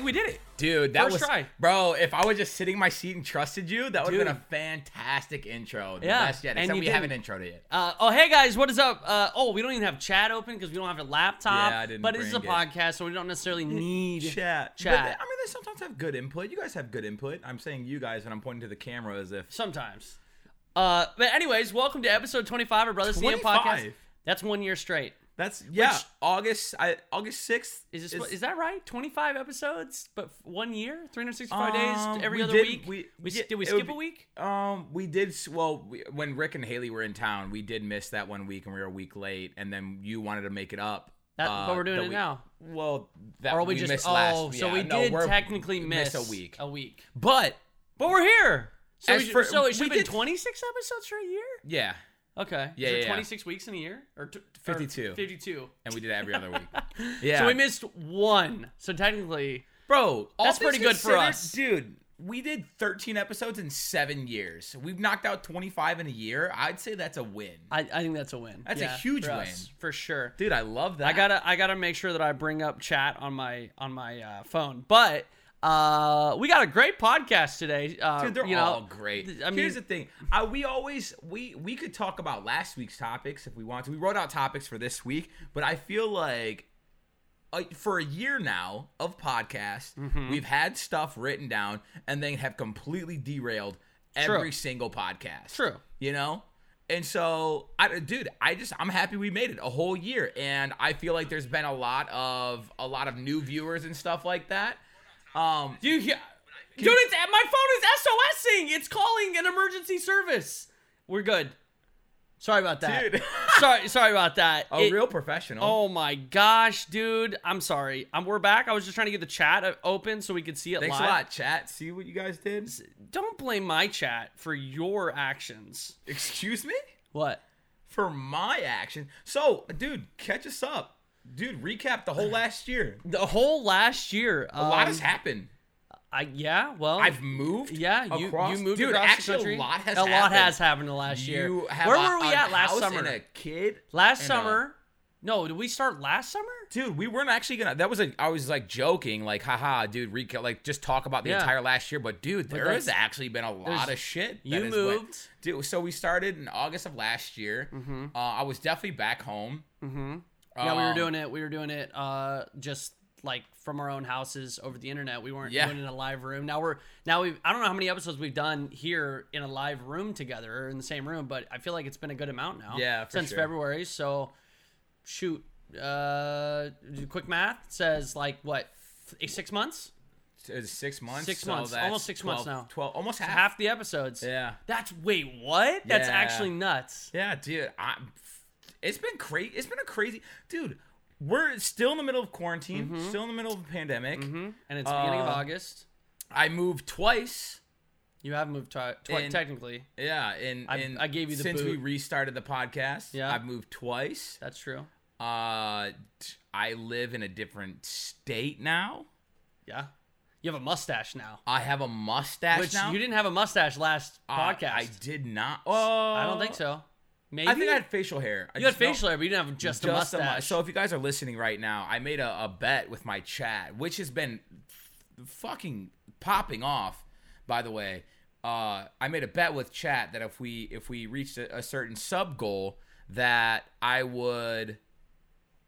think we did it. Dude, that First was try. bro. If I was just sitting in my seat and trusted you, that would have been a fantastic intro. The Yeah, best yet. and Except you we haven't didn't. introed it yet. Uh, oh, hey guys, what is up? Uh, oh, we don't even have chat open because we don't have a laptop. Yeah, I didn't But it is a bring it. podcast, so we don't necessarily need Chat, Chat. But they- I mean, they sometimes have good input. You guys have good input. I'm saying you guys, and I'm pointing to the camera as if Sometimes. Uh, but anyways, welcome to episode 25 of Brothers CM 25? podcast. That's one year straight. That's yeah. Which- August, I, August sixth. Is this is, that right? 25 episodes, but one year, 365 Um, days every other did- week. we- we, did we skip be- a week? Um, we did. Well, we, when Rick and Haley were in town, we did miss that one week, and we were a week late. And then you wanted to make it up. That- uh, but we're doing it week- now. Well, that Or we, we just missed oh, last. so yeah, we no, did technically miss, a week. A week, But but we're here. So, we, for- so it should have been 26 episodes for a year. yeah, Okay. Yeah, Is there yeah, yeah. 26 weeks in a year or t- or 52. 52. and we did it every other week. Yeah. So we missed one. So technically, Bro, That's pretty good for us. dude. We did 13 episodes in seven years. We've knocked out 25 in a year. I'd say that's a win, I, I think that's a win. That's a huge for win. us, for sure. dude. I love that. I gotta I gotta make sure that I bring up chat on my on my uh, phone. But uh, we got a great podcast today. Uh, Dude, they're you know, all great. I mean, Here's the thing: uh, we always we we could talk about last week's topics if we want to. We wrote out topics for this week, but I feel like uh, for a year now of podcasts, Mm-hmm. we've had stuff written down and then have completely derailed True. every single podcast. True. you know. And so, I, dude, I just I'm happy we made it a whole year, and I feel like there's been a lot of a lot of new viewers and stuff like that. Um, you, yeah, dude, it's my phone is SOSing. It's calling an emergency service. We're good. Sorry about that. Dude. sorry, sorry about that. a It- real professional. Oh my gosh, dude! I'm sorry. I'm, we're back. I was just trying to get the chat uh, open so we could see it Thanks live. a lot, chat. See what you guys did? Don't blame my chat for your actions. Excuse me? What? For my action. So, dude, catch us up. Dude, recap the whole last year. The whole last year. A lot has happened. I yeah. Well, I've moved. yeah. You across- you moved dude, across actually, the country. A lot has a lot happened. has happened in the last year. You have Where a- were we at last summer? A kid. last and a- summer. No, did we start last summer? Dude, we weren't actually gonna. That was a. I was like joking, like, haha, dude, recap, like, just talk about the Yeah. entire last year. But dude, there that's- has actually been a lot of shit. you that has went- moved. dude. So we started in August of last year. Mm-hmm. Uh, I was definitely back home. Mm-hmm. Yeah, we were Um, doing it. We were doing it. Uh, just like from our own houses over the internet. We weren't Yeah. doing it in a live room. Now we're now we. I don't know how many episodes we've done here in a live room together or in the same room, but I feel like it's been a good amount now. Yeah, for since sure. February. So, shoot. Uh, quick math says like what six months, six months. Six so months. Almost six months now. Twelve, almost half. half the episodes. Yeah. That's wait what? That's Yeah. actually nuts. Yeah, dude. I, it's been crazy. It's been a crazy, dude. We're still in the middle of quarantine. Still in the middle of a pandemic. hmm And it's beginning of Uh, August. I moved twice. You have moved twi- twi- in- technically. Yeah, and, I- in I gave you the since we restarted the podcast. Yeah. I've moved twice. That's true. Uh, t- I live in a different state now. Yeah. You have a mustache now. I have a mustache Which now. you didn't have a mustache last Uh, podcast. I did not. Oh, I don't think so. Maybe I think I had facial hair. I you had facial hair, but you didn't have just, a mu- mustache. So if you guys are listening right now, I made a, a bet with my chat, which has been f- fucking popping off. By the way, uh, I made a bet with chat that if we if we reached a, a certain sub goal, that I would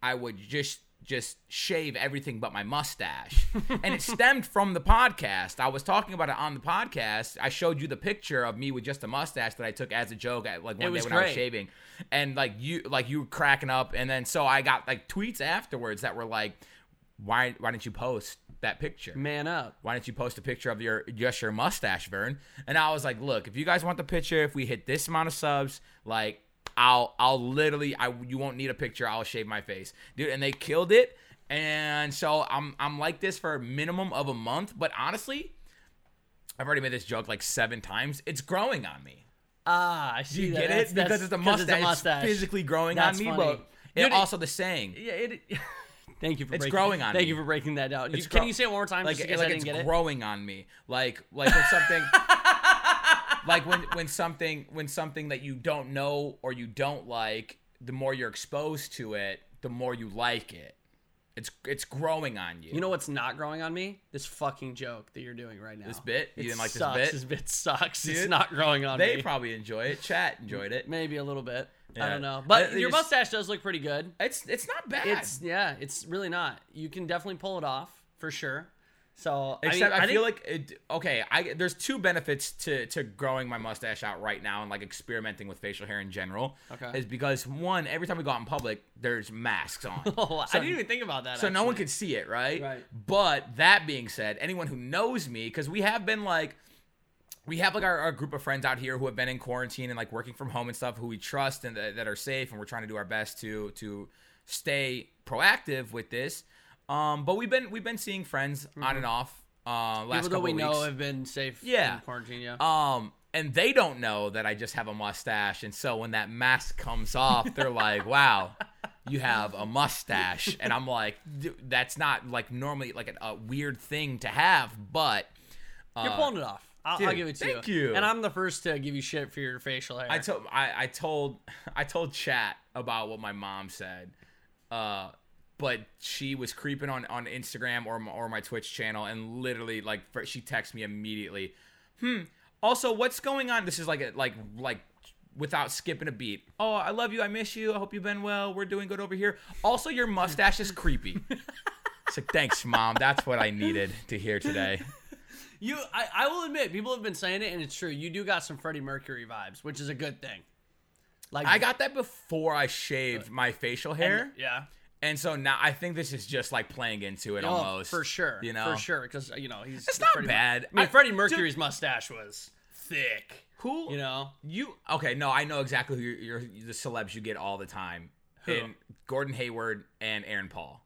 I would just just shave everything but my mustache. and it stemmed from the podcast. I was talking about it on the podcast. I showed you the picture of me with just a mustache that I took as a joke at like one day when I was shaving. And like you like you were cracking up and then so I got like tweets afterwards that were like why why didn't you post that picture? Man up. why didn't you post a picture of your just your mustache, Vern? And I was like, look, if you guys want the picture, if we hit this amount of subs, like I'll I'll literally I you won't need a picture. I'll shave my face, dude. And they killed it. And so I'm I'm like this for a minimum of a month. But honestly, I've already made this joke like seven times. It's growing on me. Ah, I see You that. get That's- it that's- because it's a mustache. It's mustache. physically growing That's on me, funny. but it it- also the saying. Yeah, it. Thank you for It's breaking, growing on Thank me. you for breaking that down. It's can grow- you say it one more time? like like it's didn't get it. growing on me like like when something like when when something when something that you don't know or you don't like the more you're exposed to it the more you like it It's it's growing on you. You know what's not growing on me? This fucking joke that you're doing right now. This bit? You It didn't like this bit? This bit sucks. It's not growing on they me. They probably enjoy it. Chat enjoyed it. Maybe a little bit. I don't know. But your just- mustache does look pretty good. It's it's not bad. It's yeah, it's really not. You can definitely pull it off for sure. So Except I, I, mean, I feel think- like it, okay, I there's two benefits to to growing my mustache out right now and like experimenting with facial hair in general. Okay. Is because one, every time we go out in public, there's masks on. Oh, So- I didn't even think about that. so no one actually. can see it, right? Right. But that being said, anyone who knows me, because we have been like, we have like our, our group of friends out here who have been in quarantine and like working from home and stuff, who we trust and that, that are safe, and we're trying to do our best to to stay proactive with this. Um, but we've been we've been seeing friends on and off. Uh, last Mm-hmm. People that we of know weeks. have been safe Yeah. in quarantine. Yeah. Um, and they don't know that I just have a mustache, and so when that mask comes off, they're like, "Wow, you have a mustache," and I'm like, "Dude, "That's not like normally like a, a weird thing to have, but." Uh, You're pulling it off. I'll, I'll give it to you. thank you. you. And I'm the first to give you shit for your facial hair. I told I, I told I told chat about what my mom said, uh, but she was creeping on on Instagram or my, or my Twitch channel, and literally like she texted me immediately. Hmm. Also, what's going on? This is like a, like like without skipping a beat. Oh, I love you. I miss you. I hope you've been well. We're doing good over here. Also, your mustache is creepy. It's like, thanks, mom. That's what I needed to hear today. you, I, I will admit, people have been saying it, and it's true. You do got some Freddie Mercury vibes, which is a good thing. Like I got that before I shaved my facial hair. yeah. And so now I think this is just like playing into it Oh, almost. for sure. You know? for sure, because you know he's. It's not Freddie bad. I mean, I- Freddie dude- Mercury's mustache was thick. Who? You know, You okay? No, I know exactly who you're, you're the celebs you get all the time. Who? And Gordon Hayward and Aaron Paul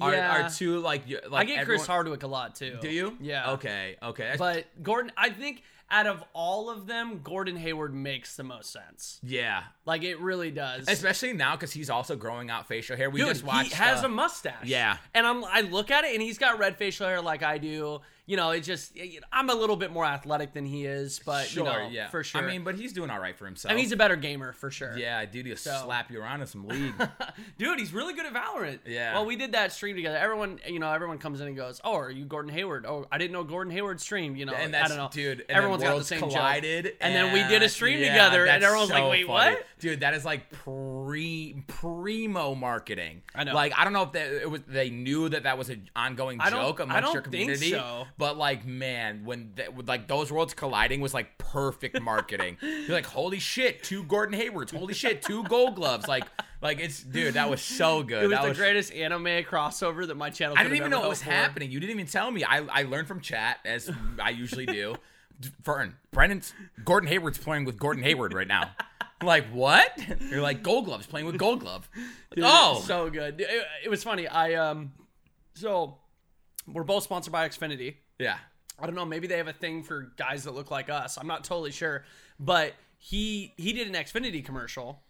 are, yeah. are two like you- I get everyone- Chris Hardwick a lot too. Do you? Yeah. Okay. Okay. But Gordon, I think out of all of them, Gordon Hayward makes the most sense. yeah. Like it really does. Especially now because he's also growing out facial hair. We Dude, just watched. he has uh, a mustache. yeah. and I'm I look at it and he's got red facial hair like I do. You know, it just you know, I'm a little bit more athletic than he is, but sure. you know, yeah. for sure. I mean, but he's doing all right for himself. I mean, he's a better gamer for sure. yeah, dude. He'll slap you around in some league. Dude, he's really good at Valorant. Yeah. Well, we did that stream together. Everyone, you know, everyone comes in and goes, "Oh, are you Gordon Hayward?" Oh, I didn't know Gordon Hayward streamed. You know, and I that's don't know, dude. And Everyone's got the same joke. collided, And then we did a stream yeah, together, and everyone's like, "Wait, funny. what?" Dude, that is like pre primo marketing. I know. Like I don't know if they, it was they knew that that was an ongoing I joke I amongst your think community. so. But like, man, when like those worlds colliding was like perfect marketing. You're like, holy shit, two Gordon Haywards. Holy shit, two Gold Gloves. Like, like it's dude, that was so good. It was that the greatest anime crossover that my channel. I didn't even know it was for. happening. You didn't even tell me. I, I learned from chat as I usually do. Vern, Brendan's Gordon Hayward's playing with Gordon Hayward right now. Like what? You're like Gold Glove's playing with Gold Glove. Dude, oh, so good. It, it was funny. I um, so we're both sponsored by Xfinity. Yeah. I don't know. Maybe they have a thing for guys that look like us. I'm not totally sure, but he he did an Xfinity commercial,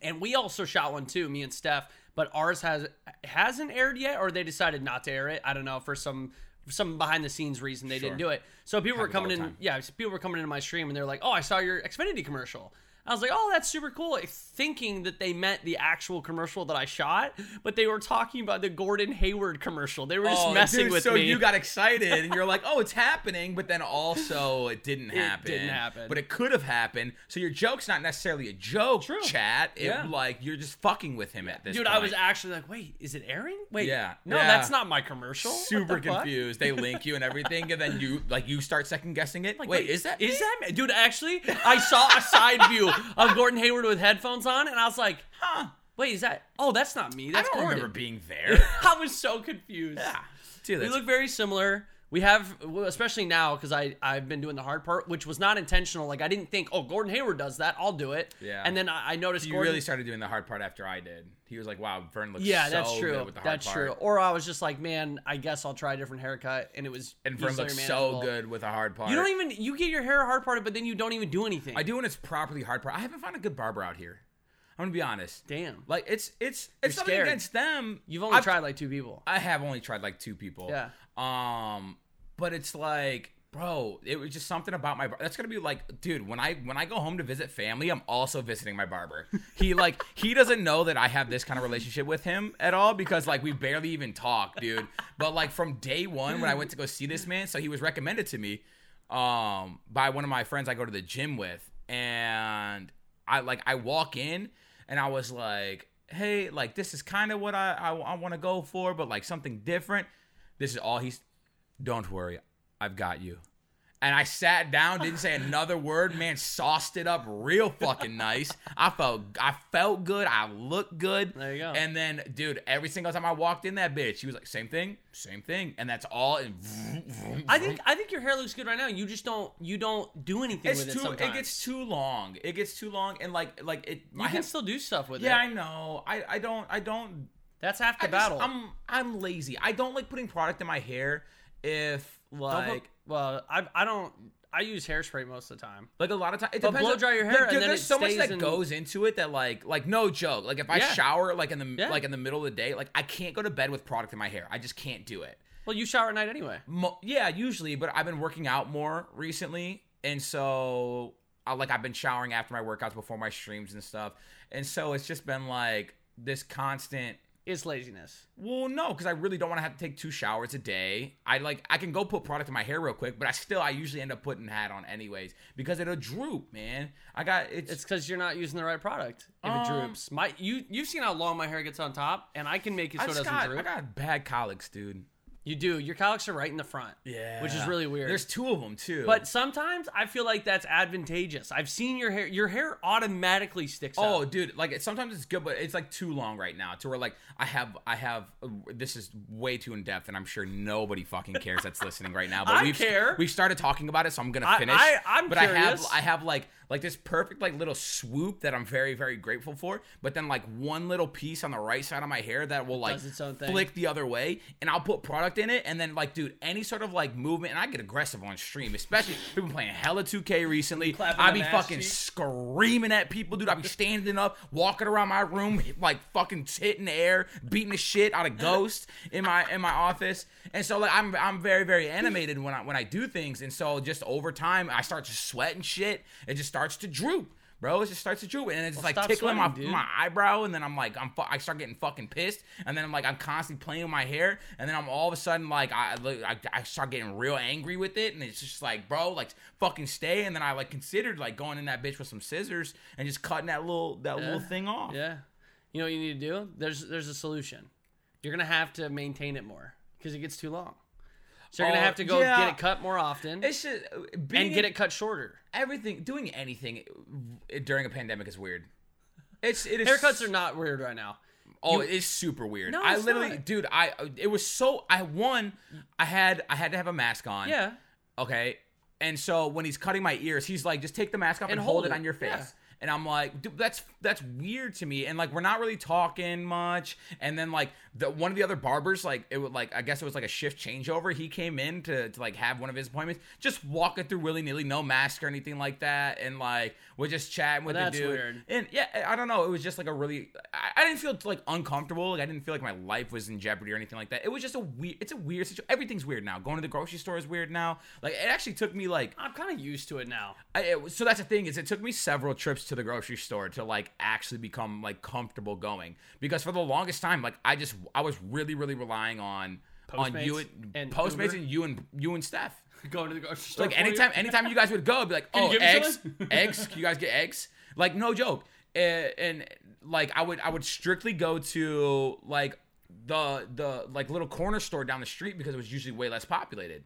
and we also shot one too. Me and Steph, but ours has hasn't aired yet, or they decided not to air it. I don't know for some some behind the scenes reason they didn't do it. So people were Happens all coming in. Yeah, people were coming into my stream and they're like, "Oh, I saw your Xfinity commercial." I was like, "Oh, that's super cool," thinking that they meant the actual commercial that I shot, but they were talking about the Gordon Hayward commercial. They were just Oh, messing dude, with so me. So you got excited and you're like, oh, it's happening, but then also it didn't happen. didn't happen. But it could have happened. So your joke's not necessarily a joke, True. chat. It, Yeah. like you're just fucking with him at this Dude, point. I was actually like, wait, is it airing? Wait, Yeah. no, Yeah. that's not my commercial. Super the confused. They link you and everything, and then you like you start second guessing it. Like, wait, is that is that me? dude? Actually, I saw a side view of Gordon Hayward with headphones on, and I was like, Huh? wait, is that? Oh, that's not me. I That's don't Gordon. remember being there. I was so confused. yeah, dude, We that's look very similar. We have, especially now, because I I've been doing the hard part, which was not intentional. Like I didn't think, oh, Gordon Hayward does that, I'll do it. Yeah. And then I, I noticed you Gordon. really started doing the hard part after I did. He was like, "Wow, Vern looks yeah, so that's true. good with the hard That's part." true. Or I was just like, man, I guess I'll try a different haircut, and it was And Vern looks manageable. so good with a hard part. You don't even you get your hair hard parted, but then you don't even do anything. I do when it's properly hard part. I haven't found a good barber out here. I'm gonna be honest. Damn. Like it's it's it's You're nothing scared. against them. You've only I've- tried like two people. I have only tried like two people. Yeah. Um, but it's like bro, it was just something about my. bar- That's gonna be like, dude, when I when I go home to visit family, I'm also visiting my barber. He like he doesn't know that I have this kind of relationship with him at all because like we barely even talk, dude. But like from day one when I went to go see this man, so he was recommended to me um by one of my friends I go to the gym with, and I like I walk in and I was like, hey, like this is kind of what I I, I want to go for, but like something different. This is all he's. Don't worry, I've got you. And I sat down, didn't say another word. Man, sauced it up real fucking nice. I felt, I felt good. I looked good. There you go. And then, dude, every single time I walked in that bitch, she was like, "Same thing, same thing," and that's all. And I think I think your hair looks good right now. You just don't you don't do anything it's with it too. sometimes. It gets too long. It gets too long, and like, like it. you I can have, still do stuff with yeah, it. Yeah, I know. I, I don't. I don't That's half the I just- battle. I'm I'm lazy. I don't like putting product in my hair if like put- well, I I don't. I use hairspray most of the time. like a lot of times. It But depends blow dry your hair and then there's so much that in- goes into it that like like no joke. Like if I Yeah. shower like in the Yeah. like in the middle of the day, like I can't go to bed with product in my hair. I just can't do it. Well, you shower at night anyway. Mo- yeah, usually, but I've been working out more recently, and so I like I've been showering after my workouts before my streams and stuff, and so it's just been like this constant. It's laziness. Well, no, because I really don't want to have to take two showers a day. I like I can go put product in my hair real quick, but I still I usually end up putting hat on anyways because it'll droop, man. I got it's, It's because you're not using the right product. If Um, it droops, my you you've seen how long my hair gets on top, and I can make it so I it just doesn't got droop. I got bad colics, dude. You do. Your cowlicks are right in the front. Yeah, which is really weird. There's two of them too, But sometimes I feel like that's advantageous. I've seen your hair. Your hair automatically sticks Oh, out. dude, like sometimes it's good, but it's like too long right now. To where like I have, I have. Uh, this is way too in depth, and I'm sure nobody fucking cares that's listening right now. But I we've care. we've started talking about it, so I'm gonna finish. I- I'm but I have. I have like like this perfect like little swoop that I'm very very grateful for. But then like one little piece on the right side of my hair that will like Does its own thing. flick the other way, and I'll put product in it, and then like dude, any sort of like movement, and I get aggressive on stream, especially we've been playing hella 2K recently. I be fucking screaming at people, dude. I be standing up, walking around my room, like fucking hitting the air, beating the shit out of ghosts in my in my office. And so like I'm I'm very very animated when I when I do things. And so just over time, I start to sweat and shit. It just starts to droop. Bro, it just starts to droop, and it's like stop tickling my, sweating, dude. my eyebrow, and then I'm like, I'm fu- I start getting fucking pissed, and then I'm like, I'm constantly playing with my hair, and then I'm all of a sudden like, I look- I, I start getting real angry with it, and it's just like, bro, like fucking stay, and then I like considered like going in that bitch with some scissors and just cutting that little that little thing off. Yeah. You know what you need to do? There's there's a solution. You're gonna have to maintain it more because it gets too long. So you're gonna have to go yeah. get it cut more often It's just being and get it cut shorter. everything doing anything uh, during a pandemic is weird. It's it is Haircuts are not weird right now. Oh, it's super weird. No, I literally, not. dude, I it was so I one, I had I had to have a mask on. Yeah. Okay. And so when he's cutting my ears, he's like, just take the mask off and, And hold, hold it it. on your face. Yeah. And I'm like, dude, that's that's weird to me. And like, we're not really talking much. And then like, the one of the other barbers, like, it would like, I guess it was like a shift changeover. He came in to, to like have one of his appointments, just walking through willy nilly, no mask or anything like that. And like, we're just chatting with Well, the dude. weird. And yeah, I don't know. It was just like a really, I, I didn't feel like uncomfortable. Like I didn't feel like my life was in jeopardy or anything like that. It was just a weird. It's a weird situation. Everything's weird now. Going to the grocery store is weird now. Like it actually took me like, I'm kind of used to it now. I, it, so that's the thing is it took me several trips to the grocery store to like actually become like comfortable going because for the longest time like I just I was really really relying on on you and, and Postmates Uber? and you and you and Steph. Going to the grocery store. Like for you? anytime, anytime you guys would go, I'd be like, "Oh, eggs, eggs. Can you guys get eggs?" Like no joke. And, and like I would, I would strictly go to like the the like little corner store down the street because it was usually way less populated.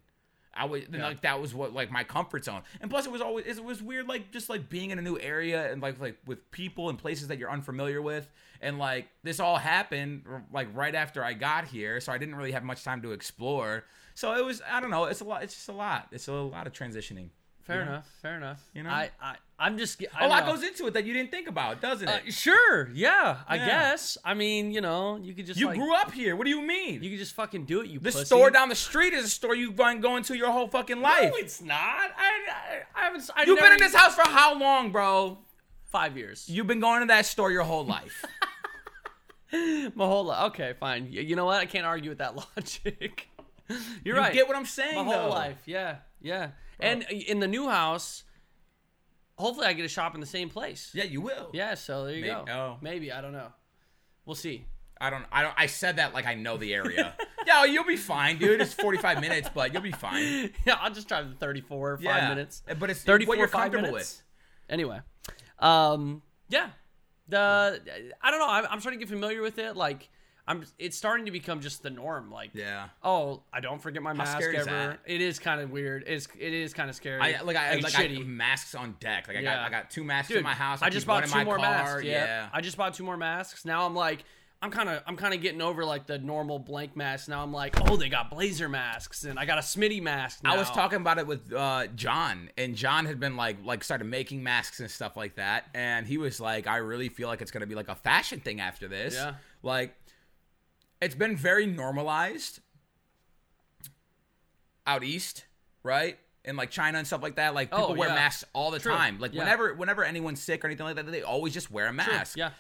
I would and, like that was what like my comfort zone. And plus, it was always it was weird like just like being in a new area and like like with people and places that you're unfamiliar with. And like this all happened like right after I got here, so I didn't really have much time to explore. So it was I don't know. It's a lot. It's just a lot. It's a lot of transitioning. Fair enough. Fair enough. You know? I, I I'm just. I A lot know. goes into it that you didn't think about, doesn't Uh, it? sure. Yeah. I Yeah. guess. I mean, you know, you could just you like, grew up here. What do you mean? You could just fucking do it. You. the store down the street is a store you've been going to your whole fucking life. No, it's not. I, I, I haven't. I You've been in this house for how long, bro? five years. You've been going to that store your whole life. Life. Okay, fine. You know what? I can't argue with that logic. You're you right. get what I'm saying, My whole though. life. Yeah. Yeah. And in the new house, hopefully I get to shop in the same place. Yeah, you will. Yeah, so there you Maybe- go. oh. Maybe, I don't know. We'll see. I don't. I don't. I said that like I know the area. yeah, you'll be fine, dude. It's 45 minutes, but you'll be fine. yeah, I'll just drive the 34 Yeah. five minutes. But it's 34 what you're five comfortable minutes. Anyway, um, yeah, the I don't know. I'm, I'm starting to get familiar with it. Like, I'm. It's starting to become just the norm. Like. Yeah. oh, I don't forget my mask scary is ever. that? It is kind of weird. It's it is kind of scary. I like I like I, shitty. masks on deck. Like I Yeah. got I got two masks Dude, in my house. I I, just bought two my more car. masks. Yeah. Yeah. I just bought two more masks. Now I'm like, I'm kind of, I'm kind of getting over like the normal blank mask. Now I'm like, oh, they got blazer masks, and I got a Smitty mask. Now. I was talking about it with uh, John, and John had been like, like started making masks and stuff like that, and he was like, I really feel like it's gonna be like a fashion thing after this. Yeah. Like, it's been very normalized out east, right? In like China and stuff like that, like people Oh, wear yeah. masks all the True. time. Like Yeah. whenever, whenever anyone's sick or anything like that, they always just wear a mask. Yeah.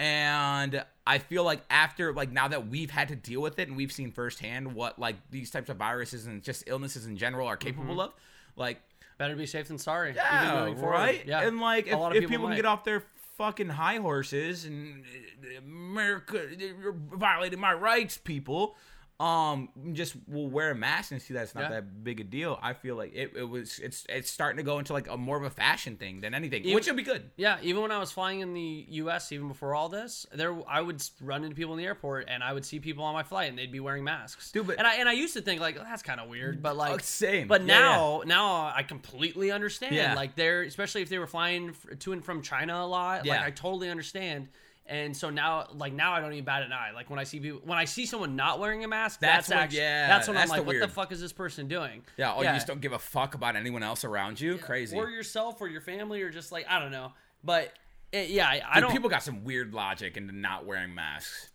And I feel like after like now that we've had to deal with it and we've seen firsthand what like these types of viruses and just illnesses in general are capable Mm-hmm. of, like Better be safe than sorry. yeah, right? Yeah. And like if, if people people, can get off their fucking high horses and uh, America you're violating my rights, people. Um, just will wear a mask and see that it's not Yeah. that big a deal. I feel like it, it was it's it's starting to go into like a more of a fashion thing than anything, Even- which would be good. Yeah, even when I was flying in the U.S., even before all this, there I would run into people in the airport, and I would see people on my flight, and they'd be wearing masks. Dude, but- and I and I used to think like that's kind of weird, but like Oh, same. But Yeah, now, now I completely understand. Yeah. Like they're especially if they were flying to and from China a lot. Like I totally understand. And so now, like now, I don't even bat an eye. Like when I see people, when I see someone not wearing a mask, That's that's, when- actually yeah, that's when that's I'm the like, what the fuck is this person doing? Yeah, or you just don't give a fuck about anyone else around you. Crazy. or yourself or your family or just like I don't know. But it, yeah, I, I Dude, don't. people got some weird logic into not wearing masks.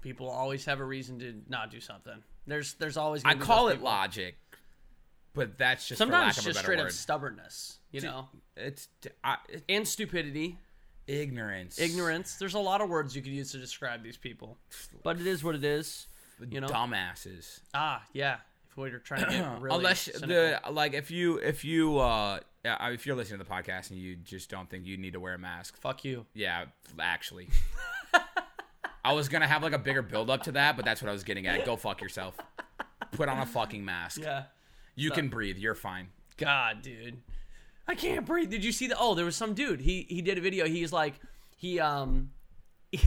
people always have a reason to not do something. There's there's always. I call it people. logic, but that's just Sometimes for lack of just a better straight word. up stubbornness, you know, It's I, it- and stupidity, ignorance, ignorance. There's a lot of words you could use to describe these people, but it is what it is. You know. dumbasses. Ah, yeah. If we were trying to get really Unless cynical. the like, if you if you uh if you're listening to the podcast and you just don't think you need to wear a mask, fuck you. yeah, actually. I was gonna have like a bigger build up to that, but that's what I was getting at. Go fuck yourself. Put on a fucking mask. Yeah. You can breathe. You're fine. God, dude. I can't breathe. Did you see the? Oh, there was some dude. He he did a video. He's like he um he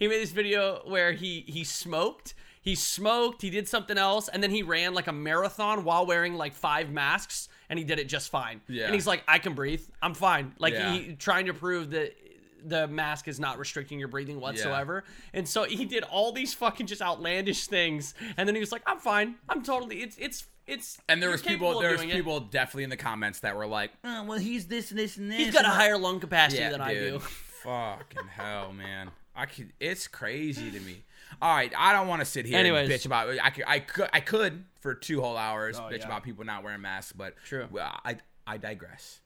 made this video where he he smoked. He smoked, he did something else, and then he ran like a marathon while wearing like five masks, and he did it just fine. Yeah. And he's like, I can breathe. I'm fine. Like Yeah. he trying to prove that the mask is not restricting your breathing whatsoever. Yeah. And so he did all these fucking just outlandish things, and then he was like, I'm fine. I'm totally it's it's it's And there was people. There was doing it. people definitely in the comments that were like, oh, "Well, he's this and this and this." He's got a higher lung capacity Yeah, than I dude. do. Fucking hell, man. I could. It's crazy to me. All right, I don't want to sit here Anyways. and bitch about. I could. I could. I could for two whole hours Oh, bitch yeah. about people not wearing masks, but True. well, I I digress.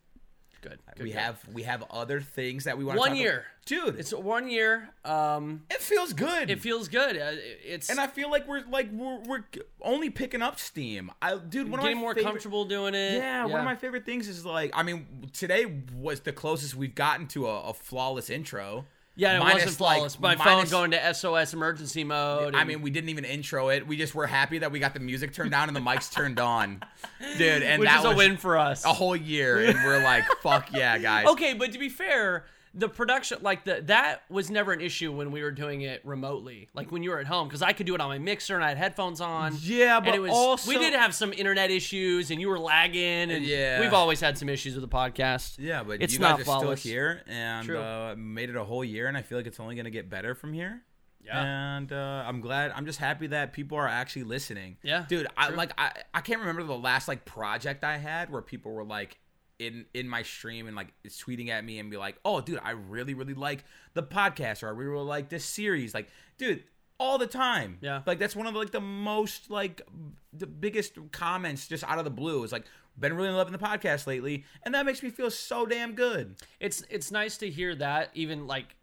Good. good we good. have we have other things that we want. One year. about. dude. It's one year. Um, it feels good. it feels good. Uh, It's and I feel like we're like we're, we're only picking up steam. I dude, one getting more favorite, comfortable doing it. Yeah, one of my favorite things is like, I mean, today was the closest we've gotten to a, a flawless intro. Yeah. It Minus, wasn't flawless. like, My phone going to SOS emergency mode. I mean, we didn't even intro it. We just were happy that we got the music turned down and the mics turned on, dude. And which that is a win for us. a whole year, and we're like, fuck yeah, guys. Okay, but to be fair, the production like the that was never an issue when we were doing it remotely. Like when you were at home, because I could do it on my mixer and I had headphones on. Yeah, but it was also we did have some internet issues, and you were lagging, and Yeah. we've always had some issues with the podcast. Yeah, but It's you guys not are flawless. still here and uh, made it a whole year, and I feel like it's only gonna get better from here. Yeah. and uh, I'm glad. I'm just happy that people are actually listening. Yeah, dude. I true. like. I I can't remember the last like project I had where people were like in in my stream and like tweeting at me and be like, "Oh, dude, I really really like the podcast or I really, really like this series." Like, dude. All the time, Yeah. Like that's one of the, like the most like the biggest comments just out of the blue. Is like been really loving the podcast lately, and that makes me feel so damn good. it's it's nice to hear that even like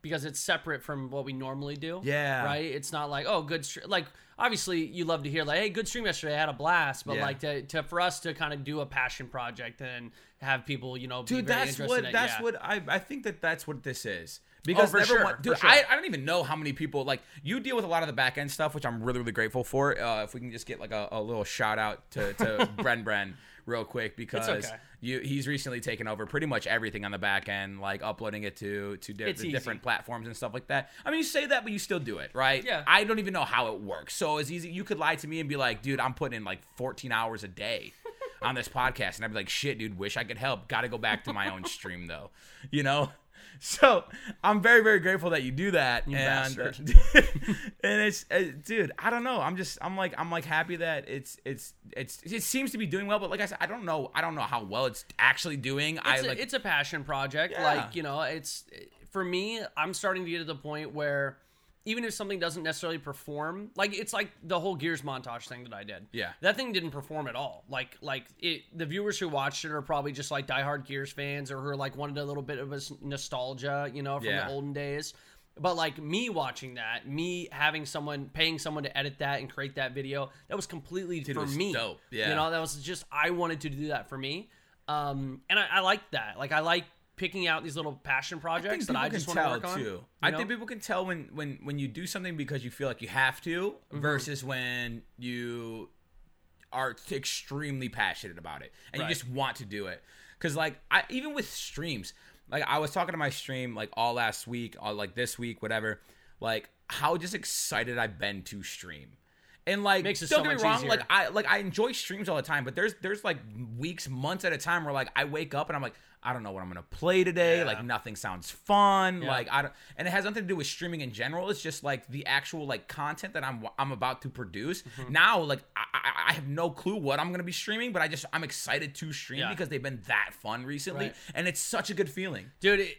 because it's separate from what we normally do. Yeah. Right. It's not like oh good str- like obviously you love to hear like hey good stream yesterday I had a blast but Yeah. like to, to for us to kind of do a passion project and have people you know be dude very that's interested what in it, that's yeah. what I, I think that that's what this is because for never sure, one- for dude sure. I, I don't even know how many people like you deal with a lot of the back end stuff which i'm really really grateful for uh, if we can just get like a, a little shout out to, to bren bren real quick because okay. you he's recently taken over pretty much everything on the back end like uploading it to to di- different platforms and stuff like that i mean you say that but you still do it right Yeah. i don't even know how it works so it's easy you could lie to me and be like dude i'm putting in like 14 hours a day on this podcast and I'd be like, shit, dude, wish I could help. Got to go back to my own stream though, you know. So I'm very, very grateful that you do that, You and and it's, uh, dude, I don't know. I'm just, I'm like, I'm like happy that it's, it's, it's, it seems to be doing well, but like I said, I don't know, I don't know how well it's actually doing. I it's, a, like, it's a passion project. Yeah. Like, you know, it's for me, I'm starting to get to the point where even if something doesn't necessarily perform, like it's like the whole Gears montage thing that I did. Yeah. That thing didn't perform at all. Like like it the viewers who watched it are probably just like diehard Gears fans or who are like wanted a little bit of a nostalgia, you know, from Yeah. the olden days. But like me watching that, me having someone paying someone to edit that and create that video, that was completely Dude, for was me. dope. Yeah. You know, that was just I wanted to do that for me. Um, and I, I like that. Like I like picking out these little passion projects think that I can just want to tell work on. too. you I think people can tell when when when you do something because you feel like you have to, Mm-hmm. versus when you are extremely passionate about it and Right. you just want to do it. Because like I even with streams, like I was talking to my stream like all last week, all like this week, whatever. Like how just excited I've been to stream. And like, Makes it don't so get me wrong. easier. Like, I like I enjoy streams all the time, but there's there's like weeks, months at a time where like I wake up and I'm like, I don't know what I'm gonna play today. Yeah. Like nothing sounds fun. Yeah. Like I don't, and it has nothing to do with streaming in general. It's just like the actual like content that I'm I'm about to produce. Mm-hmm. Now, like I, I have no clue what I'm gonna be streaming, but I just I'm excited to stream Yeah. because they've been that fun recently, Right. and it's such a good feeling. dude it,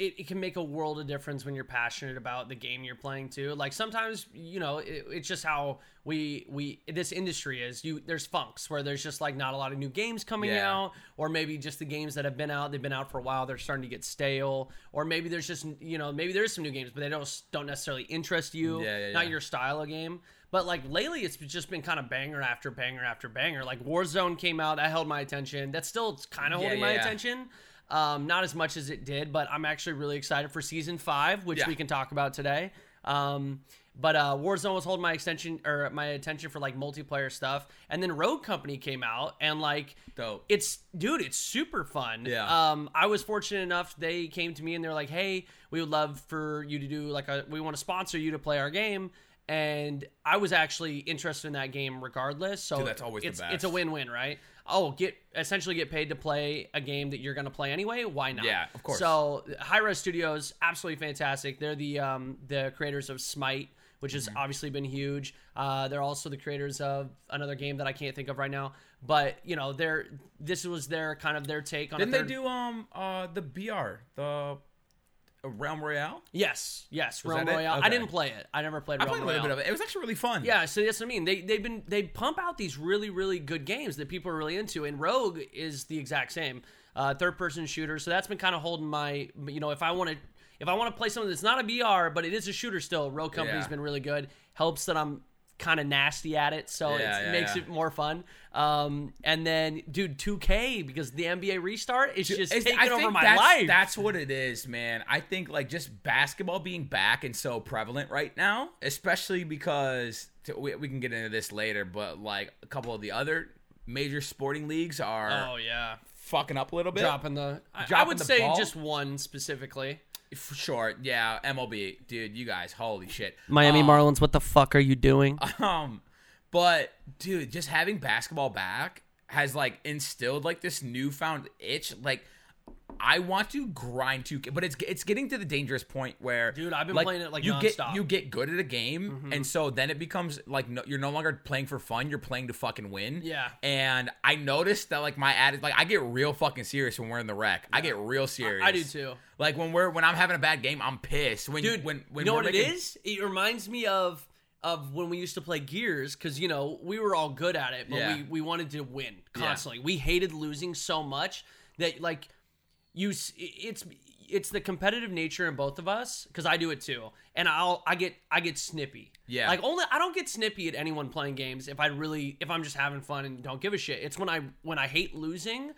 it, it can make a world of difference when you're passionate about the game you're playing too like sometimes you know it, it's just how we we this industry is you there's funks where there's just like not a lot of new games coming Yeah. out or maybe just the games that have been out they've been out for a while they're starting to get stale or maybe there's just you know maybe there's some new games but they don't don't necessarily interest you Yeah, yeah, not your style of game but like lately, it's just been kind of banger after banger after banger. Like Warzone came out, that held my attention. That's still kind of holding my attention. Um, not as much as it did, but I'm actually really excited for season five, which Yeah. we can talk about today. Um, but uh, Warzone was holding my extension or my attention for like multiplayer stuff, and then Rogue Company came out, and like Dope. it's dude, it's super fun. Yeah. Um, I was fortunate enough they came to me and they're like, "Hey, we would love for you to do like a we want to sponsor you to play our game." And I was actually interested in that game regardless. So Dude, that's always the it's it's a win-win, right? Oh, get essentially get paid to play a game that you're going to play anyway. Why not? Yeah, of course. So Hi-Rez Studios, absolutely fantastic. They're the um, the creators of Smite, which Mm-hmm. has obviously been huge. Uh, they're also the creators of another game that I can't think of right now. But you know, they're this was their kind of their take on. Didn't a they do um uh the BR the Realm Royale? Yes, yes, Was Realm that it? Royale. I Okay. didn't play it. I never played I Realm played a Royale. little bit of it. It was actually really fun. Yeah, so that's what I mean. They they've been they pump out these really really good games that people are really into, and Rogue is the exact same uh, third person shooter. So that's been kind of holding my you know if I want to if I want to play something that's not a BR but it is a shooter still, Rogue Company's Yeah. been really good. Helps that I'm kind of nasty at it, so Yeah, it yeah, makes yeah. it more fun. Um, and then dude, 2K because the NBA restart is just It's- taking I over think my that's, life. That's what it is, man. I think like just basketball being back and so prevalent right now, especially because to, we, we can get into this later, but like a couple of the other major sporting leagues are oh yeah, fucking up a little bit. dropping the. I, I would the say ball? just one specifically. For sure, yeah. MLB, dude, you guys, holy shit. Miami Um, Marlins, what the fuck are you doing? Um, but dude, just having basketball back has like instilled like this newfound itch. Like, I want to grind to, but it's it's getting to the dangerous point where, Dude, I've been like, playing it, like, you get nonstop. Mm-hmm. you get good at a game, and so then it becomes like no, you're no longer playing for fun. You're playing to fucking win. Yeah. And I noticed that like my attitude, like I get real fucking serious when we're in the rec. I get real serious. I do too. Like when we're when I'm having a bad game, I'm pissed. When dude. when when you know what making- it is? It reminds me of of when we used to play Gears because you know we were all good at it, but Yeah. we we wanted to win constantly. We hated losing so much that like you, it's it's the competitive nature in both of us because I do it too, and I'll I get I get snippy. Yeah. like only I don't get snippy at anyone playing games if I really if I'm just having fun and don't give a shit. It's when I when I hate losing.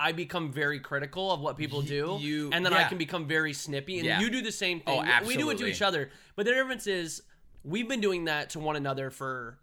I become very critical of what people do, you- and then I can become very snippy. And Yeah. you do the same thing. Oh, We- We do it to each other, but the difference is we've been doing that to one another for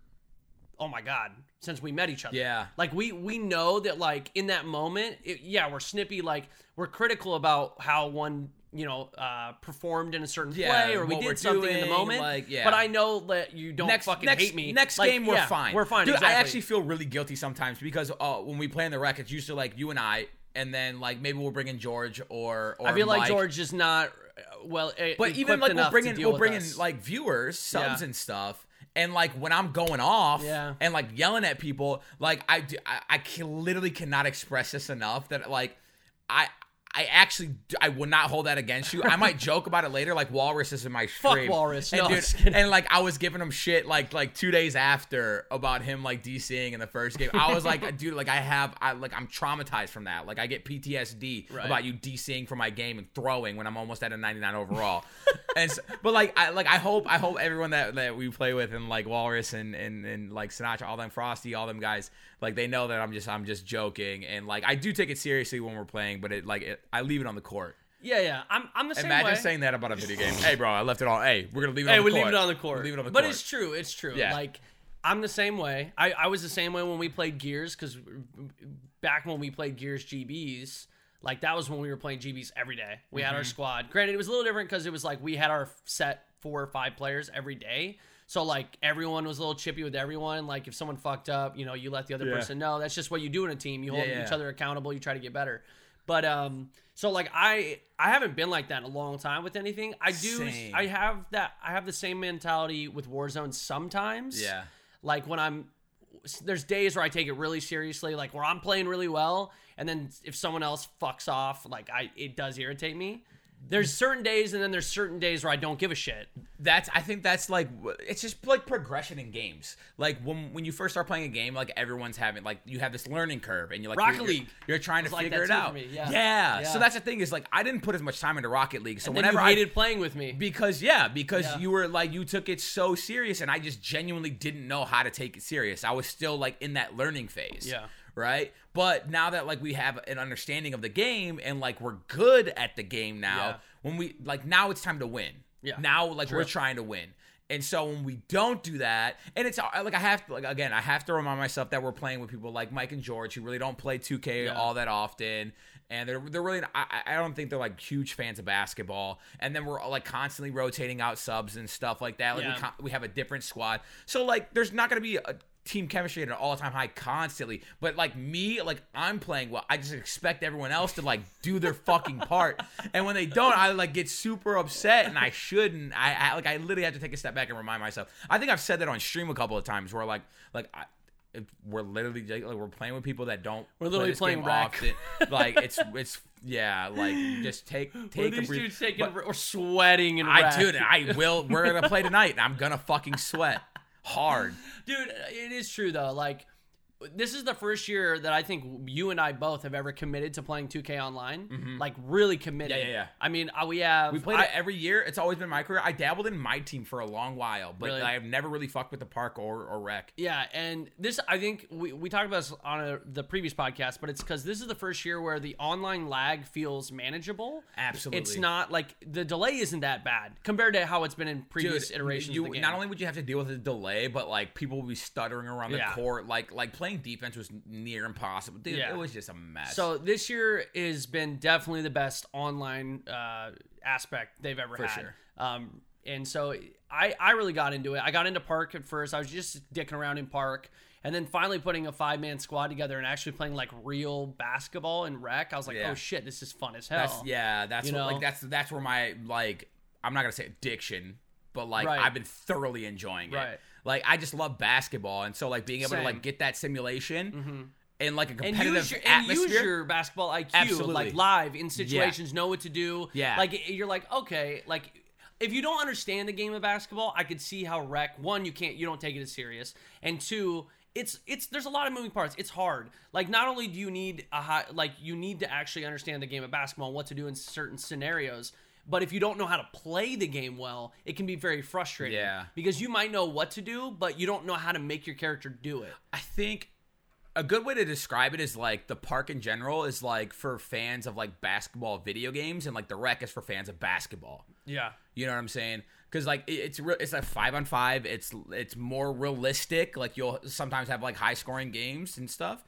oh my god since we met each other Yeah. like we we know that like in that moment it, yeah we're snippy like we're critical about how one you know uh performed in a certain Yeah, play or we what we're did something in the moment like, yeah. but i know that you don't next fucking next, hate me Next Like, game, we're yeah, fine. we're fine Dude, exactly. I actually feel really guilty sometimes because uh, when we play in the rec, it's usually like you and I, and then like maybe we'll bring in George or or i feel like george is not uh, well But even like we'll bring in we'll bring in like viewers, subs Yeah. and stuff. And like when I'm going off Yeah. and like yelling at people, like I do, I, I can, literally cannot express this enough that like I I actually I would not hold that against you. I might joke about it later, like Walrus is in my stream. Fuck Walrus. and, No, dude, and like I was giving him shit like like two days after about him like DCing in the first game. I was like, dude, like I have I like I'm traumatized from that. Like I get PTSD Right. about you DCing from my game and throwing when I'm almost at a 99 overall. and so, but like I like I hope I hope everyone that that we play with and like Walrus and and and like Sinatra, all them Frosty, all them guys, like they know that I'm just I'm just joking and like I do take it seriously when we're playing, but it like it, I leave it on the court. yeah yeah i'm, I'm the same Imagine way saying that about a video game. hey, bro, I left it on. Hey, we're gonna leave it Hey, on the we court. leave it on the court. We leave it on the but court. But it's true. It's true. Yeah. Like I'm the same way. I, I was the same way when we played Gears because back when we played Gears GBs, like that was when we were playing GBs every day. We had our Mm-hmm. squad. Granted, it was a little different because it was like we had our set four or five players every day. So like everyone was a little chippy with everyone. Like if someone fucked up, you know, you let the other Yeah. person know. That's just what you do in a team. You hold Yeah, yeah. each other accountable. You try to get better. But um, so like I I haven't been like that in a long time with anything. I do Same. I have that I have the same mentality with Warzone sometimes. Yeah. Like when I'm there's days where I take it really seriously, like where I'm playing really well, and then if someone else fucks off, like I it does irritate me. There's certain days, and then there's certain days where I don't give a shit. that's I think that's like it's just like progression in games. Like when when you first start playing a game, like everyone's having like you have this learning curve, and you're like Rocket you're, League You're trying to was like figure it out. yeah. yeah. Yeah. So that's the thing is like I didn't put as much time into Rocket League. So whenever you I hated playing with me. because yeah, because Yeah. you were like you took it so serious, and I just genuinely didn't know how to take it serious. I was still like in that learning phase. Yeah. Right. But now that like we have an understanding of the game and like we're good at the game now, Yeah. when we like now it's time to win. Yeah. Now like True. we're trying to win. And so when we don't do that, and it's like I have to like again, I have to remind myself that we're playing with people like Mike and George who really don't play 2K Yeah. all that often, and they're they're really I, I don't think they're like huge fans of basketball. And then we're like constantly rotating out subs and stuff like that. Like Yeah. we we have a different squad, so like there's not gonna be a team chemistry at an all-time high constantly but like me like i'm playing well i just expect everyone else to like do their fucking part and when they don't i like get super upset and i shouldn't i, I like i literally have to take a step back and remind myself i think i've said that on stream a couple of times where like like I, if we're literally like, we're playing with people that don't We're literally this playing often. like it's it's yeah like just take take a these breath dudes taking But- or sweating and I dude, I will. We're gonna play tonight. and I'm gonna fucking sweat hard. dude it is true though like this is the first year that i think you and i both have ever committed to playing 2k online like really committed Mm-hmm. Yeah, yeah, yeah. i mean uh, we have We played I- it every year. It's always been my career. I dabbled in my team for a long while, but Really? I have never really fucked with the park or, or rec. Yeah, and this I think we, we talked about this on a, the previous podcast, but it's because this is the first year where the online lag feels manageable. Absolutely. it's not like the delay isn't that bad compared to how it's been in previous Dude, iterations. you of the game. not only would you have to deal with the delay, but like people will be stuttering around the Yeah. court. Like like playing defense was near impossible. Dude, Yeah. it was just a mess. So this year has been definitely the best online uh, aspect they've ever For had. sure. Um, and so I, I really got into it. I got into Park at first. I was just dicking around in Park. And then finally putting a five man squad together and actually playing like real basketball and rec. I was like, Yeah. oh shit, this is fun as hell. that's yeah, that's You what, know? like that's that's where my like I'm not gonna say addiction, but like Right. I've been thoroughly enjoying it. Right. Like I just love basketball, and so like being able to like get that simulation mm-hmm. in like a and competitive use, your, and atmosphere. use your basketball IQ, Absolutely. like live in situations, know what to do. Yeah. like you're like okay, like if you don't understand the game of basketball, I could see how rec one you can't you don't take it as serious, and two it's it's there's a lot of moving parts. It's hard. Like not only do you need a high like you need to actually understand the game of basketball and what to do in certain scenarios, but if you don't know how to play the game well, it can be very frustrating. Yeah. Because you might know what to do, but you don't know how to make your character do it. I think a good way to describe it is like the park in general is like for fans of like basketball video games, and like the rec is for fans of basketball. Yeah. You know what I'm saying? Because like it's re- it's like five on five. It's it's more realistic. Like you'll sometimes have like high scoring games and stuff.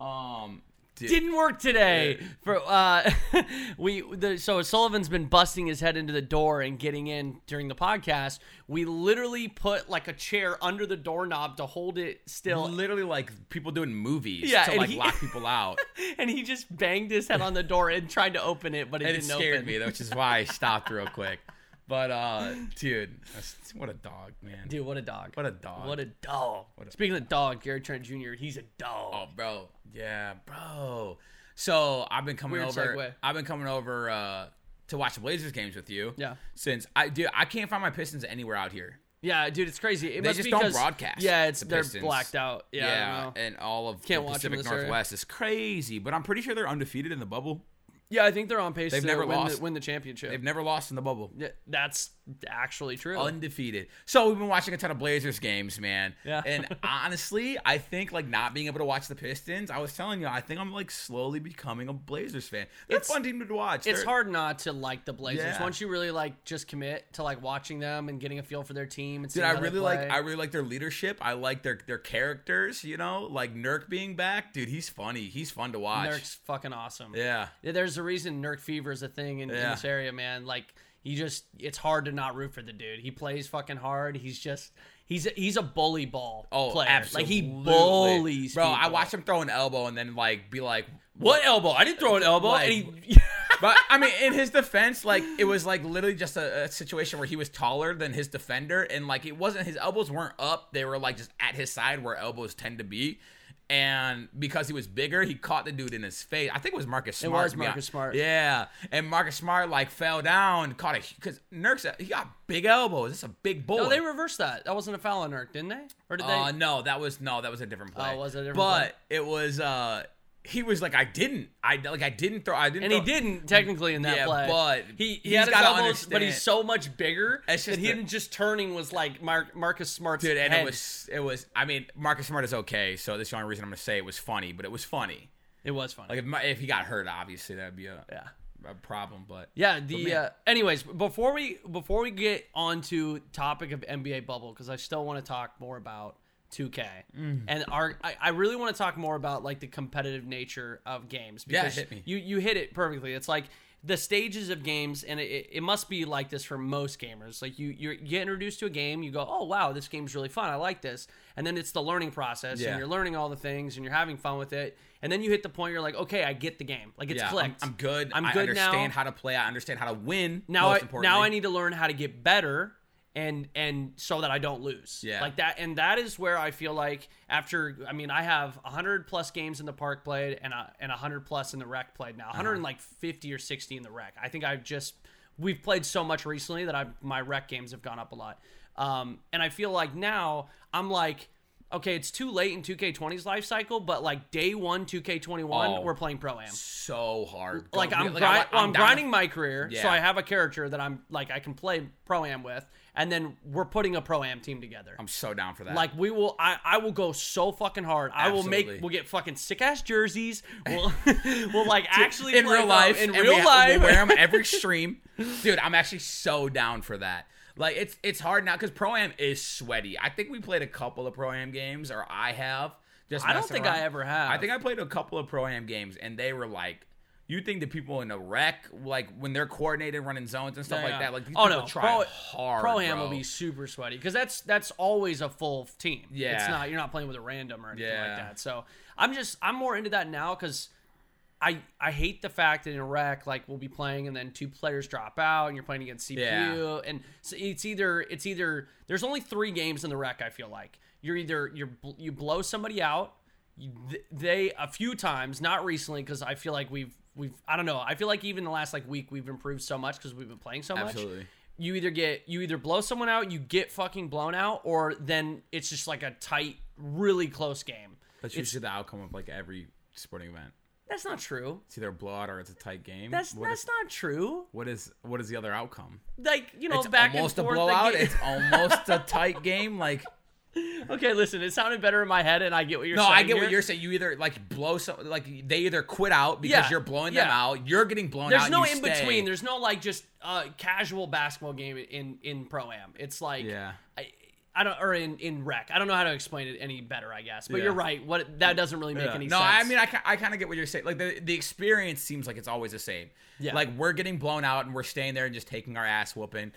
Um, dude, didn't work today. For uh, we the, so Sullivan's been busting his head into the door and getting in during the podcast. We literally put like a chair under the doorknob to hold it still, literally like people doing movies Yeah, to like he- lock people out. and he just banged his head on the door and tried to open it, but it and it didn't scared open. me, which is why I stopped real quick. But uh, dude, what a dog, man. Dude, what a dog! What a dog. What a dog! What a- Speaking of dog, Gary Trent Jr. He's a dog. Oh, bro. Yeah, bro. So I've been coming Weird over. segue. I've been coming over uh, to watch the Blazers games with you. Yeah. Since I dude, I can't find my Pistons anywhere out here. Yeah, dude, it's crazy. It They must just be don't broadcast Yeah, it's the they're Pistons. blacked out. Yeah, know. and all of Can't the Pacific this area. Northwest is crazy. But I'm pretty sure they're undefeated in the bubble. Yeah. I think they're on pace They've to never win, lost. The, win the championship. They've never lost in the bubble. Yeah, that's actually true. undefeated. So we've been watching a ton of Blazers games, man. Yeah. And honestly, I think like not being able to watch the Pistons, I was telling you, I think I'm like slowly becoming a Blazers fan. They're It's- fun team to watch. it's They're- hard not to like the Blazers Yeah. once you really like just commit to like watching them and getting a feel for their team and Dude, I really like. I really like their leadership. I like their their characters, you know, like Nurk being back. Dude, he's funny. He's fun to watch. Nurk's fucking awesome. Yeah. Yeah, There's a reason Nurk fever is a thing in, in this area, man. Like he just it's hard to not root for the dude. He plays fucking hard. He's just he's a, he's a bully ball Oh, player. absolutely. Like he bullies Bro, I watched him throw an elbow and then like be like what elbow? I didn't throw an elbow. Like- and he, but I mean, in his defense, like it was like literally just a, a situation where he was taller than his defender, and like it wasn't his elbows weren't up; they were like just at his side where elbows tend to be. And because he was bigger, he caught the dude in his face. I think it was Marcus Smart. It was Marcus. Smart. Yeah, and Marcus Smart like fell down, caught a because Nurk's he got big elbows. It's a big boy. no, they reversed that. That wasn't a foul on Nurk, didn't they? Or did they? Uh, no, that was no, that was a different play. Oh, was it a different But it was uh, he was like, I didn't, I like, I didn't throw, I didn't, and he didn't technically in that Yeah, play. but he, he he's had his gotta elbows, but he's so much bigger that just him just turning was like Mar- Marcus Smart's dude, and head. it was, it was. I mean, Marcus Smart is okay, so that's the only reason I'm gonna say it was funny, but it was funny. it was funny. Like if, my, if he got hurt, obviously that'd be a, yeah. a problem. But Yeah, the man. uh, anyways, before we before we get onto topic of NBA bubble cuz I still want to talk more about 2K. Mm. And our I, I really want to talk more about like the competitive nature of games Yeah, hit me. you you hit it perfectly. It's like the stages of games and it, it must be like this for most gamers. Like you you're, get introduced to a game, you go, "Oh, wow, this game's really fun. I like this." And then it's the learning process Yeah. and you're learning all the things and you're having fun with it. And then you hit the point you're like, "Okay, I get the game. Like it's yeah, I'm, clicked. I'm good. I'm I good now. understand how to play. I understand how to win. now I, now I need to learn how to get better and and so that I don't lose. Yeah. Like that and that is where I feel like after I mean I have 100 plus games in the park played and a, and 100 plus in the rec played now. 100 Uh-huh. like 50 or 60 in the rec. I think I've just we've played so much recently that I my rec games have gone up a lot. Um and I feel like now I'm like okay, it's too late in 2K20's life cycle, but like day 1 2K21 Oh. we're playing pro am so hard. like I'm, like, gri- I'm, down- grinding my career, so I have a character that I'm like I can play pro am with, and then we're putting a pro am team together. I'm so down for that. like we will, I, I will go so fucking hard. I will make, we'll get fucking sick ass jerseys. We'll, we'll like actually in play real life, in real we, life. we'll wear them every stream, dude. I'm actually so down for that. Like it's it's hard now because pro am is sweaty. I think we played a couple of pro am games, or I have. Just I don't think around. I ever have. I think I played a couple of pro am games, and they were like. You think the people in rec, like when they're coordinated, running zones and stuff Yeah, like yeah. that, like these oh people no, try pro, hard. pro am will be super sweaty because that's that's always a full team. Yeah, it's not you're not playing with a random or anything like that. So I'm just I'm more into that now because I I hate the fact that in a rec like we'll be playing and then two players drop out and you're playing against CPU Yeah. and so it's either it's either there's only three games in the rec I feel like you're either you're you blow somebody out they a few times not recently because I feel like we've we've I don't know I feel like even the last like week we've improved so much because we've been playing so much Absolutely. you either get you either blow someone out, you get fucking blown out, or then it's just like a tight really close game. That's usually the outcome of like every sporting event. That's not true. It's either a blowout or it's a tight game. That's What that's is- not true. what is what is the other outcome? Like you know, It's back almost and a forth. the blowout. It's almost a tight game. Like okay, listen, it sounded better in my head, and I get what you're no, saying. No, I get what you're saying. You either like blow some like they either quit out because Yeah, you're blowing them out. You're getting blown There's out. There's no in stay. between. There's no like just uh, casual basketball game in in pro am. It's like Yeah. I, I don't or in in rec. I don't know how to explain it any better. I guess, but Yeah. you're right. What that doesn't really make Yeah. any no, sense. No, I mean, I, I kind of get what you're saying. Like the the experience seems like it's always the same. Yeah. Like we're getting blown out and we're staying there and just taking our ass whooping.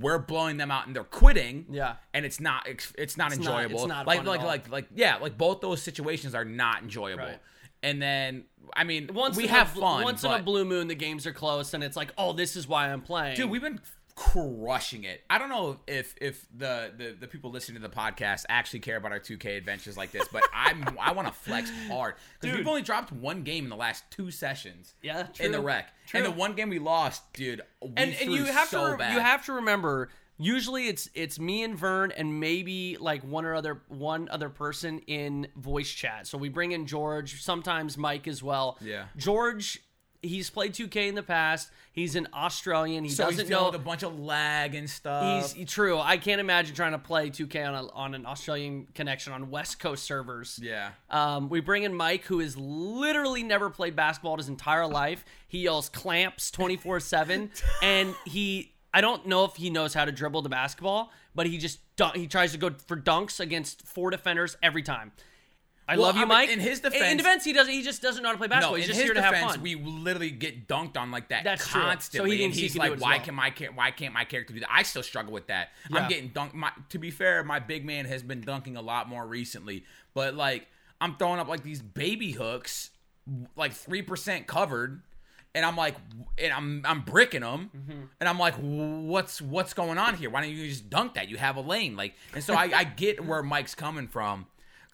We're blowing them out and they're quitting. Yeah. And it's not it's, it's not not- enjoyable. it's not like like like like yeah, like both those situations are not enjoyable. Right. And then I mean, once we have a, fun. Once in a blue moon, the games are close, and it's like, oh, this is why I'm playing. Dude, we've been crushing it. I don't know if if the, the the people listening to the podcast actually care about our 2K adventures like this, but I'm I want to flex hard because we've only dropped one game in the last two sessions. Yeah, in the true. rec, True. and the one game we lost, dude. We and and you have so to bad. you have to remember usually it's it's me and Vern and maybe like one or other one other person in voice chat. So we bring in George, sometimes Mike as well. Yeah. George he's played 2K in the past. He's an Australian. He so doesn't dealing know with a bunch of lag and stuff. He's true. I can't imagine trying to play 2K on a, on an Australian connection on West Coast servers. yeah. Um, we bring in Mike, who has literally never played basketball his entire life. He yells clamps 24 7. And he, I don't know if he knows how to dribble the basketball, but he just, dun- he tries to go for dunks against four defenders every time. I Well, love you, I mean, Mike. in his defense, in defense- defense, he doesn't. He just doesn't know how to play basketball. No, He's in just his here to have defense, fun. we literally get dunked on like that That's true. So he constantly. and he's do like, "Why well." can my why can't my character do that?" I still struggle with that. Yeah. I'm getting dunked. My, to be fair, my big man has been dunking a lot more recently, but like I'm throwing up like these baby hooks, like three percent covered. And I'm like, and I'm I'm bricking them, Mm-hmm. and I'm like, what's what's going on here? Why don't you just dunk that? You have a lane, like, and so I, I get where Mike's coming from,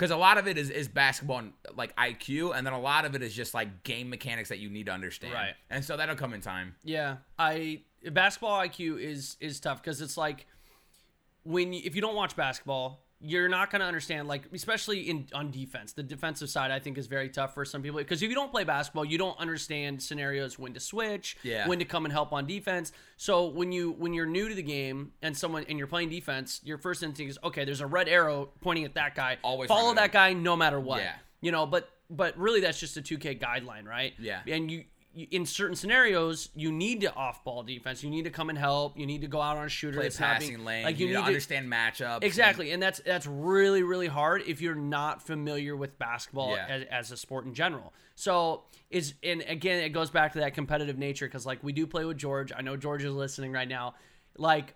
because a lot of it is, is basketball and like IQ, and then a lot of it is just like game mechanics that you need to understand. Right. And so that'll come in time. Yeah, I basketball IQ is is tough because it's like when you, if you don't watch basketball, you're not going to understand like especially in on defense. The defensive side I think is very tough for some people because if you don't play basketball, you don't understand scenarios when to switch, Yeah. when to come and help on defense. So when you when you're new to the game and someone and you're playing defense, your first instinct is okay, there's a red arrow pointing at that guy. Always follow that guy no matter what. Yeah. You know, but but really that's just a 2K guideline, right? Yeah. And you, you in certain scenarios, you need to off-ball defense. You need to come and help. You need to go out on a shooter. Play passing being- lane. Like you, you need, to need to understand matchups. exactly, and that's that's really really hard if you're not familiar with basketball Yeah. as, as a sport in general. So is and again, it goes back to that competitive nature because like we do play with George. I know George is listening right now. Like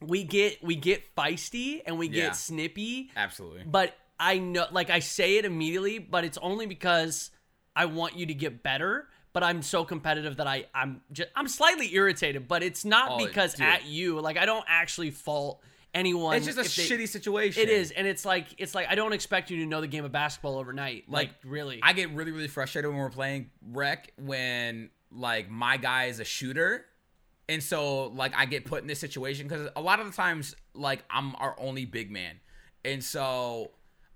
we get we get feisty and we Yeah. get snippy absolutely. but I know, like, I say it immediately, but it's only because I want you to get better. But I'm so competitive that I I'm just I'm slightly irritated, but it's not Oh, because dude. at you. Like I don't actually fault anyone. It's just a they- shitty situation. It is, and it's like it's like I don't expect you to know the game of basketball overnight. Like, Like, really, I get really, really frustrated when we're playing rec when like my guy is a shooter. And so like I get put in this situation because a lot of the times like I'm our only big man. And so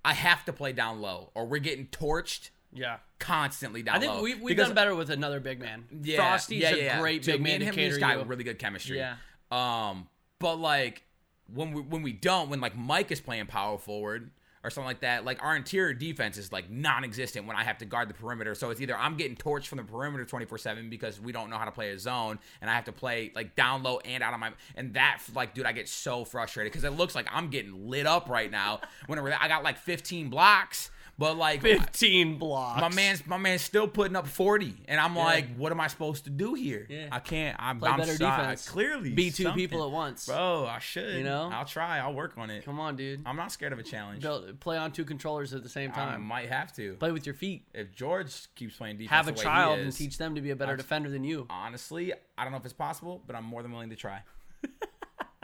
I have to play down low or we're getting torched yeah. constantly down I think low. we've, we've Because- done better with another big man. Yeah, Frosty's yeah, a yeah, yeah. great Dude, big me man and to him just got you. really good chemistry. Yeah. Um, but like when we when we don't, when like Mike is playing power forward or something like that, like our interior defense is like non-existent when I have to guard the perimeter. So it's either I'm getting torched from the perimeter 24/7 because we don't know how to play a zone and I have to play like down low and out of my and that like dude, I get so frustrated cuz it looks like I'm getting lit up right now whenever I got like 15 blocks, but like Fifteen blocks. my man's my man's still putting up 40 and i'm like what am i supposed to do here Yeah. i can't i'm, Play I'm better sorry. defense. clearly Be two something. people at once. bro i should You know? i'll try i'll work on it Come on, dude. i'm not scared of a challenge Build, play on two controllers at the same time. i might have to Play with your feet. if george keeps playing defense have a the way he child and teach them to be a better defender than you. honestly i don't know if it's possible but i'm more than willing to try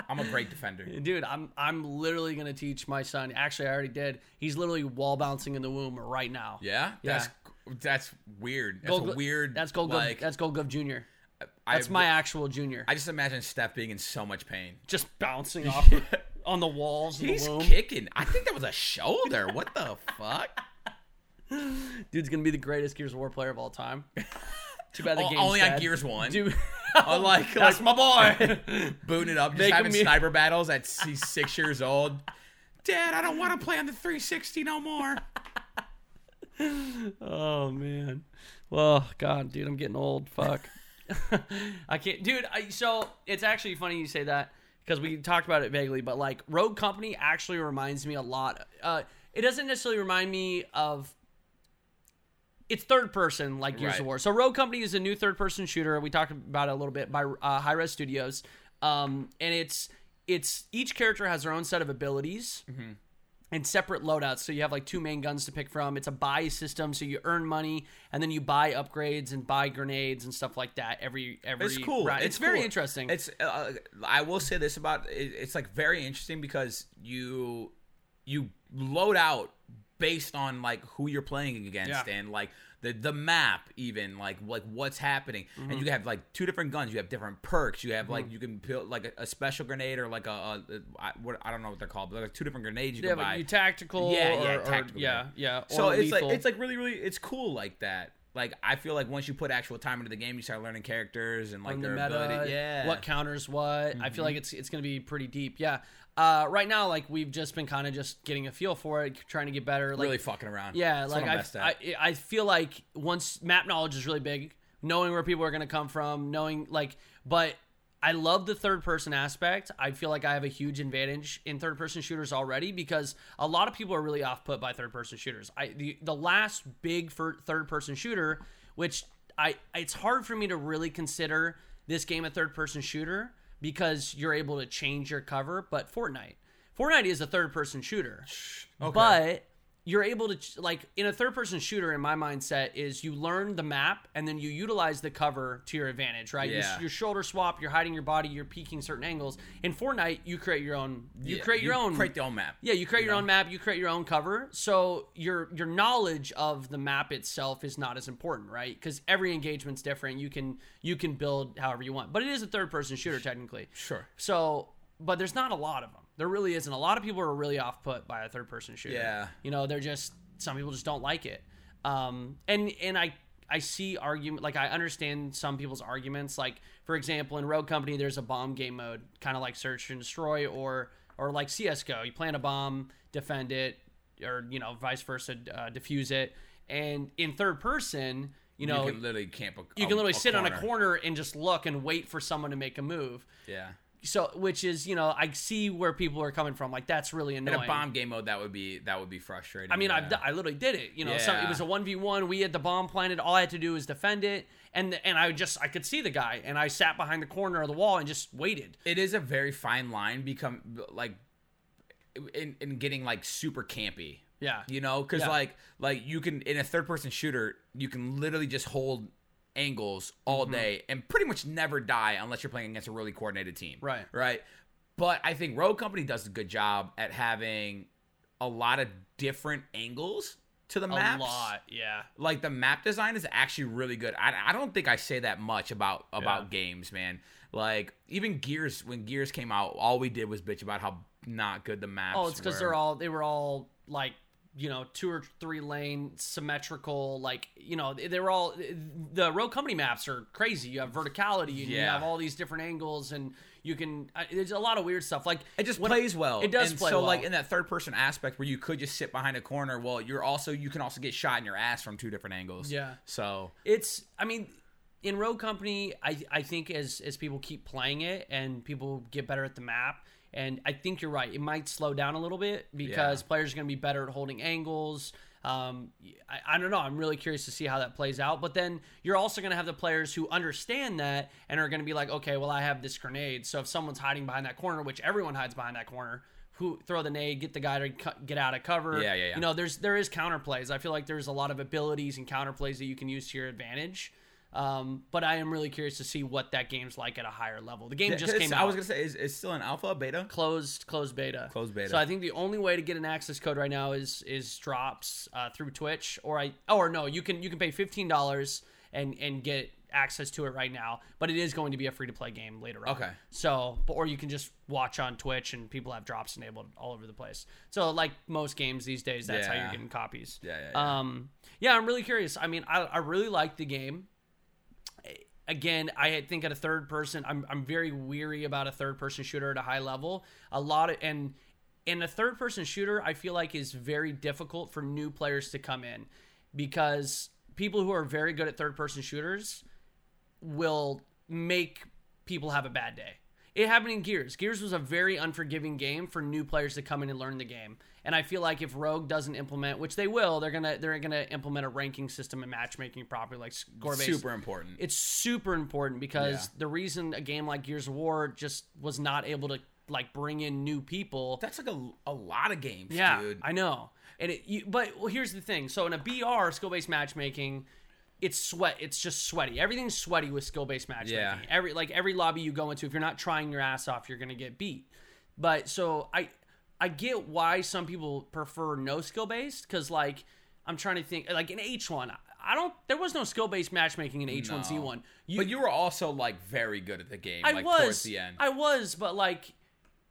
i'm a great defender Dude, I'm I'm literally gonna teach my son. Actually, I already did. He's literally wall bouncing in the womb right now. yeah Yeah. that's that's weird that's Gold a weird That's Gold like Gov, That's GoldGlove Junior. I- That's my actual junior. i just imagine steph being in so much pain just bouncing off on the walls. in the He's womb. kicking. I think that was a shoulder. What the fuck? Dude's gonna be the greatest Gears of War player of all time. Too bad the O- game's only on. Gears One. Dude, like, that's my boy. booting it up, just Make having him- sniper battles at he's six years old. Dad, I don't want to play on the 360 no more. oh man. Well, God, dude, I'm getting old. Fuck. I can't, dude. I, so it's actually funny you say that because we talked about it vaguely, but like Rogue Company actually reminds me a lot. Uh, it doesn't necessarily remind me of. It's third person like Gears Right. of War. So Rogue Company is a new third person shooter. We talked about it a little bit by uh, Hi-Rez Studios, um, and it's it's each character has their own set of abilities and separate loadouts. So you have like two main guns to pick from. It's a buy system, so you earn money and then you buy upgrades and buy grenades and stuff like that every every. It's cool. round. It's, very cool. interesting. It's. Uh, I will say this about it, it's like very interesting because you you load out based on like who you're playing against Yeah. and like the the map even like like what's happening Mm-hmm. and you have like two different guns you have different perks you have like you can build like a, a special grenade or like a, a, a I, what I don't know what they're called but like two different grenades you yeah, can buy but you tactical. Yeah, yeah, or, or- tactical, yeah, yeah. yeah. so or it's lethal. like it's like really really it's cool like that like I feel like once you put actual time into the game you start learning characters and like on the their meta, ability yeah Mm-hmm. what counters what. I feel like it's it's going to be pretty deep. Yeah. Uh, right now, like we've just been kind of just getting a feel for it, trying to get better. Like, really fucking around Yeah, That's like I. I, I feel like once map knowledge is really big, knowing where people are going to come from, knowing like, but I love the third person aspect. I feel like I have a huge advantage in third person shooters already because a lot of people are really off put by third person shooters. I the the last big for third person shooter, which I it's hard for me to really consider this game a third person shooter because you're able to change your cover, but Fortnite. Fortnite is a third person shooter. But you're able to like in a third person shooter in my mindset is you learn the map and then you utilize the cover to your advantage right? You, Yeah. you shoulder swap you're hiding your body you're peeking certain angles. In fortnite you create your own you Yeah, create your own create the own map yeah you create your own map you create your own cover. So your your knowledge of the map itself is not as important right? Because every engagement's different. You can you can build however you want. But it is a third person shooter technically. Sure. so, but there's not a lot of them. There really isn't. A lot of people are really off put by a third person shooter. Yeah. You know, they're just some people just don't like it. Um, and and I I see argument like I understand some people's arguments. Like for example, in Rogue Company, there's a bomb game mode, kind of like Search and Destroy, or or like CS:GO. You plant a bomb, defend it, or you know, vice versa, uh, defuse it. And in third person, you know, you can literally camp a, you can literally sit on a corner and just look and wait for someone to make a move yeah so which is you know i see where people are coming from like that's really annoying. in a bomb game mode that would be that would be frustrating i mean yeah. I've, d- i literally did it you know so it was a 1v1 we had the bomb planted all i had to do was defend it and and i just i could see the guy and i sat behind the corner of the wall and just waited it is a very fine line become like in, in getting like super campy yeah you know because Yeah. like like you can in a third person shooter you can literally just hold angles all Mm-hmm. day and pretty much never die unless you're playing against a really coordinated team Right. right but i think rogue company does a good job at having a lot of different angles to the a maps lot yeah like the map design is actually really good. I, I don't think I say that much about about Yeah. games, man. Like even Gears when Gears came out, all we did was bitch about how not good the maps. oh it's because they're all they were all like you know two or three lane symmetrical like you know they're all the Rogue Company maps are crazy you have verticality and you have all these different angles and you can there's a lot of weird stuff like It just plays well. it does and play so well. like in that third person aspect where you could just sit behind a corner, well, you're also you can also get shot in your ass from two different angles. Yeah. So it's i mean in Rogue Company i i think as as people keep playing it and people get better at the map and i think you're right it might slow down a little bit because Yeah. players are going to be better at holding angles um I, I don't know i'm really curious to see how that plays out but then you're also going to have the players who understand that and are going to be like okay well i have this grenade so if someone's hiding behind that corner which everyone hides behind that corner who throw the nade get the guy to cu- get out of cover Yeah, yeah, yeah. you know there's there is counterplays. I feel like there's a lot of abilities and counterplays that you can use to your advantage. Um, but I am really curious to see what that game's like at a higher level. The game just came I was gonna say is is still an alpha beta. closed closed beta. Closed beta. So I think the only way to get an access code right now is is drops uh, through Twitch or I or no, you can you can pay fifteen dollars and and get access to it right now, but it is going to be a free to play game later on. Okay. So, or you can just watch on Twitch, and people have drops enabled all over the place. So, like most games these days, that's how you're getting copies. Yeah, yeah, yeah. Um, yeah, I'm really curious. I mean, I, I really like the game. Again, I think at a third person, I'm I'm very weary about a third person shooter at a high level. A lot of and in a third person shooter, I feel like is very difficult for new players to come in because people who are very good at third person shooters will make people have a bad day. It happened in Gears. Gears was a very unforgiving game for new players to come in and learn the game. And I feel like if Rogue doesn't implement, which they will, they're gonna they're gonna implement a ranking system and matchmaking properly, like score based. Super important. It's super important because Yeah. the reason a game like Gears of War just was not able to like bring in new people That's like a, a lot of games, yeah, dude. I know. And it, you, but well, here's the thing. So in a BR skill based matchmaking, it's sweat. It's just sweaty. Everything's sweaty with skill based matchmaking. Yeah. Every like every lobby you go into, if you're not trying your ass off, you're gonna get beat. But so I I get why some people prefer no skill based because like I'm trying to think like in H1. I don't. There was no skill based matchmaking in H1Z1. But you were also like very good at the game, I like was. towards the end. I was, but like,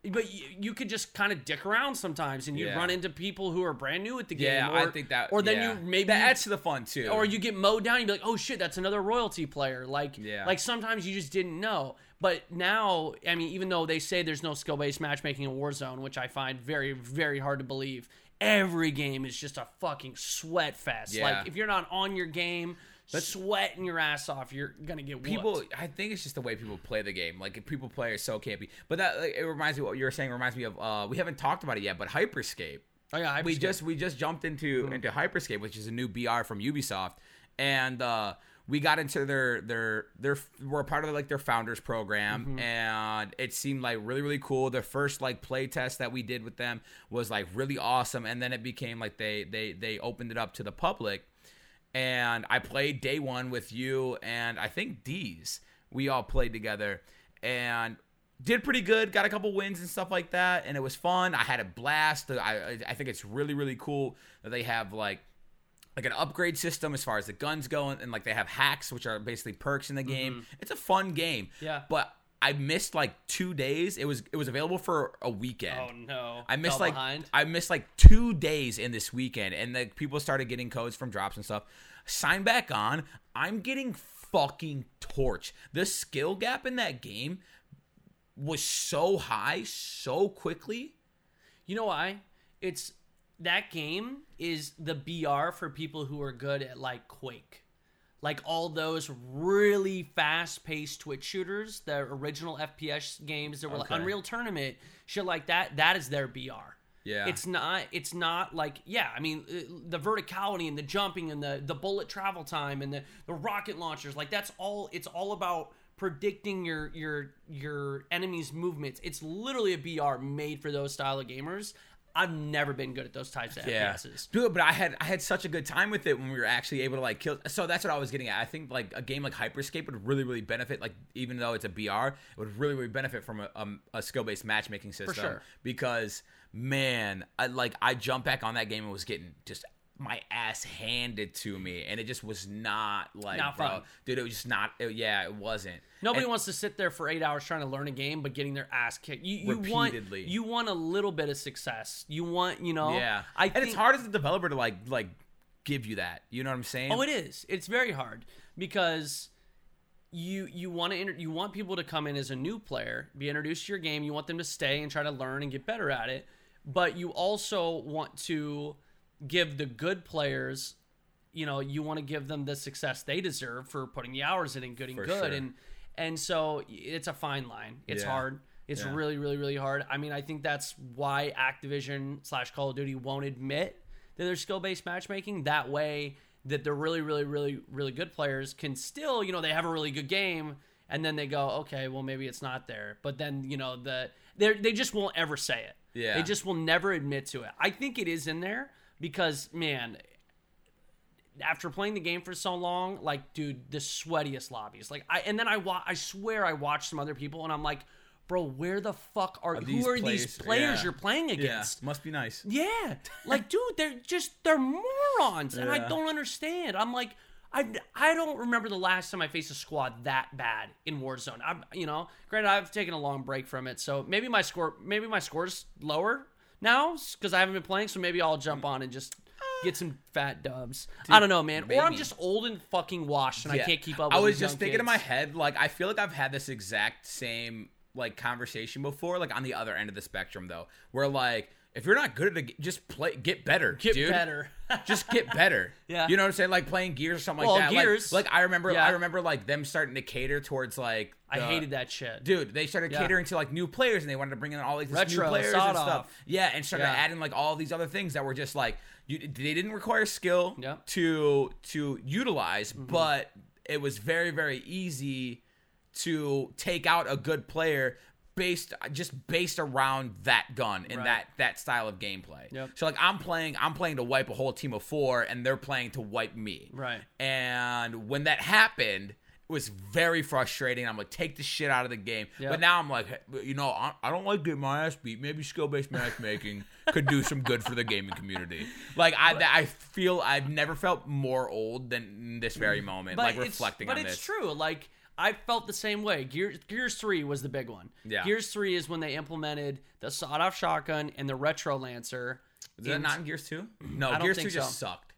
but you, you could just kind of dick around sometimes, and you Yeah. run into people who are brand new at the game. yeah, or, I think that. Or then yeah. you maybe that adds to the fun too. or you get mowed down. You'd be like, oh shit, that's another royalty player. Like, Yeah. like sometimes you just didn't know. But now, I mean, even though they say there's no skill based matchmaking in Warzone, which I find very, very hard to believe, every game is just a fucking sweat fest. Yeah. Like, if you're not on your game, sweating your ass off, you're gonna get people whooped. i think it's just the way people play the game. Like people play are so campy. But that like, it reminds me what you were saying reminds me of uh we haven't talked about it yet but hyperscape. Oh yeah, I we just we just jumped into into hyperscape which is a new br from ubisoft. And uh we got into their their their we're part of like their founders program. And it seemed like really really cool. The first like play test that we did with them was like really awesome. And then it became like they they they opened it up to the public and I played day one with you and I think D's. We all played together and did pretty good. Got a couple wins and stuff like that, and it was fun. I had a blast. I I think it's really really cool that they have like like an upgrade system as far as the guns go, and like they have hacks, which are basically perks in the game. It's a fun game. Mm-hmm. Yeah. but. I missed like two days. It was it was available for a weekend. Oh no! I missed Fell like behind. I missed like two days in this weekend, and the people started getting codes from drops and stuff. Sign back on. I'm getting fucking torch. The skill gap in that game was so high so quickly. You know why? It's that game is the BR for people who are good at like Quake. Like all those really fast-paced Twitch shooters, the original FPS games that were like Unreal Tournament, shit like that, that is their BR. Yeah. It's not it's not like yeah, I mean uh, the verticality and the jumping and the the bullet travel time and the the rocket launchers, like that's all it's all about predicting your your your enemy's movements. It's literally a BR made for those style of gamers. I've never been good at those types of FPSs. Dude, but I had I had such a good time with it when we were actually able to like kill. So that's what I was getting at. I think like a game like Hyperscape would really really benefit. Like even though it's a BR, it would really really benefit from a, um, a skill based matchmaking system. For sure. Because man, I like I jumped back on that game and was getting just my ass handed to me, and it just was not like Not bro, fun. dude. It was just not. it- yeah, it wasn't. Nobody And- wants to sit there for eight hours trying to learn a game, but getting their ass kicked. You, you want you want a little bit of success. You want you know. Yeah, I and think, it's hard as a developer to like like give you that. You know what I'm saying? Oh, it is. It's very hard because you you want to inter- you want people to come in as a new player, be introduced to your game. You want them to stay and try to learn and get better at it. But you also want to give the good players, you know, you want to give them the success they deserve for putting the hours in and getting For good. sure. And and so it's a fine line. It's Yeah. hard. It's Yeah. really, really, really hard. I mean, I think that's why Activision slash Call of Duty won't admit that there's skill based matchmaking. That way, that the really, really, really, really good players can still, you know, they have a really good game, and then they go, okay, well, maybe it's not there. But then, you know, the they they just won't ever say it. Yeah. they just will never admit to it. I think it is in there because, man, after playing the game for so long, like, dude, the sweatiest lobbies. Like, I and then I wa- I swear I watched some other people, and I'm like, bro, where the fuck are, these who are these players- players yeah. you're playing Yeah, against? must be nice. Yeah. Like, dude, they're just they're morons. And I don't understand. I'm like, I, I don't remember the last time I faced a squad that bad in Warzone. I'm you know, granted I've taken a long break from it, so maybe my score maybe my score's lower now because I haven't been playing. So maybe I'll jump on and just get some fat dubs. I don't know, man. Or I'm just old and fucking washed and I can't keep up. With the. I was just thinking in my head, like I feel like I've had this exact same like conversation before, like on the other end of the spectrum though, where like if you're not good at it, just play, get better, Get dude. better. just get better. Yeah. you know what I'm saying? Like playing Gears or something Well, like that. Like- Gears- like, I remember, yeah. I remember like them starting to cater towards like. I hated that shit. Dude, they started Yeah. catering to like new players, and they wanted to bring in all these Retro, new players and stuff. off. Yeah, and started Yeah. adding like all these other things that were just like you. They didn't require skill. Mm-hmm. to to utilize, but it was very very easy to take out a good player based just based around that gun and Right. that that style of gameplay. Yep. So like I'm playing I'm playing to wipe a whole team of 4 and they're playing to wipe me. Right. And when that happened, it was very frustrating. I'm like, take the shit out of the game. Yep. But now I'm like, you know, I, I don't like getting my ass beat. Maybe skill based matchmaking could do some good for the gaming community. Like I, I feel I've never felt more old than this very moment. like reflecting but on it's true. Like I felt the same way. Gears Gears Three was the big one. Yeah. Gears Three is when they implemented the sawed-off shotgun and the retro lancer. Is that not in Gears Two? Mm-hmm. No, Gears think Two just so. sucked.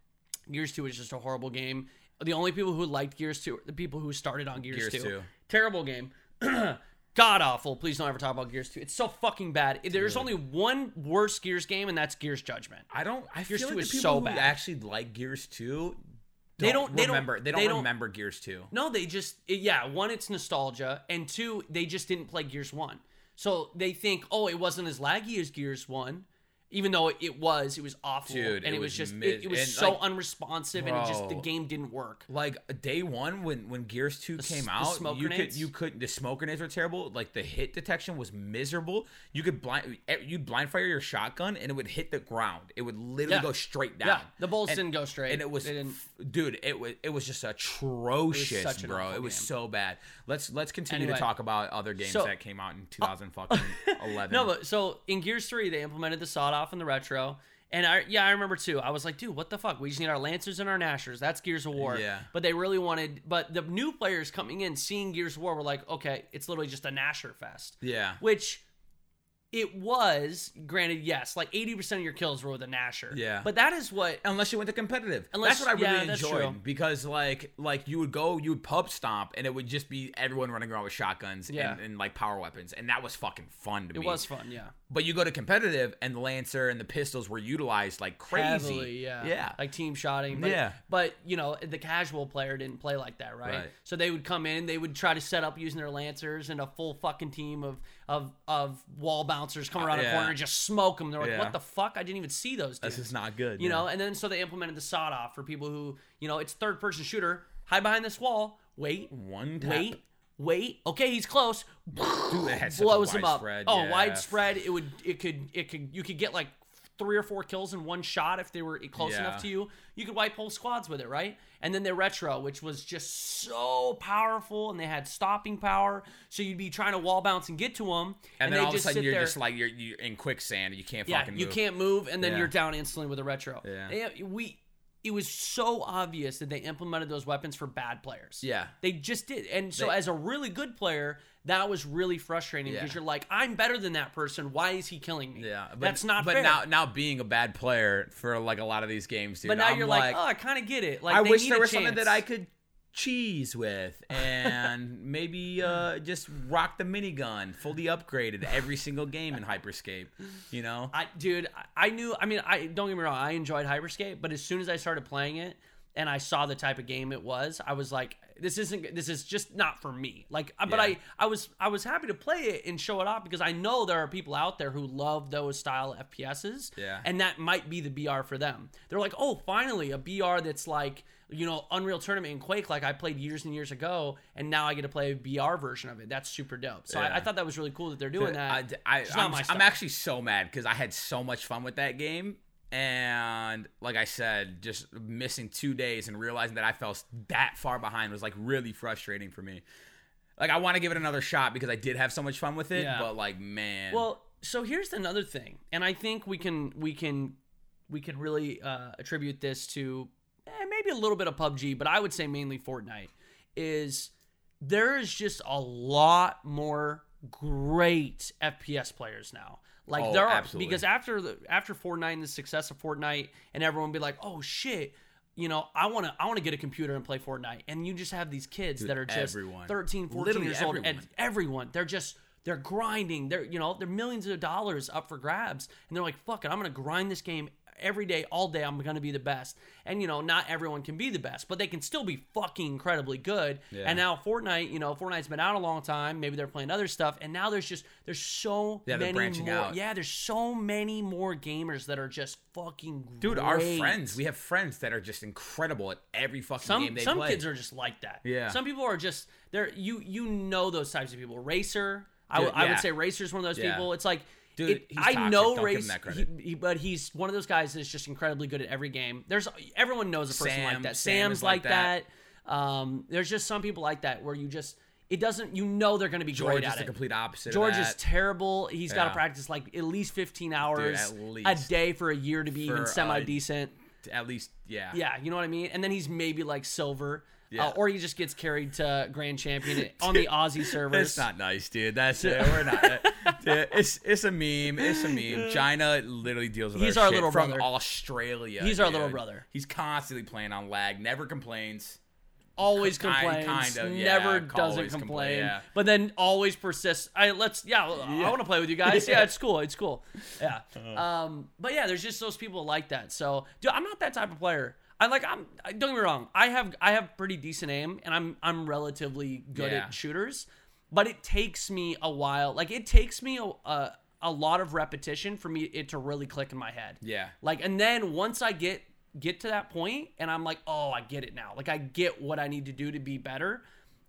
Gears 2 was just a horrible game. The only people who liked Gears 2 are the people who started on Gears, Gears 2. 2. Terrible game. God awful. Please don't ever talk about Gears 2. It's so fucking bad. There's only one worse Gears game, and that's Gears Judgment. I don't. I Gears feel 2 like is people so bad. actually like Gears Two. They don't- they don't- remember. They don't, they don't- remember Gears Two. No, they just, yeah, one, it's nostalgia, and two, they just didn't play Gears 1. So they think, oh, it wasn't as laggy as Gears 1. Even though it was, it was awful, Dude, and it it was was just, mis- it, it was and, so like, unresponsive, and it just the game didn't work. like day one when when Gears Two s- came the out, you grenades? could you could the smoke grenades were terrible. Like the hit detection was miserable. You could blind you'd blind fire your shotgun and it would hit the ground. It would literally Yeah. go straight down. Yeah, the bullets And- didn't go straight. and it was dude. It was it was just atrocious, such an bro. It was game. so bad. Let's let's continue Anyway. to talk about other games So- that came out in uh, 2011. No, but so in Gears 3, they implemented the sawed off and the retro. And I, yeah, I remember too. I was like, dude, what the fuck? We just need our Lancers and our Nashers. That's Gears of War. Yeah. But they really wanted, but the new players coming in, seeing Gears of War, were like, okay, it's literally just a Nasher fest. yeah. Which it was, granted, yes, like 80% of your kills were with a Nasher. Yeah. But that is what, Unless you went to competitive. Unless- that's what I really yeah, enjoyed because like like you would go, you would pub stomp, and it would just be everyone running around with shotguns Yeah. and, and like power weapons, and that was fucking fun to be. it me. was fun, yeah. But you go to competitive, and the lancer and the pistols were utilized like crazy. Heavily, yeah. yeah. Like team shotting. But, Yeah. But, you know, the casual player didn't play like that, right? Right. So they would come in, they would try to set up using their lancers and a full fucking team of of of wall bouncers come uh, around a Yeah. corner and just smoke them. They're like, Yeah. what the fuck? I didn't even see those dudes. this is not good. You know, and then so they implemented the sawed off for people who, you know, it's third person shooter, hide behind this wall, wait, one tap. wait, wait. Okay, he's close. Dude, it had such a blows him up. widespread, Oh, yeah. widespread. It would. It could. It could. You could get like three or four kills in one shot if they were close Yeah. enough to you. You could wipe whole squads with it, right? And then their retro, which was just so powerful, and they had stopping power. So you'd be trying to wall bounce and get to them, And, and, then all of a sudden you're there. just like you're, you're in quicksand. You can't yeah, fucking move. you can't move, and then Yeah. you're down instantly with a retro. Yeah. We. It was so obvious that they implemented those weapons for bad players. Yeah. They just did. And so They- as a really good player, that was really frustrating Yeah. because you're like, I'm better than that person. Why is he killing me? Yeah, but, That's not But fair. now, now being a bad player for like a lot of these games, dude. but now I'm you're like, oh, I kind of get it. Like I wish there was something that I could cheese with and maybe uh, just rock the minigun fully upgraded every single game in Hyperscape. You know? I, dude, I- knew. I mean, I don't get me wrong. I enjoyed Hyperscape, but as soon as I started playing it and I saw the type of game it was, I was like, this isn't. This is just not for me. Like, uh, but Yeah. I, I was, I was happy to play it and show it off because I know there are people out there who love those style FPSs. Yeah. and that might be the BR for them. They're like, oh, finally a BR that's like. You know, Unreal Tournament and Quake, like I played years and years ago, and now I get to play a BR version of it. That's super dope. So Yeah. I, I thought that was really cool that they're doing that. I, I, it's I'm, my I'm actually so mad because I had so much fun with that game. And like I said, just missing two days and realizing that I fell that far behind was like really frustrating for me. Like I want to give it another shot because I did have so much fun with it, Yeah. but like man, Well, so here's another thing, and I think we can we can we can really uh, attribute this to maybe a little bit of PUBG, but I would say mainly Fortnite, is there is just a lot more great FPS players now. Like Oh, there are absolutely. because after the after Fortnite and the success of Fortnite, and everyone be like, oh shit. You know, I want to I want to get a computer and play Fortnite. And you just have these kids that are just everyone. 13, 14 Literally years old and everyone. everyone. They're just they're grinding. They're you know they're millions of dollars up for grabs, and they're like, "Fuck it, I'm gonna grind this game every day, all day. I'm gonna be the best." And you know, not everyone can be the best, but they can still be fucking incredibly good. Yeah. And now Fortnite, you know, Fortnite's been out a long time. Maybe they're playing other stuff, and now there's just there's so Yeah, they're many branching more. out. Yeah, there's so many more gamers that are just fucking Dude, our friends, we have friends that are just incredible at every fucking some game they some play. kids are just like that. Yeah. Some people are just they're you you know those types of people. Racer, I would I yeah. would say Racer's one of those Yeah. people. It's like Dude, it- he's I know Don't Race, he- he- but he's one of those guys that's just incredibly good at every game. There's everyone knows a person Sam- like that. Sam Sam's like that. that. Um, there's just some people like that where you just it doesn't you know they're going to be George great is at the it. complete opposite. George is terrible. He's got to practice like at least 15 hours at a day for a year to be even For, uh, semi decent. at least, yeah. Yeah, you know what I mean? And then he's maybe like silver. Yeah. Uh, or he just gets carried to grand champion on the Aussie servers. It's not nice, dude. That's it. We're not. dude, it's it's a meme. It's a meme. China literally deals with He's our, our shit little from brother. Australia. He's our little brother. He's constantly playing on lag. Never complains. always Kind- complains, kind of, yeah, never doesn't complain, complain, yeah. but then always persists. I let's yeah, I want to play with you guys. Yeah. it's cool, it's cool. Yeah, Uh-huh. um, but yeah, there's just those people like that. So, dude, I'm not that type of player. I like I'm. Don't get me wrong. I have I have pretty decent aim, and I'm I'm relatively good Yeah. at shooters. But it takes me a while. Like it takes me a, a a lot of repetition for me it to really click in my head. Yeah. Like, and then once I get get to that point, and I'm like, oh, I get it now. Like, I get what I need to do to be better.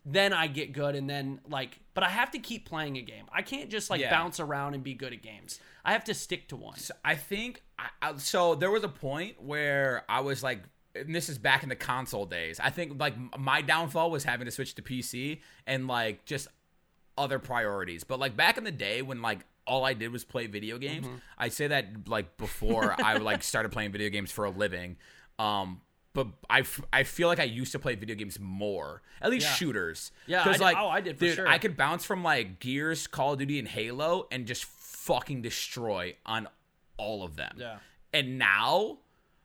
Then I get good, and then like, but I have to keep playing a game. I can't just like Yeah. bounce around and be good at games. I have to stick to one. So I think I, I, so. There was a point where I was like, and this is back in the console days. I think like my downfall was having to switch to PC and like just other priorities. But like back in the day when like all I did was play video games, Mm-hmm. I say that like before I like started playing video games for a living. Um, but I, f- I feel like I used to play video games more, at least Yeah. shooters. Yeah, because like, oh, I did for dude, sure. I could bounce from like Gears, Call of Duty, and Halo, and just fucking destroy on all of them. Yeah. And now,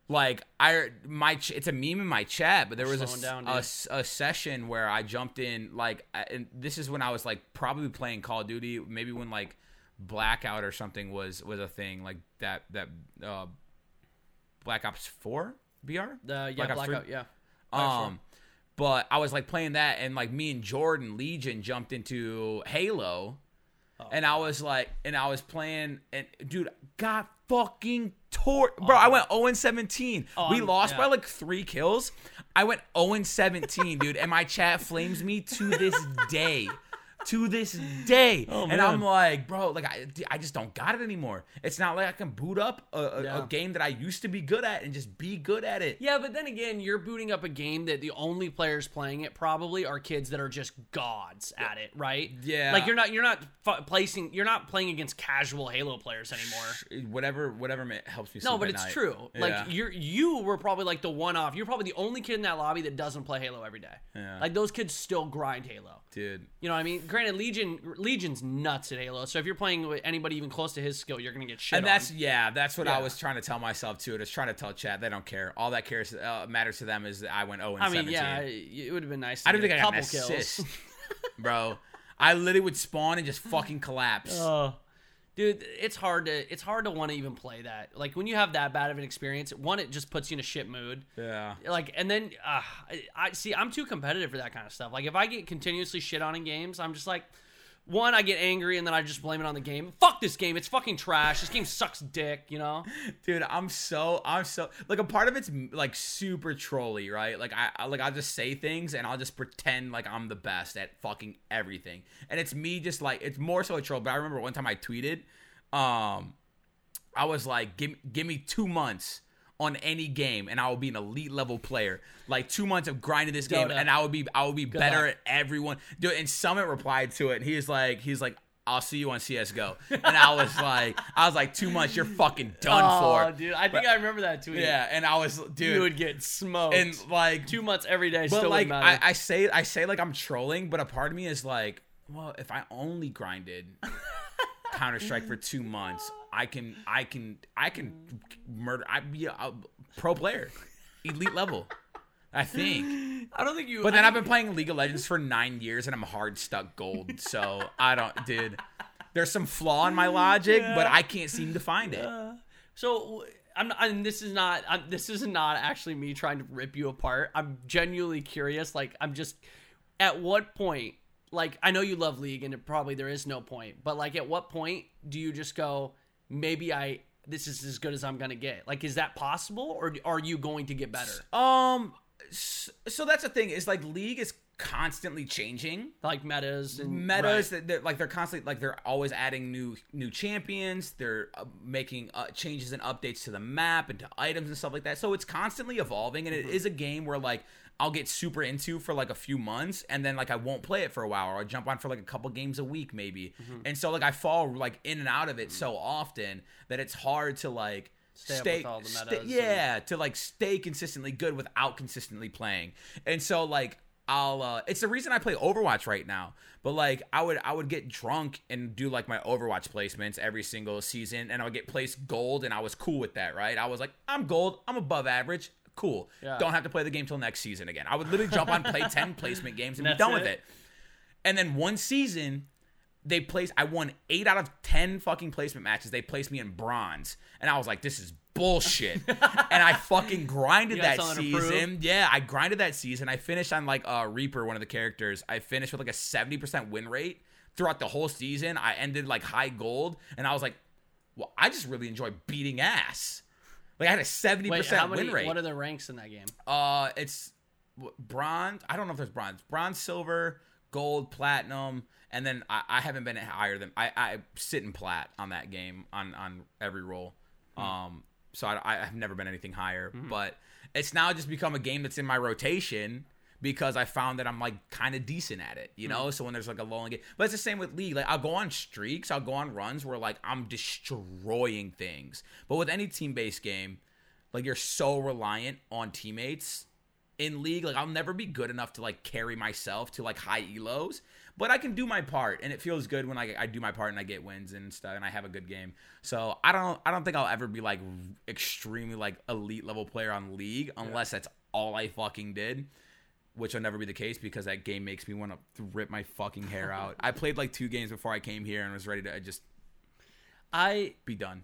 like I my ch- it's a meme in my chat, but there was a, down, a a session where I jumped in like, I- and this is when I was like probably playing Call of Duty, maybe when like Blackout or something was was a thing like that that uh, Black Ops Four BR. The yeah, Black blackout. 3? Yeah. Um, but I was like playing that, and like me and Jordan Legion jumped into Halo, Oh, and I was like, and I was playing, and dude, got fucking tore, bro. I went 0 and 17. Oh, we um, lost yeah. by like three kills. I went 0 and 17, dude, and my chat flames me to this day. To this day, oh, and Oh, man. I'm like, bro, like I, I just don't got it anymore. It's not like I can boot up a, a, Yeah. a game that I used to be good at and just be good at it. Yeah, but then again, you're booting up a game that the only players playing it probably are kids that are just gods at it, right? Yeah. Like you're not you're not f- placing you're not playing against casual Halo players anymore. whatever whatever helps me No, but it's night. true. Like Yeah. you're you were probably like the one off. You're probably the only kid in that lobby that doesn't play Halo every day. Yeah. Like those kids still grind Halo. dude You know what I mean? Granted, Legion Legion's nuts at Halo. So if you're playing with anybody even close to his skill, you're gonna get shit. and that's on. yeah that's what i was trying to tell myself too just trying to tell chat they don't care all that cares uh, matters to them is that i went 0 and I mean, 17 yeah, it would have been nice. To i don't think a i got an assist bro i literally would spawn and just fucking collapse Oh, dude, it's hard to it's hard to want to even play that. Like when you have that bad of an experience, one it just puts you in a shit mood. yeah Like and then uh, I, I see I'm too competitive for that kind of stuff. Like if I get continuously shit on in games, I'm just like. One, I get angry and then I just blame it on the game. Fuck this game. It's fucking trash. This game sucks dick, you know? dude i'm so i'm so like a part of it's like super trolly right like I, I like i'll just say things and i'll just pretend like i'm the best at fucking everything and it's me just like it's more so a troll but i remember one time i tweeted um i was like give, give me two months on any game and i will be an elite level player like two months of grinding this game and i would be i would be better luck. at everyone dude and summit replied to it and he was like he's like I'll see you on CS:GO. And I was like, I was like, two months, you're fucking done oh, for. dude, I think I remember that tweet. Yeah, and I was, dude, you would get smoked. and like, two months every day. but still like, I. I say, I say like I'm trolling, but a part of me is like, well, if I only grinded Counter Strike for two months, I can, I can, I can murder. I'd be a, a pro player, elite level. I think. I don't think you. But then I I've been playing League of Legends for nine years and I'm hard stuck gold. So I don't, dude. There's some flaw in my logic, but I can't seem to find it. So I'm not, and this is not I'm, this is not actually me trying to rip you apart. I'm genuinely curious. Like I'm just at what point? Like I know you love League, and it probably there is no point. But like at what point do you just go? Maybe I this is as good as I'm gonna get. Like is that possible, or are you going to get better? Um, so that's the thing is like League is constantly changing. Like metas and Metas, right. that they're, like they're constantly like they're always adding new new champions. They're uh, making uh, changes and updates to the map and to items and stuff like that. So it's constantly evolving, and it is a game where like I'll get super into for like a few months, and then like I won't play it for a while, or I'll jump on for like a couple games a week maybe. And so like I fall like in and out of it so often that it's hard to like. Stay Stay, with all the metas and- yeah, to like stay consistently good without consistently playing. And so like I'll uh it's the reason I play Overwatch right now. But like I would I would get drunk and do like my Overwatch placements every single season and I would get placed gold and I was cool with that, right? I was like, I'm gold, I'm above average. Cool. Yeah. Don't have to play the game till next season again. I would literally jump on play 10 placement games and be That's done with it? it. And then one season, they placed. I won eight out of ten fucking placement matches. They placed me in bronze, and I was like, "This is bullshit." and I fucking grinded that something to prove? season. Yeah, I grinded that season. I finished on like uh, Reaper, one of the characters. I finished with like a seventy percent win rate throughout the whole season. I ended like high gold, and I was like, "Well, I just really enjoy beating ass." Like I had a seventy percent many? win rate. What are the ranks in that game? Uh, it's bronze. I don't know if there's bronze, bronze, silver, gold, platinum, and then I, I haven't been higher than I, I sit in plat on that game on on every role. Um, so I, I have never been anything higher, but it's now just become a game that's in my rotation because I found that I'm like kind of decent at it, you know. Mm-hmm. So when there's like a lull in game, but it's the same with league. Like I'll go on streaks, I'll go on runs where like I'm destroying things. But with any team based game, like you're so reliant on teammates in league like i'll never be good enough to like carry myself to like high elos but i can do my part and it feels good when i, I do my part and i get wins and stuff and i have a good game so i don't i don't think i'll ever be like extremely like elite level player on league unless that's all i fucking did which will never be the case because that game makes me want to rip my fucking hair out i played like two games before i came here and was ready to just I be done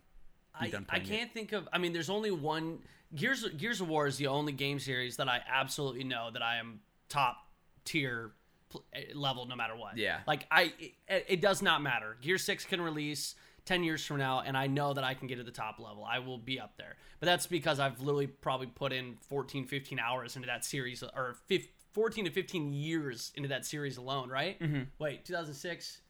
be I, done I playing it. can't think of. I mean, there's only one. Gears Gears of War is the only game series that I absolutely know that I am top tier pl- eh, level no matter what. Yeah. Like I, it, it does not matter. Gear Six can release. 10 years from now and I know that I can get to the top level. I will be up there. But that's because I've literally probably put in 14 15 hours into that series or 15, 14 to 15 years into that series alone, right? Mm-hmm. Wait, 2006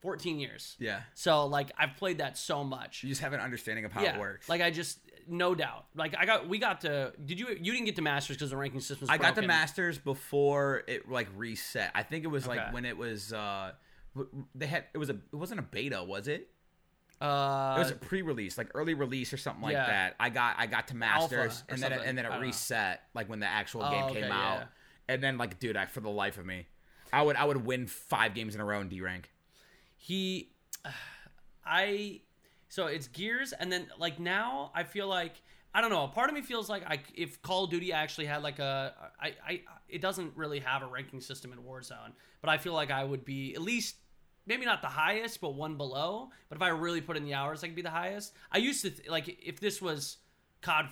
14 years. yeah So like I've played that so much you just have an understanding of how yeah, it works Like I just no doubt. Like I got we got to did you you didn't get to masters because the ranking system I got the masters before it like reset. I think it was Okay. like when it was uh they had it was a it wasn't a beta, was it? Uh, It was a pre-release, like early release or something like yeah. that. I got I got to masters and then it, and then it don't know. reset like when the actual Oh, game okay, came out. And then like dude, I for the life of me, I would I would win 5 games in a row in D rank. he I so it's Gears and then like now I feel like I don't know. A part of me feels like I if Call of Duty actually had like a I I it doesn't really have a ranking system in Warzone, but I feel like I would be at least maybe not the highest, but one below. But if I really put in the hours, I could be the highest. I used to th- like if this was COD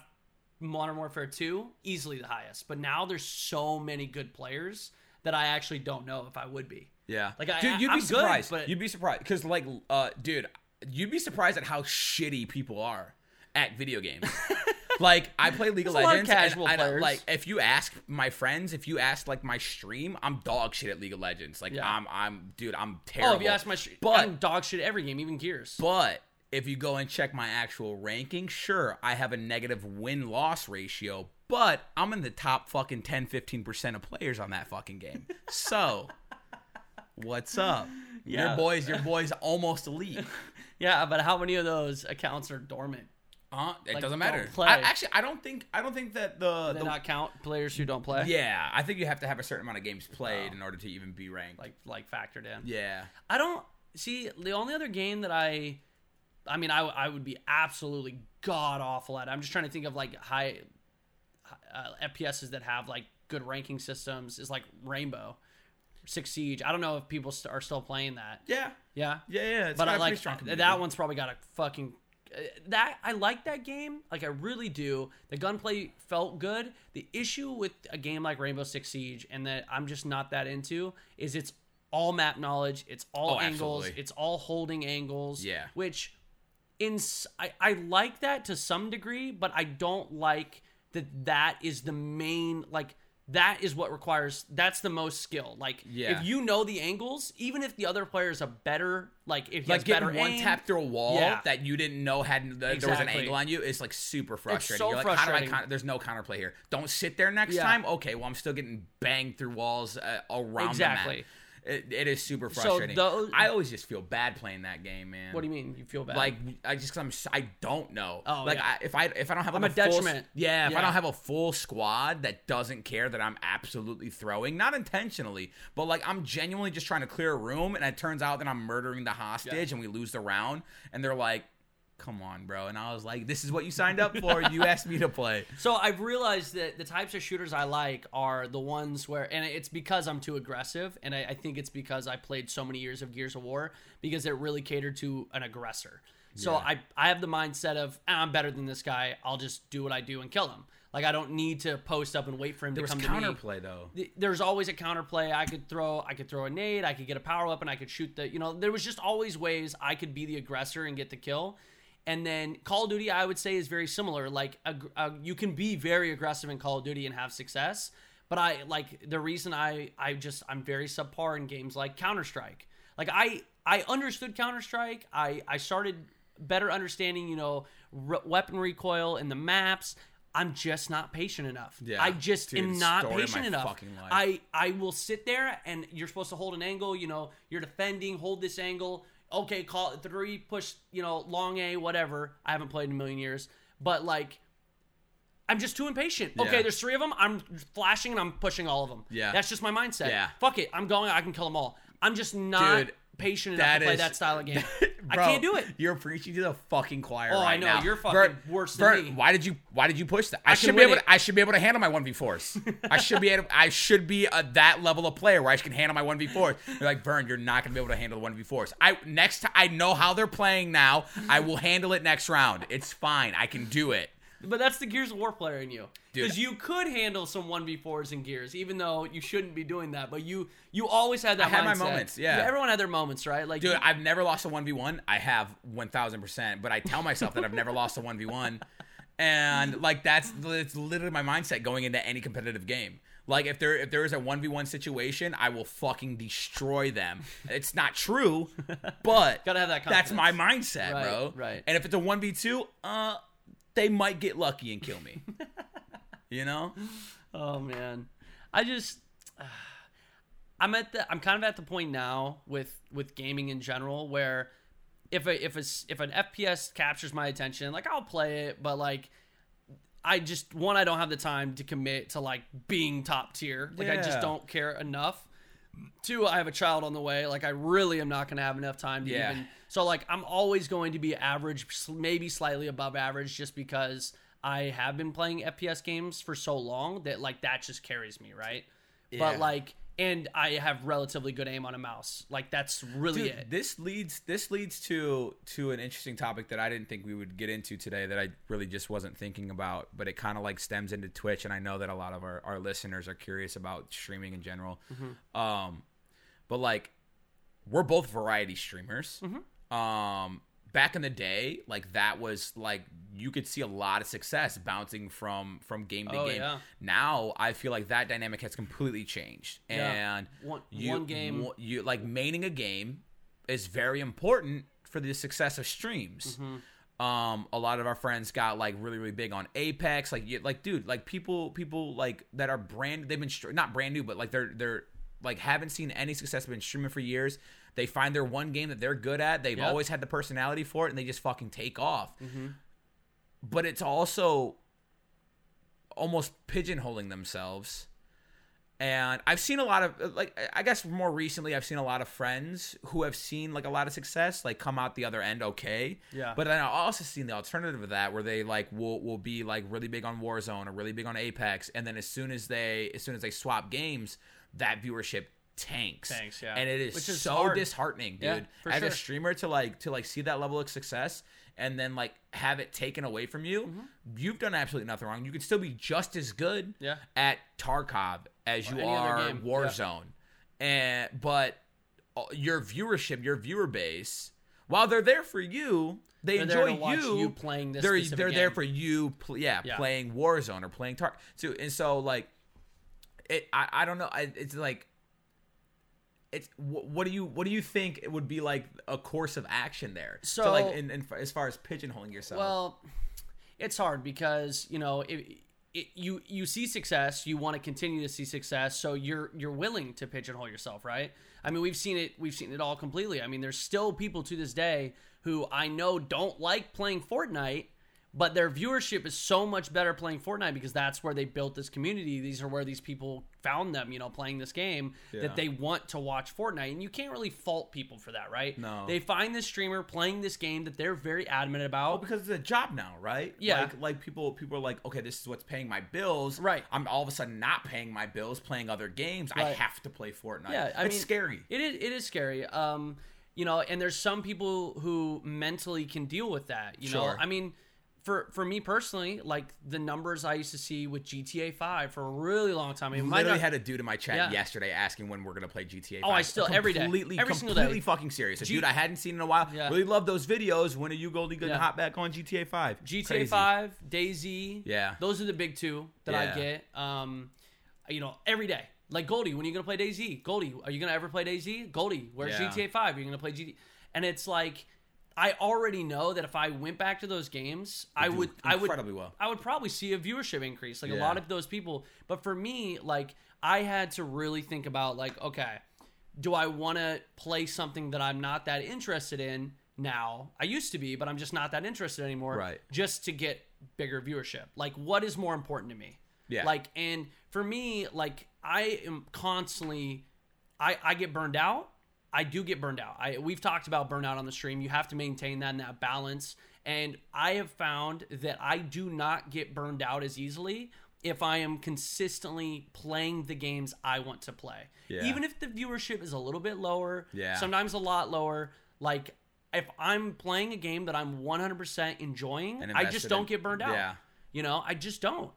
Modern Warfare 2, easily the highest. But now there's so many good players that I actually don't know if I would be. Yeah. Like, I- dude, you'd I'm be good, surprised. but- You'd be surprised cuz like uh dude, you'd be surprised at how shitty people are at video games. like I play League of There's of Legends and casual I don't- players. like if you ask my friends, if you ask like my stream, I'm dog shit at League of Legends. Like Yeah. I'm I'm dude, I'm terrible. Oh, if you ask my, sh- But- I'm dog shit every game, even Gears. But if you go and check my actual ranking, sure, I have a negative win loss ratio, but I'm in the top fucking 10 15% of players on that fucking game. So, What's up? Yeah. Your boys, your boys almost elite. Yeah, but how many of those accounts are dormant? Uh, it Like, doesn't matter. I, actually, I don't think I don't think that the, They the not count players who don't play. yeah. I think you have to have a certain amount of games played Oh. in order to even be ranked. like like factored in. yeah, I don't see the only other game that I, I mean, I I would be absolutely god awful at. It. I'm just trying to think of like high, uh, FPSs that have like good ranking systems. Is like Rainbow, Six Siege. I don't know if people st- are still playing that. yeah, Yeah, yeah, yeah. It's but I like strong that one's probably got a fucking uh, that I like that game. Like I really do. The gunplay felt good. The issue with a game like Rainbow Six Siege and that I'm just not that into is it's all map knowledge. It's all Oh, angles. absolutely. It's all holding angles. Yeah. Which in I, I like that to some degree, but I don't like that that is the main like that is what requires that's the most skill. Like Yeah. if you know the angles, even if the other player is a better like if he like better getting one aim, tap through a wall Yeah. that you didn't know had that there was an angle on you is like super frustrating. so You're like, how do I? frustrating. Counter- there's no counterplay here. Don't sit there next Yeah. time. Okay, well I'm still getting banged through walls uh, around Exactly. The. It, it is super So frustrating. I always just feel bad playing that game, man. What do you mean? You feel bad? Like I just cause I'm I don't know. Oh, like yeah. I, if I if I don't have like I'm a full detriment. yeah, if I don't have a full squad that doesn't care that I'm absolutely throwing, not intentionally, but like I'm genuinely just trying to clear a room, and it turns out that I'm murdering the hostage, and we lose the round, and they're like. Come on, bro. And I was like, this is what you signed up for. You asked me to play. So I've realized that the types of shooters I like are the ones where, and it's because I'm too aggressive, and I, I think it's because I played so many years of Gears of War because it really catered to an aggressor. So Yeah. I I have the mindset of "Ah, I'm better than this guy. I'll just do what I do and kill him. Like I don't need to post up and wait for him There to come to me. counterplay though. there's always a counterplay. I could throw, I could throw a nade, I could get a power weapon, I could shoot the, you know, there was just always ways I could be the aggressor and get the kill. And then Call of Duty, I would say, is very similar. Like, you can be very aggressive in Call of Duty and have success. But I like the reason I I just I'm very subpar in games like Counter Strike. Like I I understood Counter Strike. I I started better understanding you know re- weapon recoil and the maps. I'm just not patient enough. Yeah. I just Dude, am not patient enough. I I will sit there and you're supposed to hold an angle. You know, you're defending, hold this angle. Okay, call it three, push. You know, long A, whatever. I haven't played in a million years, but like. I'm just too impatient. Yeah. Okay, there's three of them. I'm flashing and I'm pushing all of them. Yeah. That's just my mindset. Yeah. Fuck it. I'm going. I can kill them all. I'm just not Dude, patient enough that to play is- that style of game. I Bro, can't do it. You're preaching to the fucking choir. Oh, I know. now. You're fucking Vert, worse than Vert, me. Why did you Why did you push that? I, I should be able. it. To, I should be able to handle my one v fours. I should be. Able, I should be a, that level of player where I can handle my one v fours. You're like Vern. You're not gonna be able to handle the one v fours. I next. ti- I know how they're playing now. I will handle it next round. It's fine. I can do it. But that's the Gears of War player in you. Because you could handle some 1v4s in Gears, even though you shouldn't be doing that. But you you always had that I had my moments, yeah. Everyone had their moments, right? Like, Dude, you- I've never lost a one v one. I have one thousand percent, but I tell myself that I've never lost a one v one, and like that's it's literally my mindset going into any competitive game. Like if there if there is a one v one situation, I will fucking destroy them. It's not true, but Gotta have that That's my mindset, Right, bro. right. And if it's a one v two, uh, they might get lucky and kill me. you know? oh man, I just uh, I'm at the I'm kind of at the point now with with gaming in general where if a if a if an FPS captures my attention, like I'll play it, but like I just one I don't have the time to commit to like being top tier. Like I just don't care enough. Two, I have a child on the way. Like I really am not going to have enough time to Yeah. even. So like I'm always going to be average, maybe slightly above average, just because I have been playing FPS games for so long that like that just carries me right. Yeah. But like, and I have relatively good aim on a mouse. Like that's really Dude, it. this leads this leads to to an interesting topic that I didn't think we would get into today that I really just wasn't thinking about, but it kind of like stems into Twitch, and I know that a lot of our, our listeners are curious about streaming in general. Um, but like, we're both variety streamers. Um, back in the day, like that was like you could see a lot of success bouncing from from game to Oh, game. yeah. Now I feel like that dynamic has completely changed, Yeah. and One- you, one game- you like maining a game is very important for the success of streams. Mm-hmm. Um, a lot of our friends got like really, really big on Apex. Like, you, like, dude, like people, people like that are brand. They've been str- not brand new, but like they're they're like haven't seen any success, been streaming for years. They find their one game that they're good at. They've Yep. always had the personality for it, and they just fucking take off. Mm-hmm. But it's also almost pigeonholing themselves. And I've seen a lot of like I guess more recently I've seen a lot of friends who have seen like a lot of success like come out the other end okay. Yeah. But then I've also seen the alternative of that where they like will will be like really big on Warzone or really big on Apex and then as soon as they as soon as they swap games that viewership tanks. Tanks, yeah. And it is, is so hard. disheartening, dude. Yeah, As a streamer to like to like see that level of success and then like have it taken away from you, Mm-hmm. you've done absolutely nothing wrong. You can still be just as good Yeah. at Tarkov as you are game, yeah. Warzone. And but uh, your viewership, your viewer base, while they're there for you, they They're there enjoy you. you playing this They're they're there for you, pl- yeah, Yeah. playing Warzone or playing Tark. So and so like, it. I, I don't know. I, it's like. It's wh- what do you what do you think it would be like a course of action there? So- to like in, in, as far as pigeonholing yourself. Well, it's hard because you know it, it, you you see success, you want to continue to see success, so you're you're willing to pigeonhole yourself, right? I mean, we've seen it we've seen it all completely. I mean, there's still people to this day who I know don't like playing Fortnite. But their viewership is so much better playing Fortnite because that's where they built this community. These are where these people found them, you know, playing this game Yeah. that they want to watch Fortnite. And you can't really fault people for that, right? No. They find this streamer playing this game that they're very adamant about. Well, because it's a job now, right? Yeah. Like, like people, people are like, okay, this is what's paying my bills. Right. I'm all of a sudden not paying my bills, playing other games. I have to play Fortnite. Yeah, I it's mean, scary. It is. It is scary. Um, you know, and there's some people who mentally can deal with that. You know, I mean, for for me personally, like the numbers I used to see with GTA Five for a really long time. I mean, literally not- had a dude in my chat Yeah. yesterday asking when we're gonna play GTA. 5. Oh, I still- every day. completely, Every single day. completely fucking serious. A G- dude I hadn't seen in a while. Yeah. Really love those videos. When are you Goldie good Yeah. hot back on GTA Five? GTA Crazy. Five, DayZ. Yeah. those are the big two that I get. Um, you know, every day. Like Goldie, when are you gonna play DayZ? Goldie, are you gonna ever play DayZ? Goldie, where's Yeah. GTA Five? You're you gonna play GT? And it's like, I already know that if I went back to those games, I would, I would, incredibly well. I would probably see a viewership increase. Like a Yeah. lot of those people. But for me, like I had to really think about like, okay, do I want to play something that I'm not that interested in now? I used to be, but I'm just not that interested anymore. Right. Just to get bigger viewership. Like what is more important to me? Yeah. Like and for me, like I am constantly I I get burned out. I do get burned out. I we've talked about burnout on the stream. You have to maintain that and that balance. And I have found that I do not get burned out as easily if I am consistently playing the games I want to play. Yeah. Even if the viewership is a little bit lower, Yeah. sometimes a lot lower, like if I'm playing a game that I'm 100% enjoying, I just don't in- get burned out. Yeah. You know, I just don't.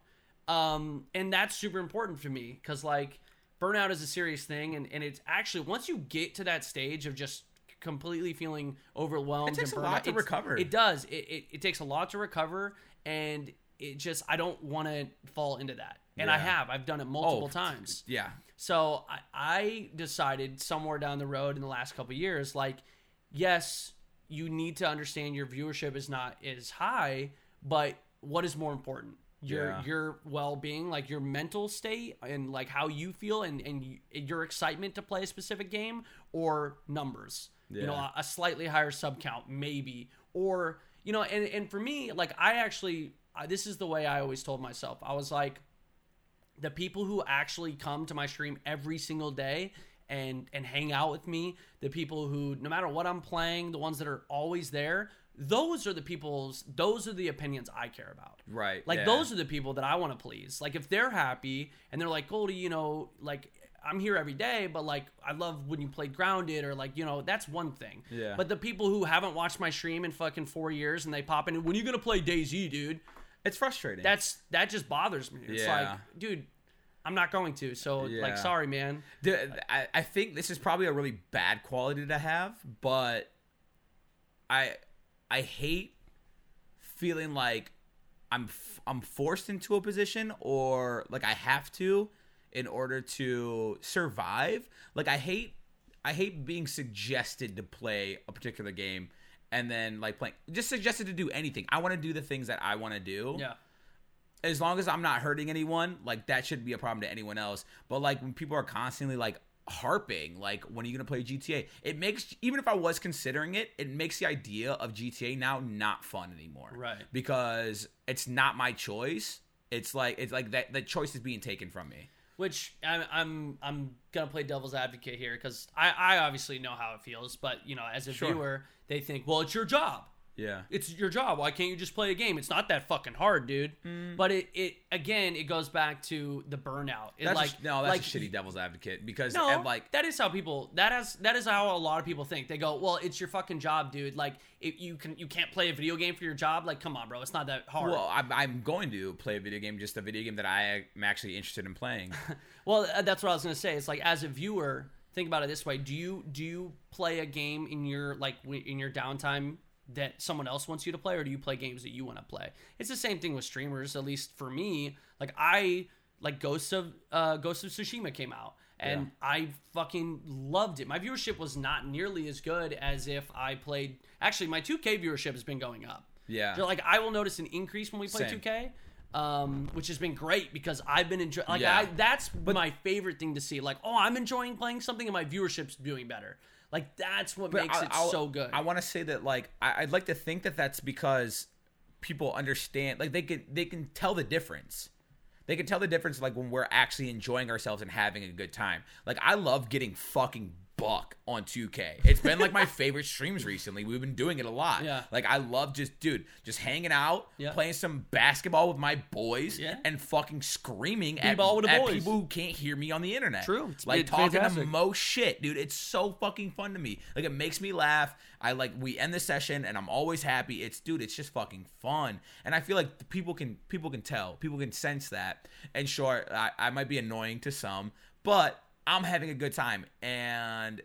Um, and that's super important for me because like burnout is a serious thing, and, and it's actually once you get to that stage of just completely feeling overwhelmed, It takes and a lot to it's- recover. It does. It, it it takes a lot to recover, and it just I don't want to fall into that, and I have. I've done it multiple Oh, times. Yeah. So I, I decided somewhere down the road in the last couple of years, like, yes, you need to understand your viewership is not as high, but what is more important? Your Yeah. your well being, like your mental state, and like how you feel, and and your excitement to play a specific game, or numbers. You know, a, slightly higher sub count, maybe, or you know, and and for me, like I actually, I, this is the way I always told myself. I was like, the people who actually come to my stream every single day and and hang out with me the people who no matter what i'm playing the ones that are always there those are the people's those are the opinions i care about Right. like yeah. those are the people that i want to please like if they're happy and they're like goldie you know like i'm here every day but like i love when you play grounded or like you know that's one thing Yeah. but the people who haven't watched my stream in fucking four years and they pop in and when are you gonna play DayZ dude It's frustrating. that's that just bothers me. It's Yeah. like, dude, I'm not going to. So Yeah. like, sorry, man. The- I, I think this is probably a really bad quality to have, but I I hate feeling like I'm f- I'm forced into a position or like I have to in order to survive. Like I hate I hate being suggested to play a particular game and then like playing just suggested to do anything. I want to do the things that I want to do Yeah, as long as I'm not hurting anyone, like that shouldn't be a problem to anyone else. But like when people are constantly like harping like when are you gonna play GTA? It makes even if I was considering it, it makes the idea of GTA now not fun anymore. Right. Because it's not my choice. It's like it's like that the choice is being taken from me. Which I'm I'm I'm gonna play devil's advocate here because I I obviously know how it feels, but you know as a Sure. viewer they think well it's your job. Yeah. It's your job. Why can't you just play a game? It's not that fucking hard, dude. Mm. But it, it again, it goes back to the burnout. It That's like a, no, that's like, a shitty devil's advocate because No, like that is how people. That has that is how a lot of people think. They go, "Well, it's your fucking job, dude. Like, if you can you can't play a video game for your job. Like, come on, bro. It's not that hard." well, I'm, I'm going to play a video game, just a video game that I am actually interested in playing. Well, uh, that's what I was gonna say. It's like as a viewer, think about it this way: do you do you play a game in your like in your downtime that someone else wants you to play, or do you play games that you want to play? It's the same thing with streamers. At least for me, like I like Ghosts of uh, Ghost of Tsushima came out. And I fucking loved it. My viewership was not nearly as good as if I played. Actually, my 2K viewership has been going up. Yeah. So, like I will notice an increase when we play Same. 2K, um, which has been great because I've been enjoying. Like Yeah. I, that's my favorite thing to see. Like, oh, I'm enjoying playing something, and my viewership's doing better. Like that's what makes I- it I'll- so good. I want to say that like I, I'd like to think that that's because people understand like they can they can tell the difference. They can tell the difference like when we're actually enjoying ourselves and having a good time. Like I love getting fucking buck on 2K. It's been like my favorite streams recently. We've been doing it a lot. Yeah. Like I love just dude, just hanging out, Yeah. playing some basketball with my boys Yeah. and fucking screaming at, the at boys. people who can't hear me on the internet. True. It's- like it's talking fantastic. to most shit, dude. It's so fucking fun to me. Like it makes me laugh. I like we end the session and I'm always happy. It's dude, it's just fucking fun. And I feel like people can people can tell, people can sense that. And sure, I, I might be annoying to some, but I'm having a good time. And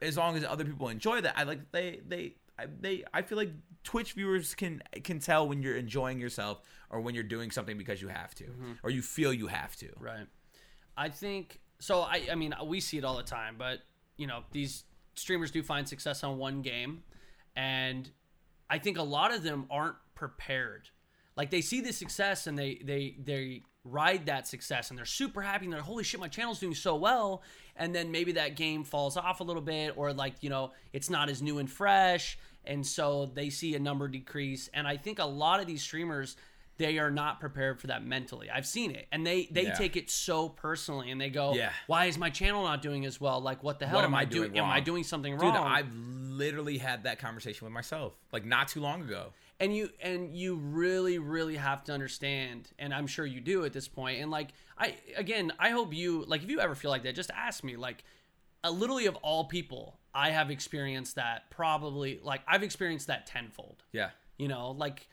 as long as other people enjoy that, I like they they I, they I feel like Twitch viewers can can tell when you're enjoying yourself or when you're doing something because you have to mm-hmm. or you feel you have to. Right. I think so. I I mean, we see it all the time, but you know, these streamers do find success on one game, and I think a lot of them aren't prepared. Like they see the success and they they they ride that success and they're super happy and they're holy shit, my channel's doing so well. And then maybe that game falls off a little bit, or like you know, it's not as new and fresh, and so they see a number decrease. And I think a lot of these streamers they are not prepared for that mentally. I've seen it, and they they Yeah. take it so personally, and they go, Yeah. "Why is my channel not doing as well? Like, what the hell What am I doing? Am I doing something Dude, wrong?" I've literally had that conversation with myself like not too long ago. And you and you really really have to understand and i'm sure you do at this point and like i again i hope you like if you ever feel like that just ask me like uh, literally of all people i have experienced that probably like i've experienced that tenfold Yeah. you know like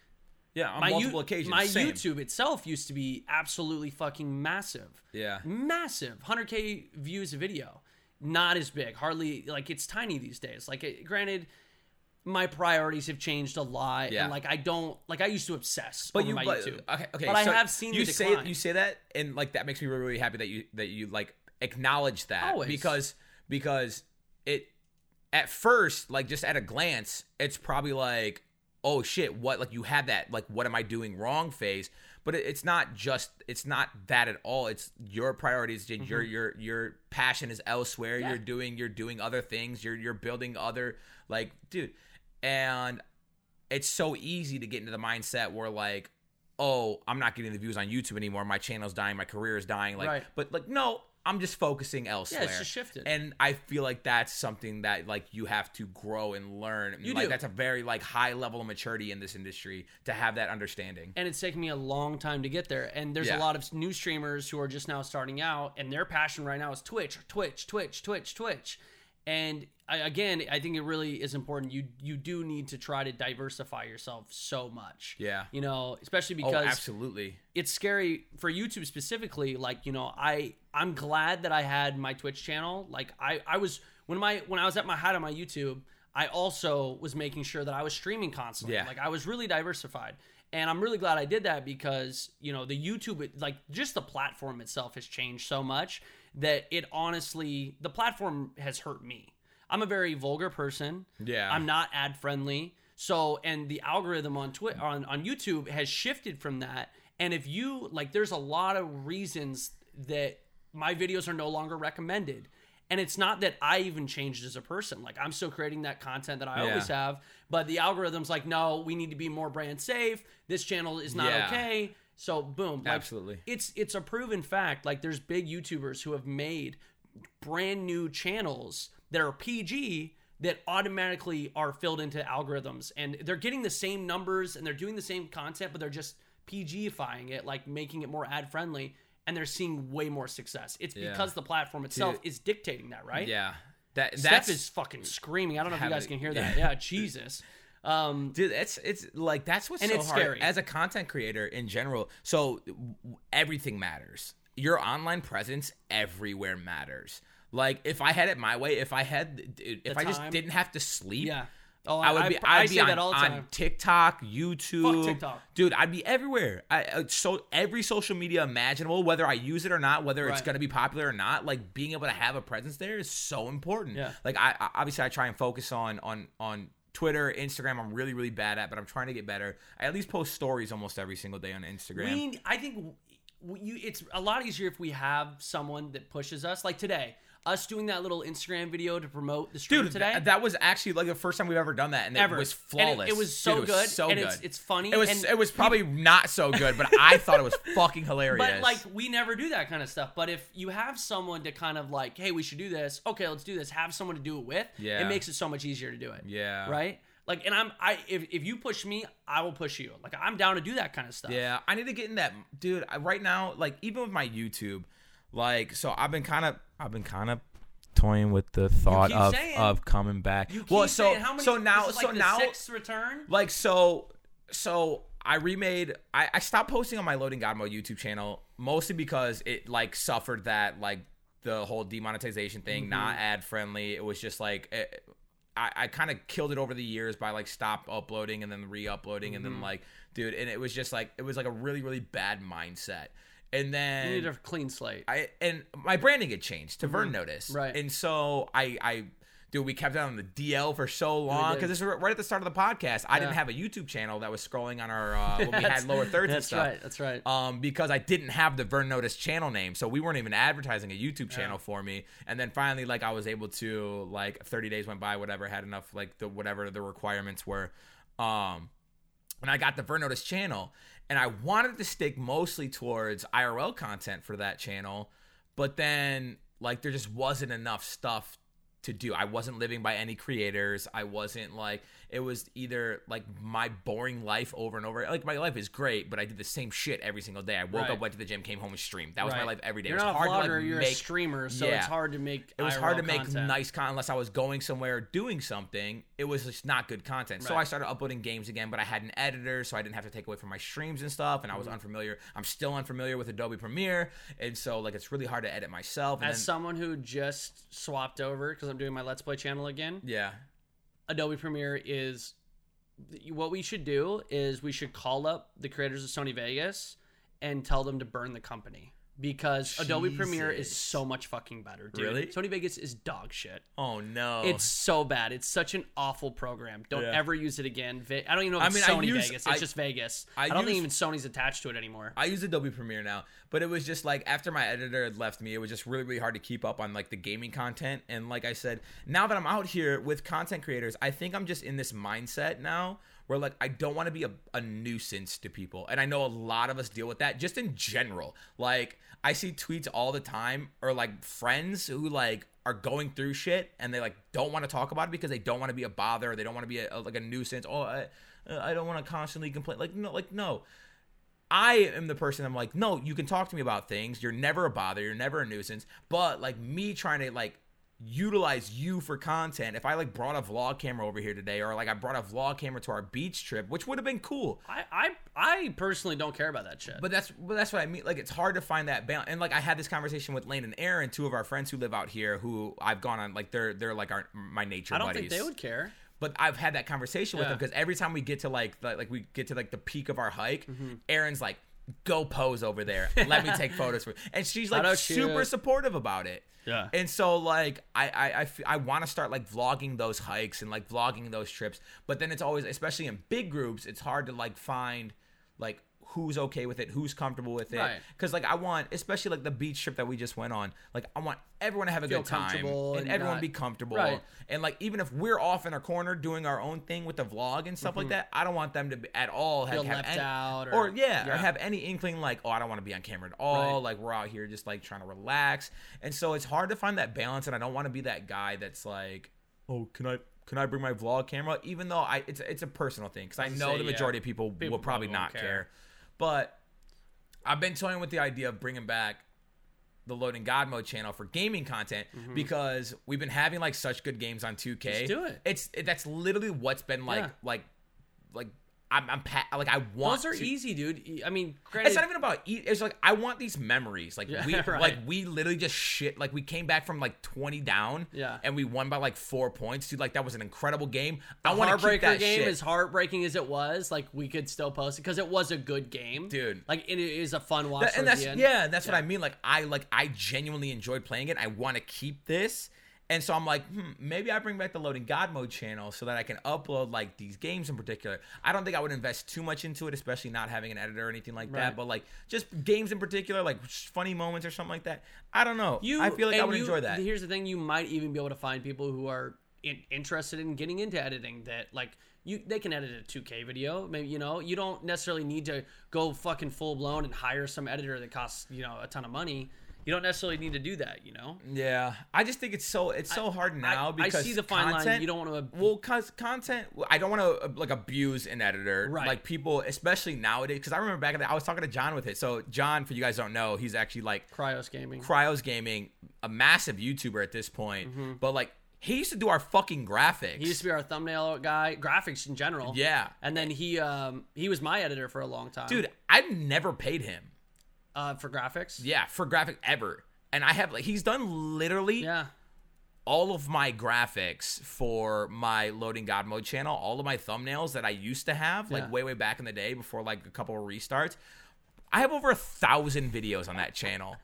Yeah, on my multiple you- occasions. my same. youtube itself used to be absolutely fucking massive Yeah. massive 100k views a video not as big hardly like it's tiny these days like it, granted my priorities have changed a lot Yeah. and like i don't like i used to obsess But over you, my but, youtube okay, okay. but i have seen you say decline. you say that, and like that makes me really, really happy that you that you like acknowledge that Always. because because it at first like just at a glance it's probably like oh shit what like you had that like what am I doing wrong phase but it, it's not just it's not that at all it's your priorities your your your passion is elsewhere Mm-hmm. Yeah. you're doing you're doing other things you're you're building other like dude and it's so easy to get into the mindset where like oh i'm not getting the views on youtube anymore my channel's dying my career is dying like Right. but like no i'm just focusing elsewhere Yeah, it's just shifted. and i feel like that's something that like you have to grow and learn And, You like do. that's a very like high level of maturity in this industry to have that understanding and it's taken me a long time to get there and there's Yeah. a lot of new streamers who are just now starting out and their passion right now is twitch twitch twitch twitch twitch and I, again i think it really is important you you do need to try to diversify yourself so much Yeah. you know especially oh because absolutely it's scary for YouTube specifically. Like, you know, I I'm glad that I had my Twitch channel. Like, I I was when my when I was at my height on my YouTube, I also was making sure that I was streaming constantly. Yeah. Like, I was really diversified, and I'm really glad I did that because you know the YouTube like just the platform itself has changed so much that it honestly the platform has hurt me. I'm a very vulgar person. Yeah. I'm not ad friendly. So and the algorithm on Twitter on, on YouTube has shifted from that. And if you like there's a lot of reasons that my videos are no longer recommended. And it's not that I even changed as a person. Like I'm still creating that content that I Yeah. always have, but the algorithm's like, no, we need to be more brand safe. This channel is not Yeah. okay. So boom, like, Absolutely. It's it's a proven fact. Like there's big YouTubers who have made brand new channels that are PG that automatically are filled into algorithms and they're getting the same numbers and they're doing the same content but they're just PGifying it like making it more ad friendly and they're seeing way more success. It's Yeah. because the platform itself Dude. is dictating that, right? Yeah. That Steph that's is fucking screaming. I don't know if you guys can hear that. Yeah, Jesus. Um Dude, it's it's like that's what's And so it's hard scary. as a content creator in general. So w- everything matters. Your online presence everywhere matters. Like if I had it my way, if I had, if I just time. didn't have to sleep, yeah. Oh, I would be. I, I'd be on, that all the on time. TikTok, YouTube, TikTok. dude. I'd be everywhere. I, uh, so every social media imaginable, whether I use it or not, whether it's Right. to be popular or not, like being able to have a presence there is so important. Yeah. Like I, I obviously I try and focus on on on Twitter, Instagram. I'm really really bad at, but I'm trying to get better. I at least post stories almost every single day on Instagram. We, I think you, it's a lot easier if we have someone that pushes us. Like today, us doing that little Instagram video to promote the stream Dude, today. th- that was actually like the first time we've ever done that, and Ever. it was And it- flawless. it was so Dude, it good, so and good. it's- it's funny, It was. and it was probably not so good, but I thought it was fucking hilarious. but like we never do that kind of stuff. But if you have someone to kind of like, hey, we should do this. Okay, let's do this. Have someone to do it with. Yeah. it makes it so much easier to do it. Yeah. right. Like, and I'm I if if you push me, I will push you. Like I'm down to do that kind of stuff. Yeah, I need to get in that, dude. I, right now, like even with my YouTube, like so I've been kind of, I've been kind of toying with the thought of saying- of coming back. Well, so saying, many, so now, is so now, sixth return. like so, so I remade. I, I stopped posting on my Loading God Mode YouTube channel mostly because it like suffered that like the whole demonetization thing, Mm-hmm. not ad friendly. It was just like. It, I, I kind of killed it over the years by like stop uploading and then re-uploading and Mm-hmm. then like dude and it was just like it was like a really really bad mindset and You then need a clean slate. I and my branding had changed to Vern Notice Mm-hmm. Right. and so I I dude we kept it on the DL for so long because this was right at the start of the podcast I didn't have a YouTube channel that was scrolling on our uh, when we had lower thirds and stuff. That's right. That's right. um, because I didn't have the Vern Notice channel name, so we weren't even advertising a YouTube channel for me. And then finally, like I was able to like 30 days went by, whatever had enough like the whatever the requirements were, um, and I got the Vern Notice channel, and I wanted to stick mostly towards IRL content for that channel, but then like there just wasn't enough stuff to do. I wasn't living by any creators. I wasn't like it was either like my boring life over and over. Like my life is great, but I did the same shit every single day. I woke Right. up, went to the gym, came home, and streamed. That was my life every day. You're it was not hard a vlogger. to like you're make a streamer, so Yeah. it's hard to make. it was IRL hard to make nice content unless I was going somewhere doing something. It was just not good content. So I started uploading games again, but I had an editor, so I didn't have to take away from my streams and stuff. And I Mm-hmm. was unfamiliar. I'm still unfamiliar with Adobe Premiere, and so like it's really hard to edit myself. And As then, someone who just swapped over because I'm doing my Let's Play channel again, yeah, Adobe Premiere is what we should do is we should call up the creators of Sony Vegas and tell them to burn the company because Adobe Premiere is so much fucking better, dude. Really? Sony Vegas is dog shit. Oh no, It's so bad. It's such an awful program. Don't Yeah. ever use it again. Ve- I don't even know if I it's mean, I Sony use- Vegas. It's I- just Vegas. I I, don't think even Sony's attached to it anymore. I use Adobe Premiere now, but it was just like after my editor had left me, it was just really, really hard to keep up on like the gaming content. And like I said, now that I'm out here with content creators, I think I'm just in this mindset now where like I don't want to be a, a nuisance to people. And I know a lot of us deal with that just in general. Like I see tweets all the time or like friends who like are going through shit and they like don't want to talk about it because they don't want to be a bother they don't want to be a, a- like a nuisance. Oh, I, I don't want to constantly complain. Like no, like no. I am the person I'm like, no, you can talk to me about things. You're never a bother. You're never a nuisance. But like me trying to like utilize you for content. If I like brought a vlog camera over here today, or like I brought a vlog camera to our beach trip, which would have been cool. I, I I personally don't care about that shit. But that's but that's what I mean. Like it's hard to find that balance. And like I had this conversation with Lane and Aaron, two of our friends who live out here, who I've gone on like they're they're like our my nature I don't buddies think they would care. but I've had that conversation with Yeah. him because every time we get to like the, like we get to like the peak of our hike, Mm-hmm. Aaron's like, "Go pose over there. Let me take photos for." you." And she's like Shout out to super you. supportive about it. Yeah. And so like I I I, f- I want to start like vlogging those hikes and like vlogging those trips, but then it's always especially in big groups, it's hard to like find like who's okay with it, who's comfortable with it. Right. Because like I want, especially like the beach trip that we just went on, like I want everyone to have a Feel good time and, and everyone not- be comfortable. Right. And like even if we're off in our corner doing our own thing with the vlog and stuff like that, I don't want them to be, at all have, Mm-hmm. Have left any, out or, or- yeah, or have any inkling like oh I don't want to be on camera at all. Right. Like we're out here just like trying to relax, and so it's hard to find that balance. And I don't want to be that guy that's like oh can I. Can I bring my vlog camera? Even though I, it's it's a personal thing because I know gonna the say, yeah. majority of people, People will probably not care. care. But I've been toying with the idea of bringing back the Loading God Mode channel for gaming content because we've been having like such good games on 2K. Mm-hmm. Let's do it. It's it, that's literally what's been like Yeah. like like I'm I'm pa- like I want Those are to- easy, dude. I mean, granted, It's not even about eat. It's like I want these memories. Like Yeah, we right. like we literally just shit. Like we came back from like 20 down. Yeah. And we won by like four points, dude. Like that was an incredible game. the I want to keep that game, shit. as heartbreaking as it was, like we could still post it because it was a good game, Dude. Like it is a fun watch. That- and that's yeah, that's what I mean. Like I like I genuinely enjoyed playing it. I want to keep this, and so I'm like, hmm, maybe I bring back the Loading God Mode channel so that I can upload like these games in particular. I don't think I would invest too much into it, especially not having an editor or anything like that. But like just games in particular, like funny moments or something like that. I don't know. You, I feel like I would you- enjoy that. Here's the thing: you might even be able to find people who are in, interested in getting into editing. That like you, they can edit a 2K video. Maybe you know you don't necessarily need to go fucking full blown and hire some editor that costs you know a ton of money. You don't necessarily need to do that. You know. Yeah, I just think it's so it's so hard now I, because I see the fine line. content- You don't want to. Well, cause content, I don't want to like abuse an editor, Right. Like people, especially nowadays. Because I remember back in the, I was talking to John with it. So John, for you guys don't know, he's actually like Cryos gaming. Cryos Gaming, a massive YouTuber at this point. But like he used to do our fucking graphics. Mm-hmm. He used to be our thumbnail guy, graphics in general. yeah, And then he um he was my editor for a long time. dude, I've never paid him. Uh, for graphics. Yeah, for graphic ever. And I have like he's done literally Yeah. all of my graphics for my loading god mode channel all of my thumbnails that i used to have like Yeah. way way back in the day before like a couple of restarts i have over a thousand videos on that channel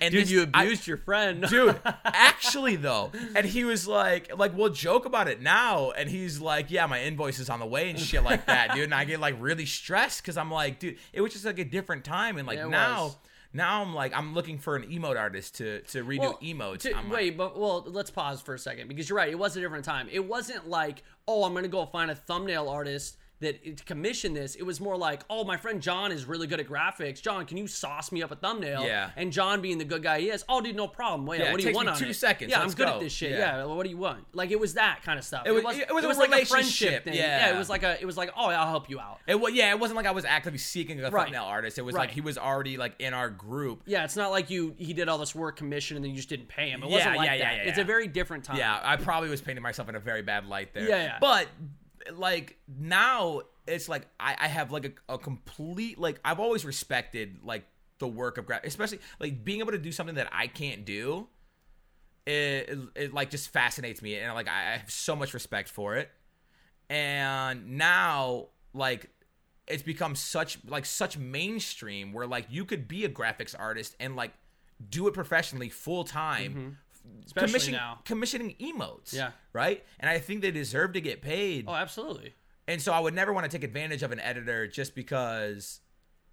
and Dude, this- you I- abused your friend. dude actually though and he was like like we'll joke about it now and he's like yeah my invoice is on the way and shit like that dude and i get like really stressed because i'm like dude it was just like a different time and like Yeah, now was. now i'm like i'm looking for an emote artist to to redo Well, emotes to- I'm like, wait, but well, let's pause for a second because you're right. It was a different time. It wasn't like, oh, I'm gonna go find a thumbnail artist that to commission this. It was more like, oh, my friend John is really good at graphics. John, can you sauce me up a thumbnail? Yeah. And John, being the good guy he is, oh, dude, no problem. Wait, Yeah, what do you want on two it? seconds. Yeah, I'm good go. at this shit. Yeah. Yeah. What do you want? Like it was that kind of stuff. It was- was, it was a like a friendship thing. yeah. it was like a. It was like, oh, I'll help you out. It was yeah, it wasn't like I was actively seeking a Right. thumbnail artist. It was Right. like he was already like in our group. Yeah, it's not like you he did all this work commission and then you just didn't pay him. It Yeah, wasn't like yeah, yeah, that. yeah, It's yeah. a very different time. Yeah, I probably was painting myself in a very bad light there. Yeah, yeah. But like now, it's like I, I have like a, a complete like I've always respected like the work of graphic, especially like being able to do something that I can't do. It, it, it, like just fascinates me, and like I I have so much respect for it. And now, like it's become such like such mainstream where like you could be a graphics artist and like do it professionally full time mm-hmm. Especially commission- now. commissioning emotes Yeah. right and i think they deserve to get paid Oh, absolutely. and so i would never want to take advantage of an editor just because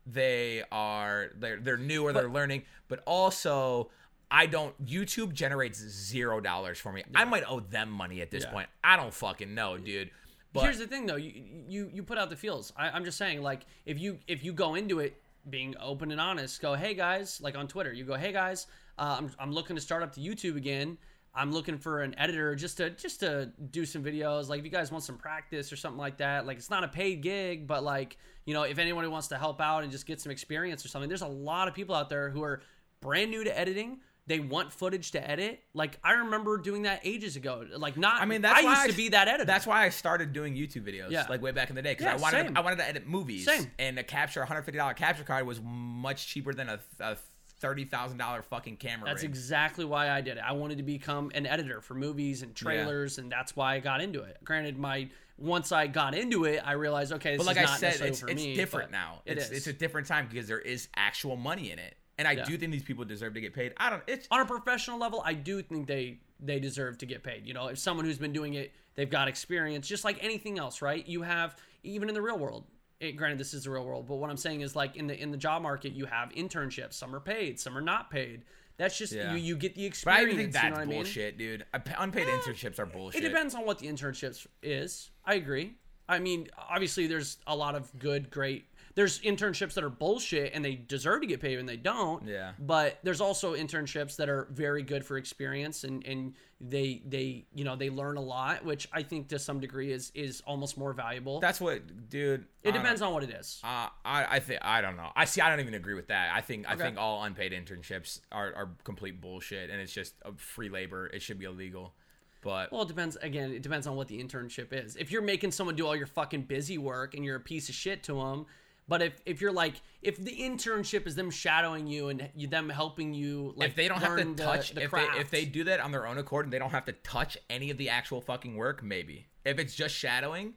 they are they're, they're new or they're learning but also i don't youtube generates zero dollars for me i might owe them money at this Yeah. point i don't fucking know dude but Here's the thing, though. You you you put out the feels. I, I'm just saying, like, if you if you go into it being open and honest, go, hey guys, like on Twitter, you go, hey guys, uh, I'm I'm looking to start up the YouTube again. I'm looking for an editor just to just to do some videos. Like, if you guys want some practice or something like that, like it's not a paid gig, but like you know, if anyone wants to help out and just get some experience or something, there's a lot of people out there who are brand new to editing. They want footage to edit. Like I remember doing that ages ago. Like not. I mean, that's I used to be that editor. That's why I started doing YouTube videos, Yeah. like way back in the day, because Yeah, I wanted same. I wanted to edit movies, Same. and a capture, a hundred fifty dollar capture card was much cheaper than a, a thirty thousand dollar fucking camera. That's rig. exactly why I did it. I wanted to become an editor for movies and trailers, and that's why I got into it. Granted, my once I got into it, I realized okay, this but like is I not said, it's for it's me. different now. It it's, is. it's a different time because there is actual money in it, and I Yeah. do think these people deserve to get paid. I don't. It's on a professional level, I do think they they deserve to get paid. You know, if someone who's been doing it, they've got experience, just like anything else, right? You have even in the real world, it, granted this is the real world, but what I'm saying is like in the in the job market, you have internships. Some are paid, some are not paid. That's just Yeah. you you get the But I experience. think you that's know what I mean? bullshit, dude. Unpaid eh, internships are bullshit. It depends on what the internships is. I agree. I mean, obviously, there's a lot of good, great. There's internships that are bullshit and they deserve to get paid and they don't. Yeah. But there's also internships that are very good for experience and and they they you know they learn a lot, which I think to some degree is is almost more valuable. That's what, dude. it depends on what it is. Uh, I I think I don't know. I see. I don't even agree with that. I think I think all unpaid internships are, are complete bullshit, and it's just a free labor. It should be illegal. But Well, it depends. Again, it depends on what the internship is. If you're making someone do all your fucking busy work and you're a piece of shit to them, but if, if you're like, if the internship is them shadowing you and you, them helping you, like if they don't have to touch, the if they if they do that on their own accord and they don't have to touch any of the actual fucking work, maybe. If it's just shadowing,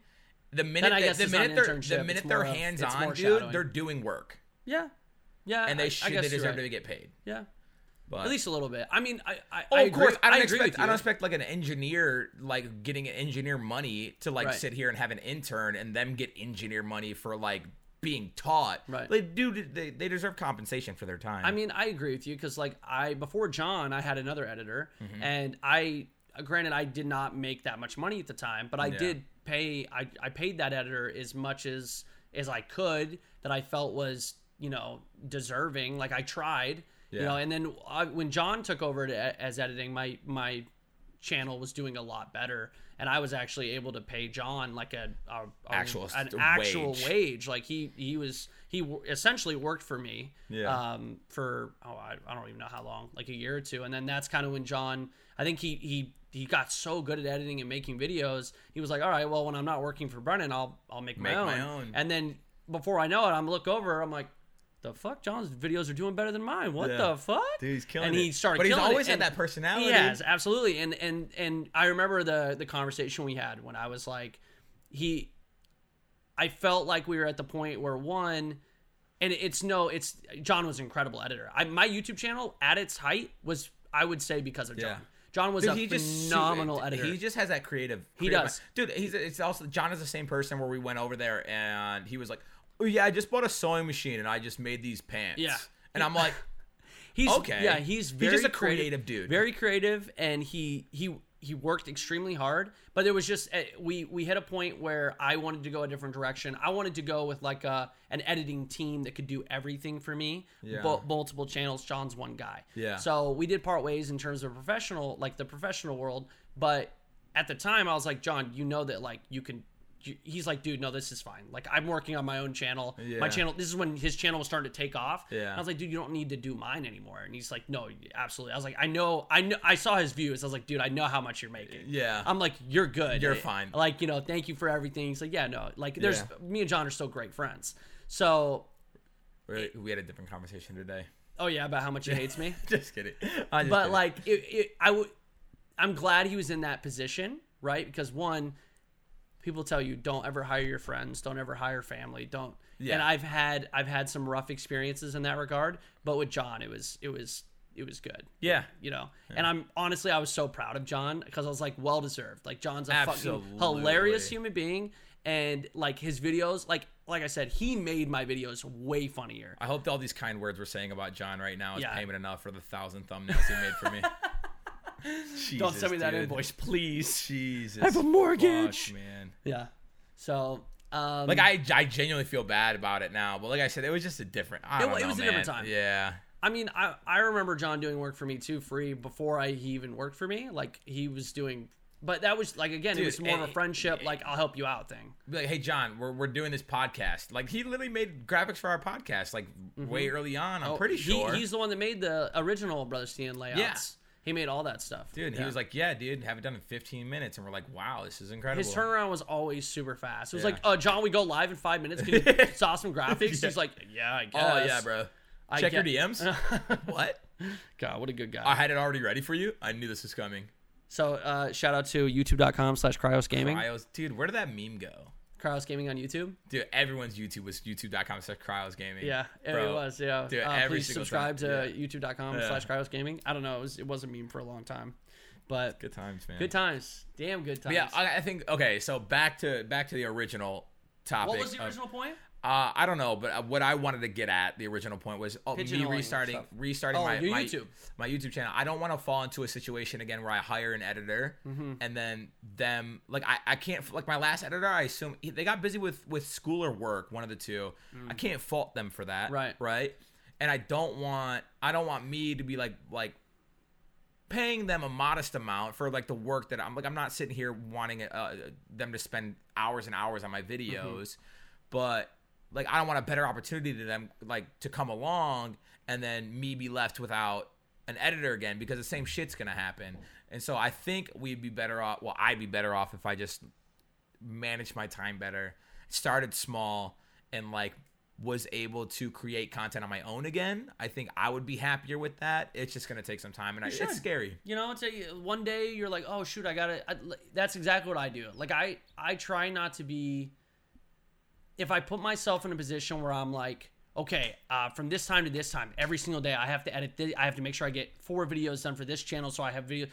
the minute I guess the minute they're the minute they're hands it's on, dude, shadowing. they're doing work, yeah, yeah, and they I should guess they deserve right. to get paid. yeah, But at least a little bit. I mean, I, I, Oh, I of agree, course. I don't agree expect. I don't expect like an engineer like getting an engineer money to like Right. sit here and have an intern and them get engineer money for like being taught. Right. They do. They, they deserve compensation for their time. I mean, I agree with you because like I before John, I had another editor, Mm-hmm. and I granted I did not make that much money at the time, but I Yeah. did pay. I I paid that editor as much as as I could that I felt was you know deserving. Like I tried, you know, and then I, when John took over to, as editing, my my channel was doing a lot better and i was actually able to pay john like a, a, Actual an st- actual wage. wage like he he was he w- essentially worked for me Yeah. um for oh I, I don't even know how long like a year or two and then that's kind of when john i think he he he got so good at editing and making videos he was like all right well when i'm not working for brennan i'll i'll make, Make my, own. my own. and then before i know it i'm look over i'm like the fuck john's videos are doing better than mine what Yeah. the fuck Dude, he's killing and it. he started But he's killing it, always had and- that personality. he has absolutely and and and i remember the the conversation we had when i was like he i felt like we were at the point where one and it's no it's john was an incredible editor I, my youtube channel at its height was i would say because of john Yeah. john was Dude, a he just phenomenal dude, editor He just has that creative. He does. mind. dude. He's it's also John is the same person where we went over there and he was like, "Oh yeah, I just bought a sewing machine and I just made these pants." Yeah. and I'm like, He's Okay. Yeah, he's He's very just a creative, creative dude. Very creative, and he he he worked extremely hard. But there was just eh, we we hit a point where I wanted to go a different direction. I wanted to go with like a an editing team that could do everything for me. Yeah. Multiple channels. John's one guy. Yeah. So we did part ways in terms of professional, like the professional world. But at the time, I was like, John, you know that like you can. He's like, dude, no, this is fine. Like, I'm working on my own channel. Yeah. My channel. This is when his channel was starting to take off. Yeah. And I was like, dude, you don't need to do mine anymore. And he's like, no, absolutely. I was like, I know, I know, I saw his views. I was like, dude, I know how much you're making. Yeah. I'm like, you're good. You're fine. Like, you know, thank you for everything. He's like, yeah, no, like, there's Yeah. me and John are still great friends. So, we we had a different conversation today. oh yeah, about how much he hates me. just kidding. Just but kidding. like, it, it, I would, I'm glad he was in that position, right? Because one, people tell you don't ever hire your friends, don't ever hire family, don't. Yeah. And I've had I've had some rough experiences in that regard, but with John, it was it was it was good. yeah, you know. And I'm honestly, I was so proud of John because I was like, well deserved. Like John's a Absolutely. fucking hilarious human being, and like his videos, like like I said, he made my videos way funnier. I hope all these kind words we're saying about John right now is Yeah. payment enough for the thousand thumbnails he made for me. Don't send me that dude. invoice, please. Jesus, I have a mortgage. fuck, man. Yeah. So, um, Like I, I genuinely feel bad about it now, but like I said, it was just a different. I It wa- it know, was a different time. Yeah, I mean, I I remember John doing work for me too, free before I he even worked for me. Like he was doing, but that was like again, it was more of eh, a friendship. Like I'll help you out thing. Like, hey John, we're, we're doing this podcast. Like he literally made graphics for our podcast like way early on. I'm pretty Mm-hmm. Oh, He- sure. he's the one that made the original Brother Steen layouts. Yeah. He made all that stuff. dude, Yeah. he was like, yeah, dude, have it done in 15 minutes, and we're like, wow, this is incredible. His turnaround was always super fast. It was Yeah. like, uh, John, we go live in five minutes. Can you saw some graphics? He's like, yeah, I guess. oh yeah, bro. I Check your DMs. what? God, what a good guy. I had it already ready for you. I knew this was coming. so uh, shout out to youtube.com slash Kryoz gaming. Kryoz, dude, where did that meme go? Kryoz gaming on YouTube. Dude, everyone's YouTube was youtube.com slash Kryoz gaming. Yeah, it Bro. was. Yeah. Dude, uh, every please subscribe time. to youtube.com Yeah. slash Kryoz gaming. I don't know. It was, it was a meme for a long time. But Good times, man. good times. Damn good times. But yeah, I, I think okay. So back to back to the original topic. what was the of- original point? Uh, I don't know, but uh, what I wanted to get at the original point was oh, me restarting, restarting Oh, my my YouTube. my YouTube channel. I don't want to fall into a situation again where I hire an editor Mm-hmm. and then them like I, I can't like my last editor. I assume they got busy with with school or work, one of the two. I can't fault them for that, Mm. Right. Right. And I don't want I don't want me to be like like paying them a modest amount for like the work that I'm like I'm not sitting here wanting uh, them to spend hours and hours on my videos, but like I don't want a better opportunity to them like to come along and then me be left without an editor again because the same shit's gonna happen. And so I think we'd be better off. Well, I'd be better off if I just managed my time better, started small, and like was able to create content on my own again. I think I would be happier with that. It's just gonna take some time, and I, it's scary. You know, it's a, one day you're like, oh shoot, I gotta. I, that's exactly what I do. Like I, I try not to be. If I put myself in a position where I'm like, okay, uh, from this time to this time, every single day, I have to edit. This, I have to make sure I get four videos done for this channel, so I have video.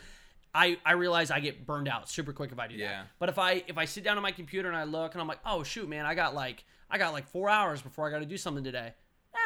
I, I realize I get burned out super quick if I do Yeah. that. But if I if I sit down on my computer and I look and I'm like, oh shoot, man, I got like I got like four hours before I got to do something today.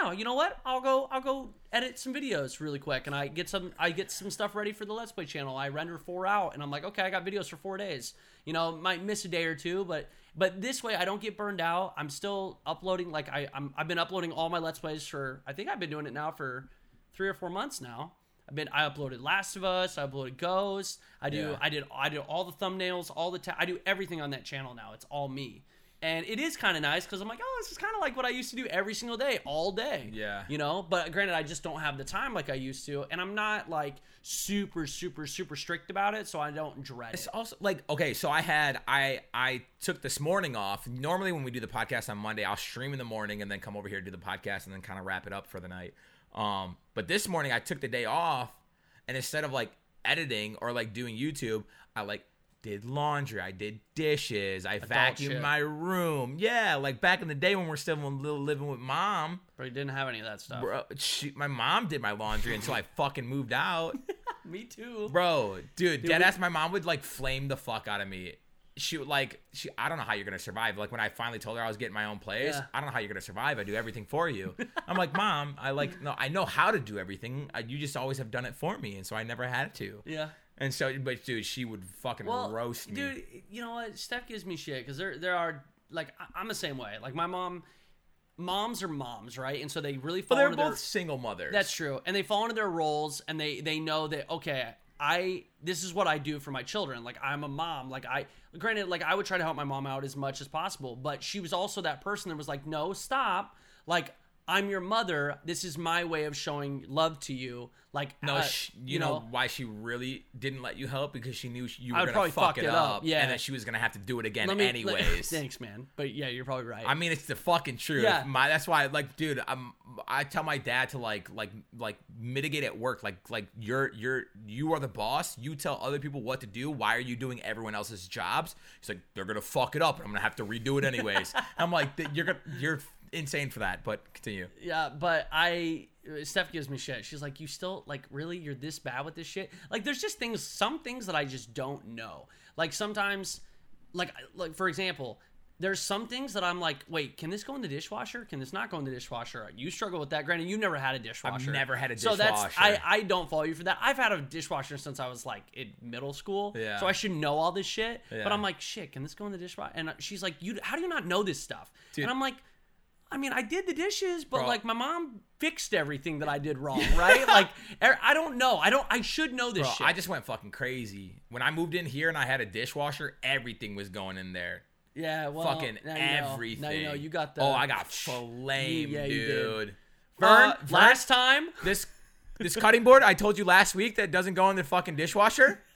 Now you know what? I'll go I'll go edit some videos really quick and I get some I get some stuff ready for the Let's Play channel. I render four out and I'm like, okay, I got videos for four days. You know, might miss a day or two, but but this way I don't get burned out. I'm still uploading like I I'm, I've been uploading all my Let's Plays for I think I've been doing it now for three or four months now. I've been I uploaded Last of Us, I uploaded Ghost, I do Yeah. I did I did all the thumbnails, all the ta- I do everything on that channel now. It's all me. And it is kind of nice because I'm like, oh, this is kind of like what I used to do every single day, all day. Yeah. You know, but granted, I just don't have the time like I used to, and I'm not like super, super, super strict about it, so I don't dread It's it. also like okay, so I had I I took this morning off. Normally when we do the podcast on Monday, I'll stream in the morning and then come over here to do the podcast and then kind of wrap it up for the night. Um, but this morning I took the day off, and instead of like editing or like doing YouTube, I like did laundry, I did dishes, I vacuumed shit. my room. Yeah, like back in the day when we're still living with mom. But I didn't have any of that stuff. Bro, she, my mom did my laundry until I fucking moved out. Me too. Bro, dude, Dude, dead we- ass. My mom would like flame the fuck out of me. She would like she. I don't know how you're gonna survive. Like when I finally told her I was getting my own place, Yeah. I don't know how you're gonna survive. I do everything for you. I'm like, mom, I like no, I know how to do everything. You just always have done it for me, and so I never had to. Yeah. And so, but dude, she would fucking Well, roast me. dude, you know what? Steph gives me shit because there there are like I'm the same way. Like my mom, moms are moms, right? And so they really but fall they're into both their, single mothers. That's true. And they fall into their roles and they they know that okay, I this is what I do for my children. Like I'm a mom. Like I granted like I would try to help my mom out as much as possible, but she was also that person that was like, "No, stop." Like I'm your mother. This is my way of showing love to you. Like No, uh, sh you, know, why she really didn't let you help because she knew you were gonna fuck fuck it up, yeah. and that she was gonna have to do it again me- anyways. thanks, man. But yeah, you're probably right. I mean, it's the fucking truth. Yeah. My that's why, like, dude, I'm. I tell my dad to like, like, like mitigate at work. Like, like you're, you're, you are the boss. You tell other people what to do. Why are you doing everyone else's jobs? He's like, they're gonna fuck it up, and I'm gonna have to redo it anyways. I'm like, you're gonna, you're insane for that. But continue. Yeah, but I Steph gives me shit. She's like, "You still like really? You're this bad with this shit?" Like, there's just things, some things that I just don't know. Like sometimes, like like for example, there's some things that I'm like, "Wait, can this go in the dishwasher? Can this not go in the dishwasher?" You struggle with that. Granted, you never had a dishwasher. I've never had a dishwasher. So that's. I I don't follow you for that. I've had a dishwasher since I was like in middle school. Yeah. So I should know all this shit. Yeah. But I'm like, shit, can this go in the dishwasher? And she's like, you, how do you not know this stuff? Dude. And I'm like. I mean, I did the dishes, but Bro. like my mom fixed everything that I did wrong, right? like er- I don't know. I don't. I should know this Bro, shit. I just went fucking crazy when I moved in here and I had a dishwasher. Everything was going in there. yeah, well, fucking you know. everything. Now you know you got the. oh, I got flame, yeah, dude. Vern. Uh, Vern, last time, this this cutting board I told you last week that doesn't go in the fucking dishwasher.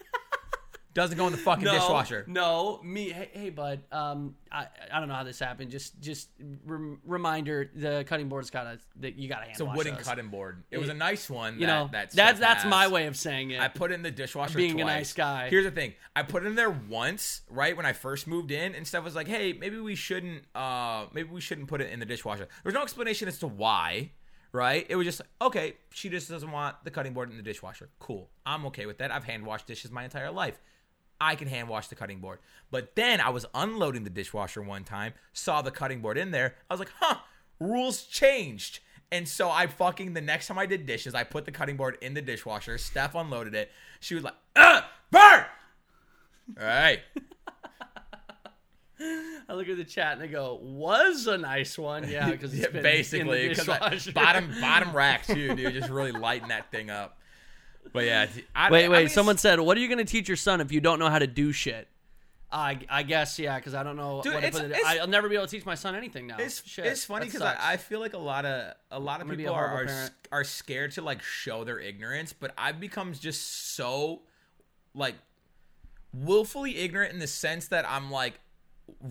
doesn't go in the fucking no, dishwasher. No, me. Hey, hey, bud. Um, I I don't know how this happened. Just just rem- reminder: the cutting board's got to that you got to hand It's a wooden those. cutting board. It was a nice one. You that, know, that that's that's my way of saying it. I put it in the dishwasher. Being a nice guy. Here's the thing: I put it in there once, right when I first moved in, and Steph was like, "Hey, maybe we shouldn't, uh, maybe we shouldn't put it in the dishwasher." There's no explanation as to why, right? It was just okay. She just doesn't want the cutting board in the dishwasher. Cool. I'm okay with that. I've hand washed dishes my entire life. I can hand wash the cutting board. But then I was unloading the dishwasher one time, saw the cutting board in there. I was like, huh, rules changed. And so I fucking the next time I did dishes, I put the cutting board in the dishwasher. Steph unloaded it. She was like, "Uh, Vern!" All right. I look at the chat and I go, "Was a nice one, yeah." Because Yeah, basically, because bottom bottom rack too, dude. Just really lighten that thing up. But yeah, d- I, Wait, I wait. mean, someone said, "What are you going to teach your son if you don't know how to do shit?" I, I guess yeah, because I don't know. Dude, what to it's- put it- it's- I'll never be able to teach my son anything now. It's Shit, it's funny because I. I feel like a lot of a lot of gonna people are are, parent. are scared to like show their ignorance, but I've become just so like willfully ignorant in the sense that I'm like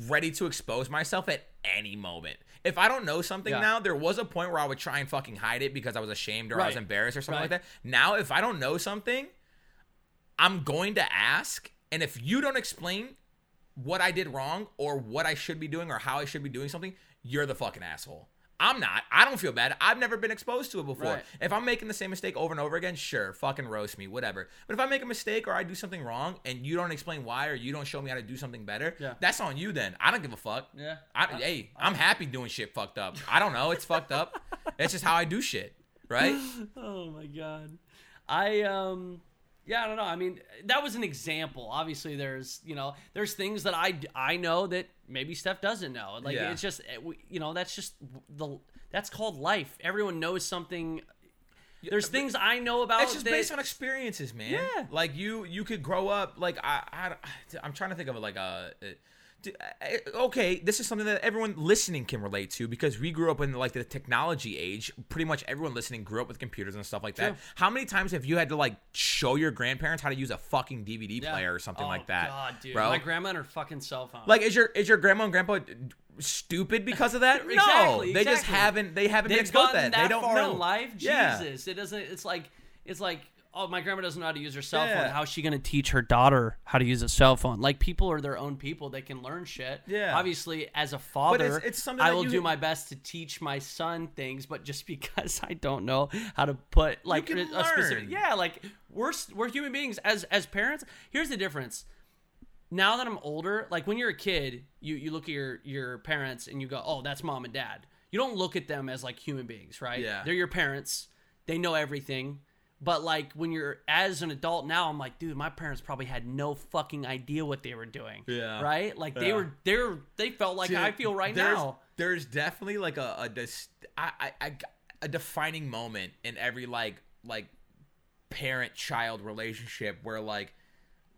ready to expose myself at any moment. If I don't know something Yeah. now, there was a point where I would try and fucking hide it because I was ashamed or I was embarrassed or something Right. like that. Now, if I don't know something, I'm going to ask, and if you don't explain what I did wrong or what I should be doing or how I should be doing something, you're the fucking asshole. I'm not. I don't feel bad. I've never been exposed to it before. Right. If I'm making the same mistake over and over again, sure, fucking roast me, whatever. But if I make a mistake or I do something wrong and you don't explain why or you don't show me how to do something better, Yeah. that's on you then. I don't give a fuck. Yeah. I, hey, I'm happy doing shit fucked up. I don't know. It's fucked up. It's just how I do shit, right? Oh my god. I um yeah, I don't know. I mean, that was an example. Obviously, there's you know, there's things that I I know that maybe Steph doesn't know. Like Yeah. it's just we- you know, that's just the that's called life. Everyone knows something. There's things I know about. It's just that- based on experiences, man. Yeah. Like you, you could grow up. Like I, I, I'm trying to think of it like a. uh, Okay, this is something that everyone listening can relate to because we grew up in like the technology age. Pretty much everyone listening grew up with computers and stuff like that. True. How many times have you had to like show your grandparents how to use a fucking DVD Yeah. player or something Oh, like that? God, dude, bro. my grandma and her fucking cell phone. like, is your is your grandma and grandpa stupid because of that? no, Exactly, they just haven't they haven't been they've exposed that. that They don't far know in life. Yeah. Jesus, it doesn't. It's like it's like oh, my grandma doesn't know how to use her cell Yeah. phone. How's she gonna teach her daughter how to use a cell phone? Like people are their own people. They can learn shit. Yeah. Obviously, as a father, it's something I will you- do my best to teach my son things. But just because I don't know how to put like can a specific, yeah, like we're we're human beings as as parents. Here's the difference now that I'm older, like when you're a kid, you you look at your your parents and you go, "Oh, that's mom and dad." You don't look at them as like human beings, right? Yeah. They're your parents. They know everything. But like when you're as an adult now, I'm like, dude, my parents probably had no fucking idea what they were doing. Yeah. Right? Like they Yeah. were they were they felt like Dude, I feel right there's, now. There's definitely like a a, dis- I, I, a defining moment in every like like parent child relationship where like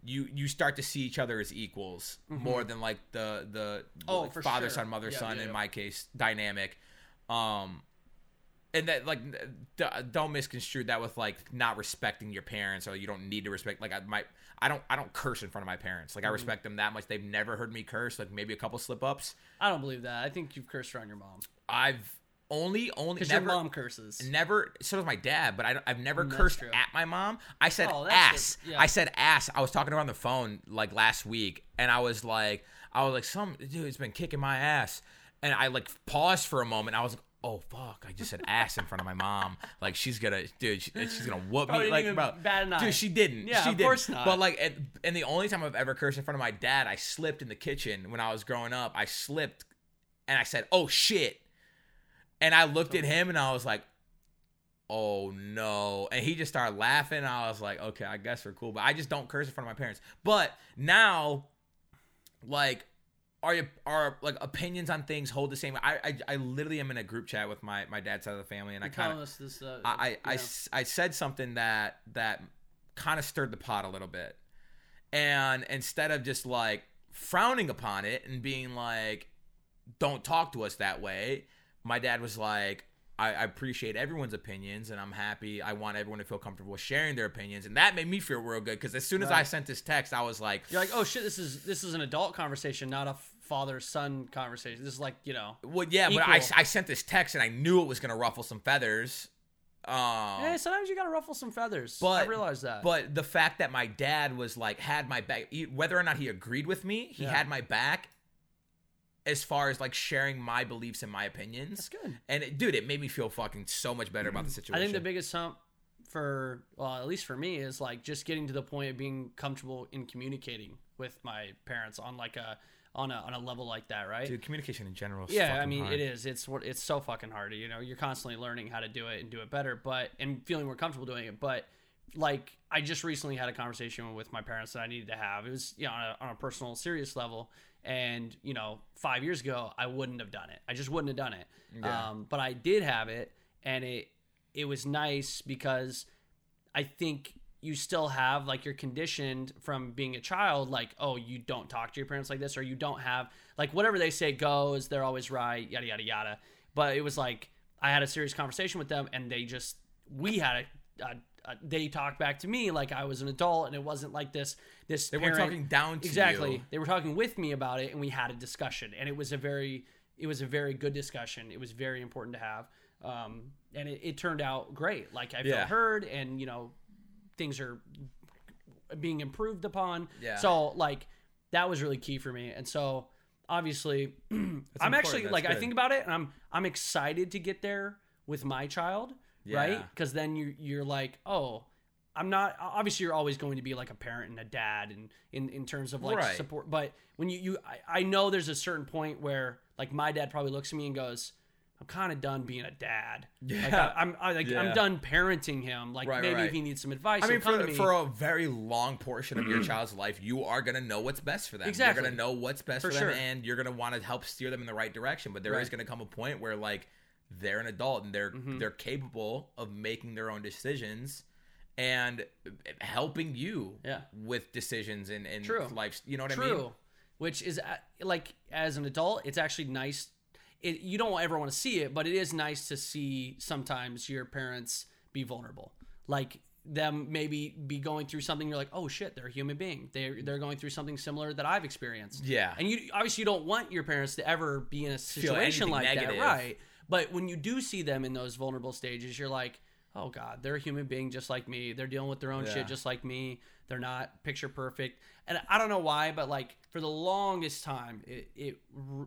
you you start to see each other as equals more than like the the Mm-hmm. Oh, like, father sure. son mother Yeah, son yeah, in my case dynamic um and that like d- don't misconstrue that with like not respecting your parents or you don't need to respect like I might I don't I don't curse in front of my parents like I Mm-hmm. respect them that much they've never heard me curse like maybe a couple slip ups I don't believe that. I think you've cursed around your mom I've only only because never your mom curses. never so does my dad but I, don't- i've never Mm, that's cursed true. at my mom i said Oh, that's ass yeah. i said ass i was talking to her on the phone like last week and i was like i was like some dude's been kicking my ass and i like paused for a moment i was like oh fuck i just said ass in front of my mom like she's gonna dude she, she's gonna whoop Probably me oh, like even bro an dude she didn't Yeah, she of didn't. course not. but like and, and the only time i've ever cursed in front of my dad i slipped in the kitchen when i was growing up i slipped and i said oh shit and I looked at him and I was like, oh no. And he just started laughing. And I was like, okay, I guess we're cool. But I just don't curse in front of my parents. But now, like, are you are like opinions on things hold the same? I I, I literally am in a group chat with my my dad's side of the family, and I You're kind of this. Uh, I I, I yeah. s- I said something that that kind of stirred the pot a little bit, and instead of just like frowning upon it and being like, "Don't talk to us that way," my dad was like. I I appreciate everyone's opinions, and I'm happy. I want everyone to feel comfortable sharing their opinions, and that made me feel real good. Because as soon as I sent this text, I was like, You're like, oh shit, this is this is an adult conversation, not a father son conversation. This is like you know, "Well, yeah," but I, I sent this text, and I knew it was gonna ruffle some feathers. Um, hey, sometimes you gotta ruffle some feathers. But I realize that. But the fact that my dad was like had my back, whether or not he agreed with me, he Yeah. had my back. As far as like sharing my beliefs and my opinions, That's good. And it, dude, it made me feel fucking so much better about the situation. I think the biggest hump for well, at least for me, is like just getting to the point of being comfortable in communicating with my parents on like a on a on a level like that, right? Dude, communication in general. Is yeah, I mean hard. it is. It's what it's so fucking hard. You know, you're constantly learning how to do it and do it better, but and feeling more comfortable doing it. But like I just recently had a conversation with my parents that I needed to have. It was you know on a, on a personal, serious level. And you know, five years ago, I wouldn't have done it. I just wouldn't have done it. Yeah. Um, but I did have it, and it it was nice because I think you still have like you're conditioned from being a child, like oh you don't talk to your parents like this, or you don't have like whatever they say goes. They're always right, yada yada yada. But it was like I had a serious conversation with them, and they just we had a. a uh, they talked back to me like I was an adult, and it wasn't like this. This They weren't talking down to exactly. you. They were talking with me about it, and we had a discussion, and it was a very, it was a very good discussion. It was very important to have, um, and it, it turned out great. Like I felt Yeah. heard, heard, and you know, things are being improved upon. Yeah. So like that was really key for me, and so obviously, I'm actually like I think about it, and I'm I'm excited to get there with my child, right? Because then you you're like, oh. I'm not obviously you're always going to be like a parent and a dad and in, in terms of like Right. support but when you, you I, I know there's a certain point where like my dad probably looks at me and goes I'm kind of done being a dad like Yeah. I, I'm I, like Yeah. I'm done parenting him like Right, maybe right. if he needs some advice I mean, for, me. for a very long portion of your child's life, you are gonna know what's best for them. Exactly. You're gonna know what's best For for, sure. them, and you're gonna want to help steer them in the right direction. But there is Right. gonna come a point where like they're an adult and they're Mm-hmm. they're capable of making their own decisions and helping you Yeah. with decisions and and True. life. You know what True. I mean? Which is uh, like as an adult, it's actually nice. It, you don't ever want to see it, but it is nice to see sometimes your parents be vulnerable. Like them maybe be going through something. You're like, oh shit, they're a human being. They're they're going through something similar that I've experienced. Yeah. And you obviously you don't want your parents to ever be in a situation like negative. that, right? But when you do see them in those vulnerable stages, you're like, oh god, they're a human being just like me. They're dealing with their own Yeah. shit just like me. They're not picture perfect. And I don't know why, but like for the longest time, it, it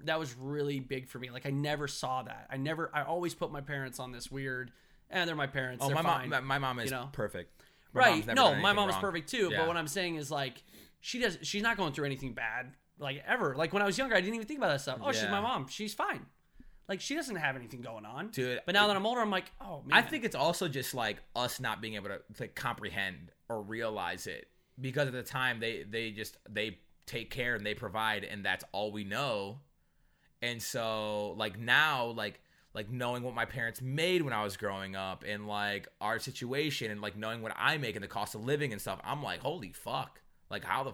that was really big for me. Like I never saw that. I never. I always put my parents on this weird. And they're my parents. Oh, they're my fine. mom, my, my mom is you know? perfect. My right? No, my mom is perfect too. Yeah. But what I'm saying is like she does. She's not going through anything bad like ever. Like when I was younger, I didn't even think about that stuff. Oh, she's my mom. She's fine. Like she doesn't have anything going on. Dude, But now that I'm older, I'm like, oh man. I think it's also just like us not being able to, to comprehend or realize it because at the time they they just they take care and they provide and that's all we know. And so like now like like knowing what my parents made when I was growing up and like our situation and like knowing what I make and the cost of living and stuff, I'm like, holy fuck. Like how the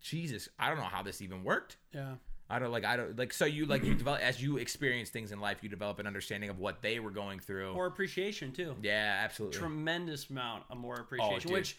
Jesus, I don't know how this even worked. yeah. I don't like I don't like so you like you develop as you experience things in life, you develop an understanding of what they were going through. More appreciation too. yeah, absolutely. tremendous amount of more oh, appreciation. dude. which,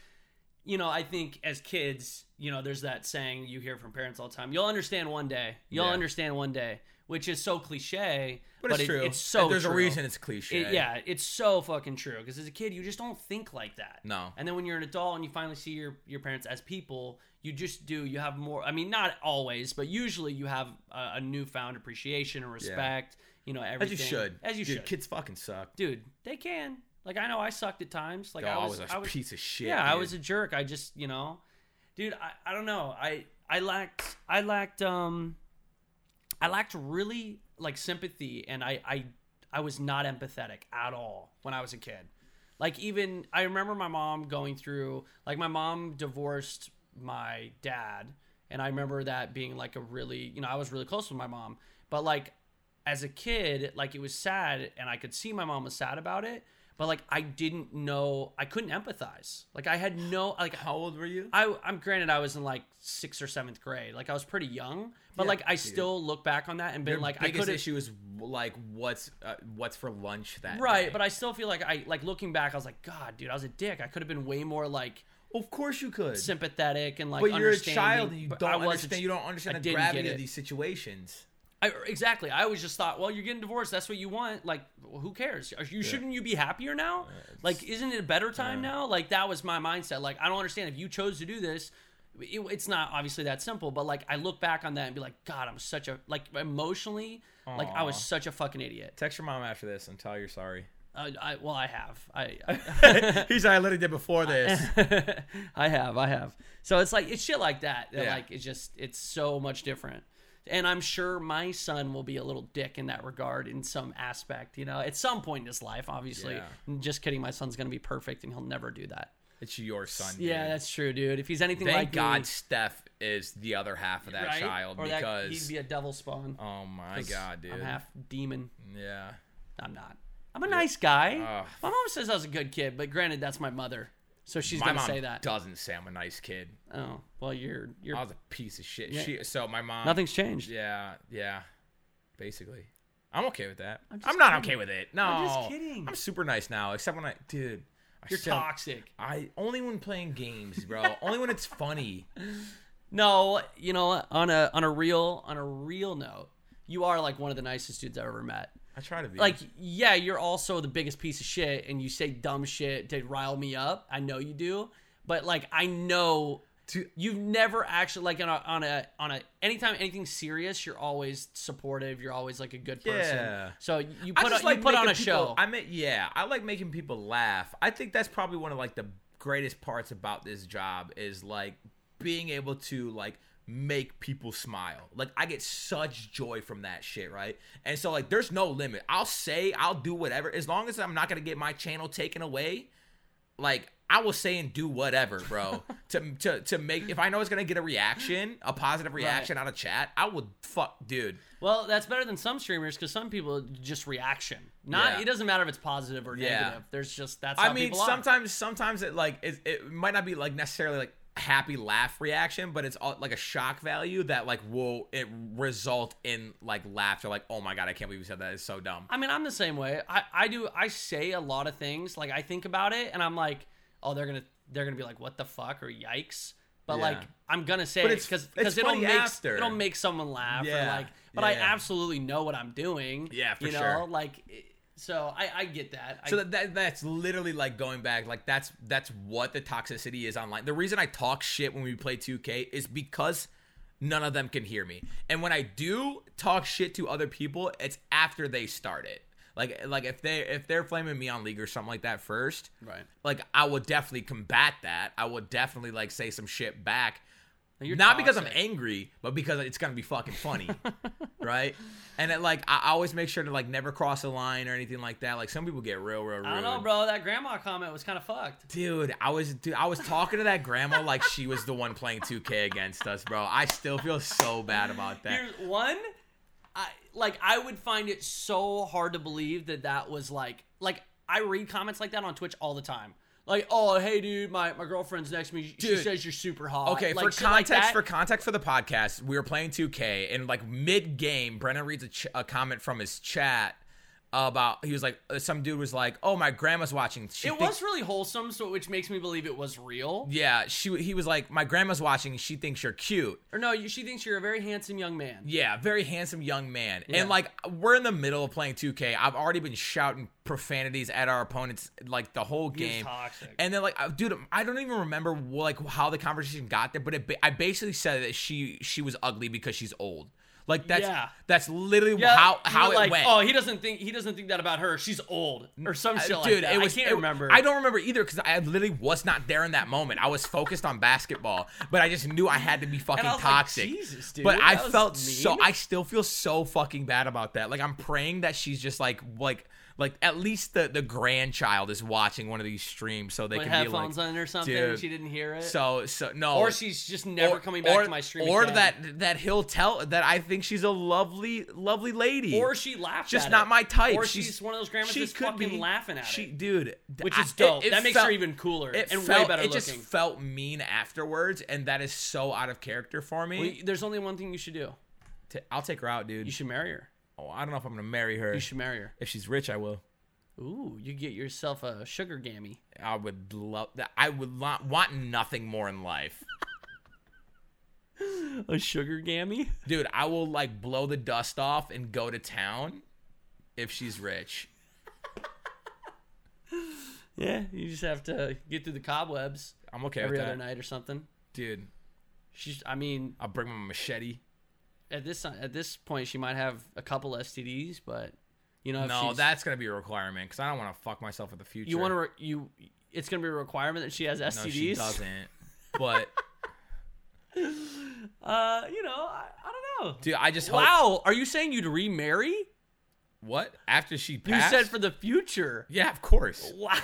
you know, I think as kids, you know, there's that saying you hear from parents all the time. You'll understand one day. You'll Yeah. understand one day, which is so cliche, But it's it- true. It's so There's true. a reason it's cliche. It- yeah, it's so fucking true. Because as a kid, you just don't think like that. No. And then when you're an adult and you finally see your your parents as people, you just do. You have more. I mean, not always, but usually you have a, a newfound appreciation and respect. You know, everything As you should. As you Dude, should. Kids fucking suck. Dude, they can. Like I know I sucked at times. Like Oh, I was, a piece of shit. yeah, I was a jerk. I just, you know, dude, I, I don't know. I I lacked I lacked um I lacked really like sympathy and I I I was not empathetic at all when I was a kid. Like even I remember my mom going through like my mom divorced my dad and I remember that being like a really, you know, I was really close with my mom, but like as a kid, like it was sad and I could see my mom was sad about it, but like I didn't know, I couldn't empathize. Like I had no like How old were you? I I'm granted I was in like 6th or 7th grade. Like I was pretty young, but Yeah, like I dude. still look back on that and been Your like I biggest could issue is like what's uh, what's for lunch that Right, but I still feel like I like looking back I was like god, dude, I was a dick. I could have been way more like of course you could. sympathetic and like but you're a child and you don't I understand. You don't understand I the gravity of these situations. I, exactly. I always just thought, well, you're getting divorced. That's what you want. Like, who cares? Are you shouldn't you be happier now? Like, isn't it a better time now? Like, that was my mindset. Like, I don't understand if you chose to do this. It, it's not obviously that simple, but like, I look back on that and be like, God, I'm such a like emotionally, like I was such a fucking idiot. Text your mom after this and tell her you're sorry. Uh, I, well, I have. I He's like, I literally did before this. I have, I have. So it's like it's shit like that. that Yeah. Like it's just it's so much different. And I'm sure my son will be a little dick in that regard in some aspect, you know, at some point in his life, obviously. Yeah. Just kidding, my son's gonna be perfect and he'll never do that. It's your son. Yeah, that's true, dude. If he's anything Thank like God me, Steph is the other half of that right? child or that because he'd be a devil spawn. oh my God, dude. I'm half demon. yeah. I'm not. I'm a nice guy. Ugh. my mom says I was a good kid, but granted, that's my mother, so she's my gonna mom say that. doesn't say I'm a nice kid. Oh, well, you're you're. I was a piece of shit. Yeah. She, so my mom. Nothing's changed. Yeah, yeah. Basically, I'm okay with that. I'm, I'm not kidding. okay with it. No, I'm just kidding. I'm super nice now, except when I, dude. I You're still- toxic. I only when playing games, bro. only when it's funny. No, you know, on a on a real on a real note, you are like one of the nicest dudes I've ever met. I try to be Like, yeah, you're also the biggest piece of shit, and you say dumb shit to rile me up. I know you do, but like, I know To- you've never actually like on a on a on a anytime anything serious, you're always supportive. You're always like a good person. Yeah. So you put on, like you put on a people- show. I mean, yeah, I like making people laugh. I think that's probably one of like the greatest parts about this job is like being able to like make people smile. Like I get such joy from that shit, right? And so like there's no limit. I'll say I'll do whatever as long as I'm not going to get my channel taken away. Like I will say and do whatever, bro. to to to make if I know it's going to get a reaction, a positive reaction out of chat, I would fuck dude. Well, that's better than some streamers because some people just reaction. Not Yeah. it doesn't matter if it's positive or Yeah. negative. There's just that's how I mean, sometimes, sometimes it like it, it might not be like necessarily like happy laugh reaction, but it's all, like a shock value that like will it result in like laughter, like oh my god, I can't believe you said that. It's so dumb. I mean, I'm the same way. I, I do. I say a lot of things. Like I think about it, and I'm like, oh, they're gonna they're gonna be like, what the fuck or yikes. But Yeah. like, I'm gonna say But it's- because because it'll make after. it'll make someone laugh or Yeah. like. But I absolutely know what I'm doing. Yeah, for you know, sure. like. it- So I, I get that. I, So that, that that's literally like going back, like that's that's what the toxicity is online. The reason I talk shit when we play 2K is because none of them can hear me, and when I do talk shit to other people, it's after they start it. Like like if they if they're flaming me on League or something like that first, Right. Like I will definitely combat that. I will definitely like say some shit back. You're Not because I'm angry, but because it's gonna be fucking funny, right? And it, like I always make sure to like never cross a line or anything like that. Like some people get real, real, real. I don't know, bro. That grandma comment was kind of fucked. Dude, I was dude, I was talking to that grandma like she was the one playing 2K against us, bro. I still feel so bad about that. Here's one. I like. I would find it so hard to believe that that was like like I read comments like that on Twitch all the time. Like, oh hey dude, my, my girlfriend's next to me. She Dude. says you're super hot. Okay, Like, for shit like context, for context for the podcast, we were playing 2K, and like mid game, Brennan reads a, ch- a comment from his chat about he was like, uh, some dude was like, "Oh, my grandma's watching." She it think- was really wholesome, so which makes me believe it was real. Yeah, she he was like, "My grandma's watching. She thinks you're cute." Or no, she thinks you're a very handsome young man. Yeah, very handsome young man. Yeah. And like we're in the middle of playing 2K. I've already been shouting profanities at our opponents like the whole game. toxic. And then like uh, dude, I don't even remember like how the conversation got there, but it, I basically said that she she was ugly because she's old. Like that's Yeah. that's literally Yeah, how how it like, went. Oh, he doesn't think he doesn't think that about her. She's old or some shit Uh, like that. it was, I can't it- remember. I don't remember either because I literally was not there in that moment. I was focused on basketball, but I just knew I had to be fucking was like, toxic. Jesus, dude, but I felt mean. so. I still feel so fucking bad about that. Like I'm praying that she's just like like like at least the the grandchild is watching one of these streams so they Put can be like headphones on or something. dude. She didn't hear it. so so no or she's just never or- coming back or- to my stream. or again. that that he'll tell that I think she's a lovely lovely lady Or she laughed just not it. my type. Or she's, she's one of those grandmas she that's fucking be laughing at she, it. dude, Which I- is dope. it- it that makes felt- her even cooler It and felt, way better it looking. just felt mean afterwards, and that is so out of character for me. Well, there's only one thing you should do. I'll take her out, dude. You should marry her. Oh, I don't know if I'm gonna marry her. You should marry her. If she's rich, I will. Ooh, you get yourself a sugar gammy. I would love that. I would not, want nothing more in life, A sugar gammy? dude. I will like blow the dust off and go to town if she's rich. Yeah, you just have to get through the cobwebs I'm okay every with other night or something. dude. She's. I mean, I'll bring my machete. At this at this point, she might have a couple STDs, but You know, if no, that's gonna be a requirement because I don't want to fuck myself in the future. you want to re- you. It's gonna be a requirement that she has STDs. No, she doesn't. But Uh, you know, I, I don't know. dude, I just hope. Wow, are you saying you'd remarry? What after she You said for the future. yeah, of course. Wow.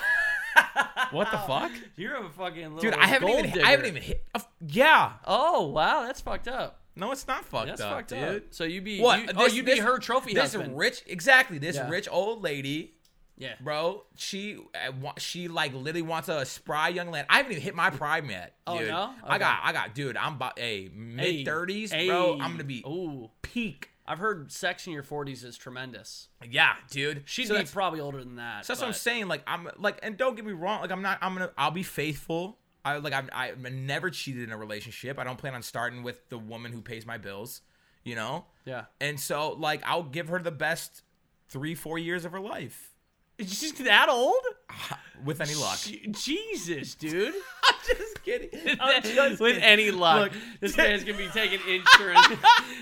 What the fuck, You're a fucking little dude? I haven't even. digger. I haven't even hit. Yeah. Oh wow, that's fucked up. No, it's not fucked That's up, fucked dude. up. So you be What? You, oh, This- you be this- her trophy This husband. rich, exactly. This Yeah. rich old lady, yeah. bro. She, uh, wa- she like literally wants a spry young lad. I haven't even hit my prime yet. Oh, dude. no? I got, I got, dude. I'm about, hey, Hey, mid thirties, bro. I'm gonna be Ooh, peak. I've heard sex in your 40s is tremendous. Yeah, dude. She'd So be that's- probably older than that. So that's what I'm but- saying. Like I'm like, and don't get me wrong. Like I'm not. I'm gonna. I'll be faithful. I like. I'm. I never cheated in a relationship. I don't plan on starting with the woman who pays my bills. You know. Yeah. And so like I'll give her the best three four years of her life Is she that old? with any luck. Je- Jesus, dude. I'm just kidding. I'm just With kidding. any luck, Look, this man's gonna be taking insurance,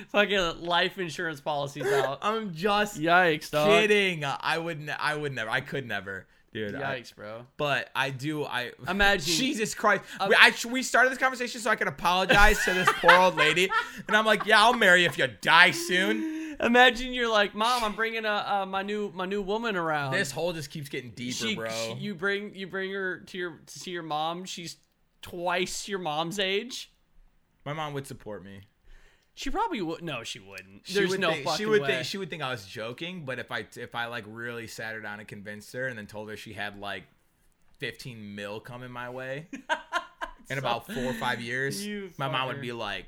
fucking life insurance policies out. I'm just Yikes, dog. kidding. I would. Ne- I would never. I could never, dude. I- Yikes, bro. but I do. I Imagine- Jesus Christ. we, I, we started this conversation so I could apologize to this poor old lady, and I'm like, yeah, I'll marry you if you die soon. Imagine you're like, Mom, I'm bringing a, uh, my new my new woman around. This hole just keeps getting deeper, she, bro. she- you bring you bring her to your to see your mom. She's twice your mom's age. My mom would support me. She probably would. No, she wouldn't. She There's would no think, fucking she would way. think she would think I was joking, but if I if I like really sat her down and convinced her, and then told her she had like 15 mil coming my way in about four or five years, my mom would be like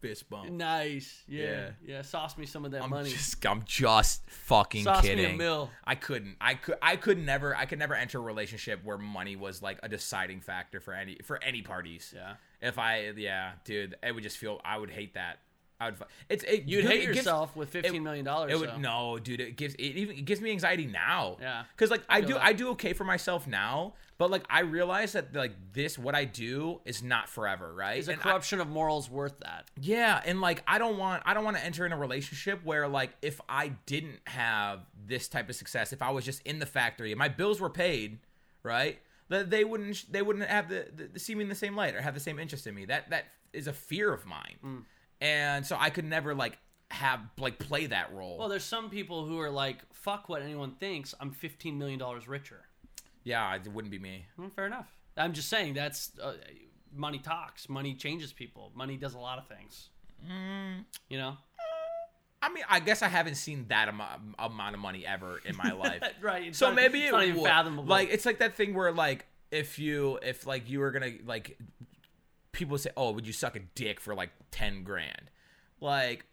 fist bump. nice. Yeah. Yeah. yeah. Sauce me some of that I'm money. just I'm just fucking Sauce me a kidding. mill. I couldn't. I could. I could never. I could never enter a relationship where money was like a deciding factor for any for any parties. Yeah. If I, yeah, dude, it would just feel. I would hate that. I would. It's. It, You'd dude, hate it gives- yourself with fifteen million dollars. It would no, dude. It gives it even it gives me anxiety now. Yeah. Because like I feel do that. I do okay for myself now, but like I realize that like this what I do is not forever, right? Is a And I- corruption of morals worth that? yeah, and like I don't want I don't want to enter in a relationship where like if I didn't have this type of success, if I was just in the factory and my bills were paid, right? That they wouldn't they wouldn't have the, the, the see me in the same light or have the same interest in me. That that is a fear of mine, Mm. and so I could never like have like play that role. Well, there's some people who are like, "Fuck what anyone thinks. I'm fifteen million dollars richer." yeah, it wouldn't be me. Well, fair enough. I'm just saying that's uh, money talks. Money changes people. Money does a lot of things. Mm. You know, I mean, I guess I haven't seen that amount, amount of money ever in my life. right? So not- maybe it's it not even would. fathomable. Like it's like that thing where like if you if like you were gonna like people say, oh, would you suck a dick for like ten grand? Like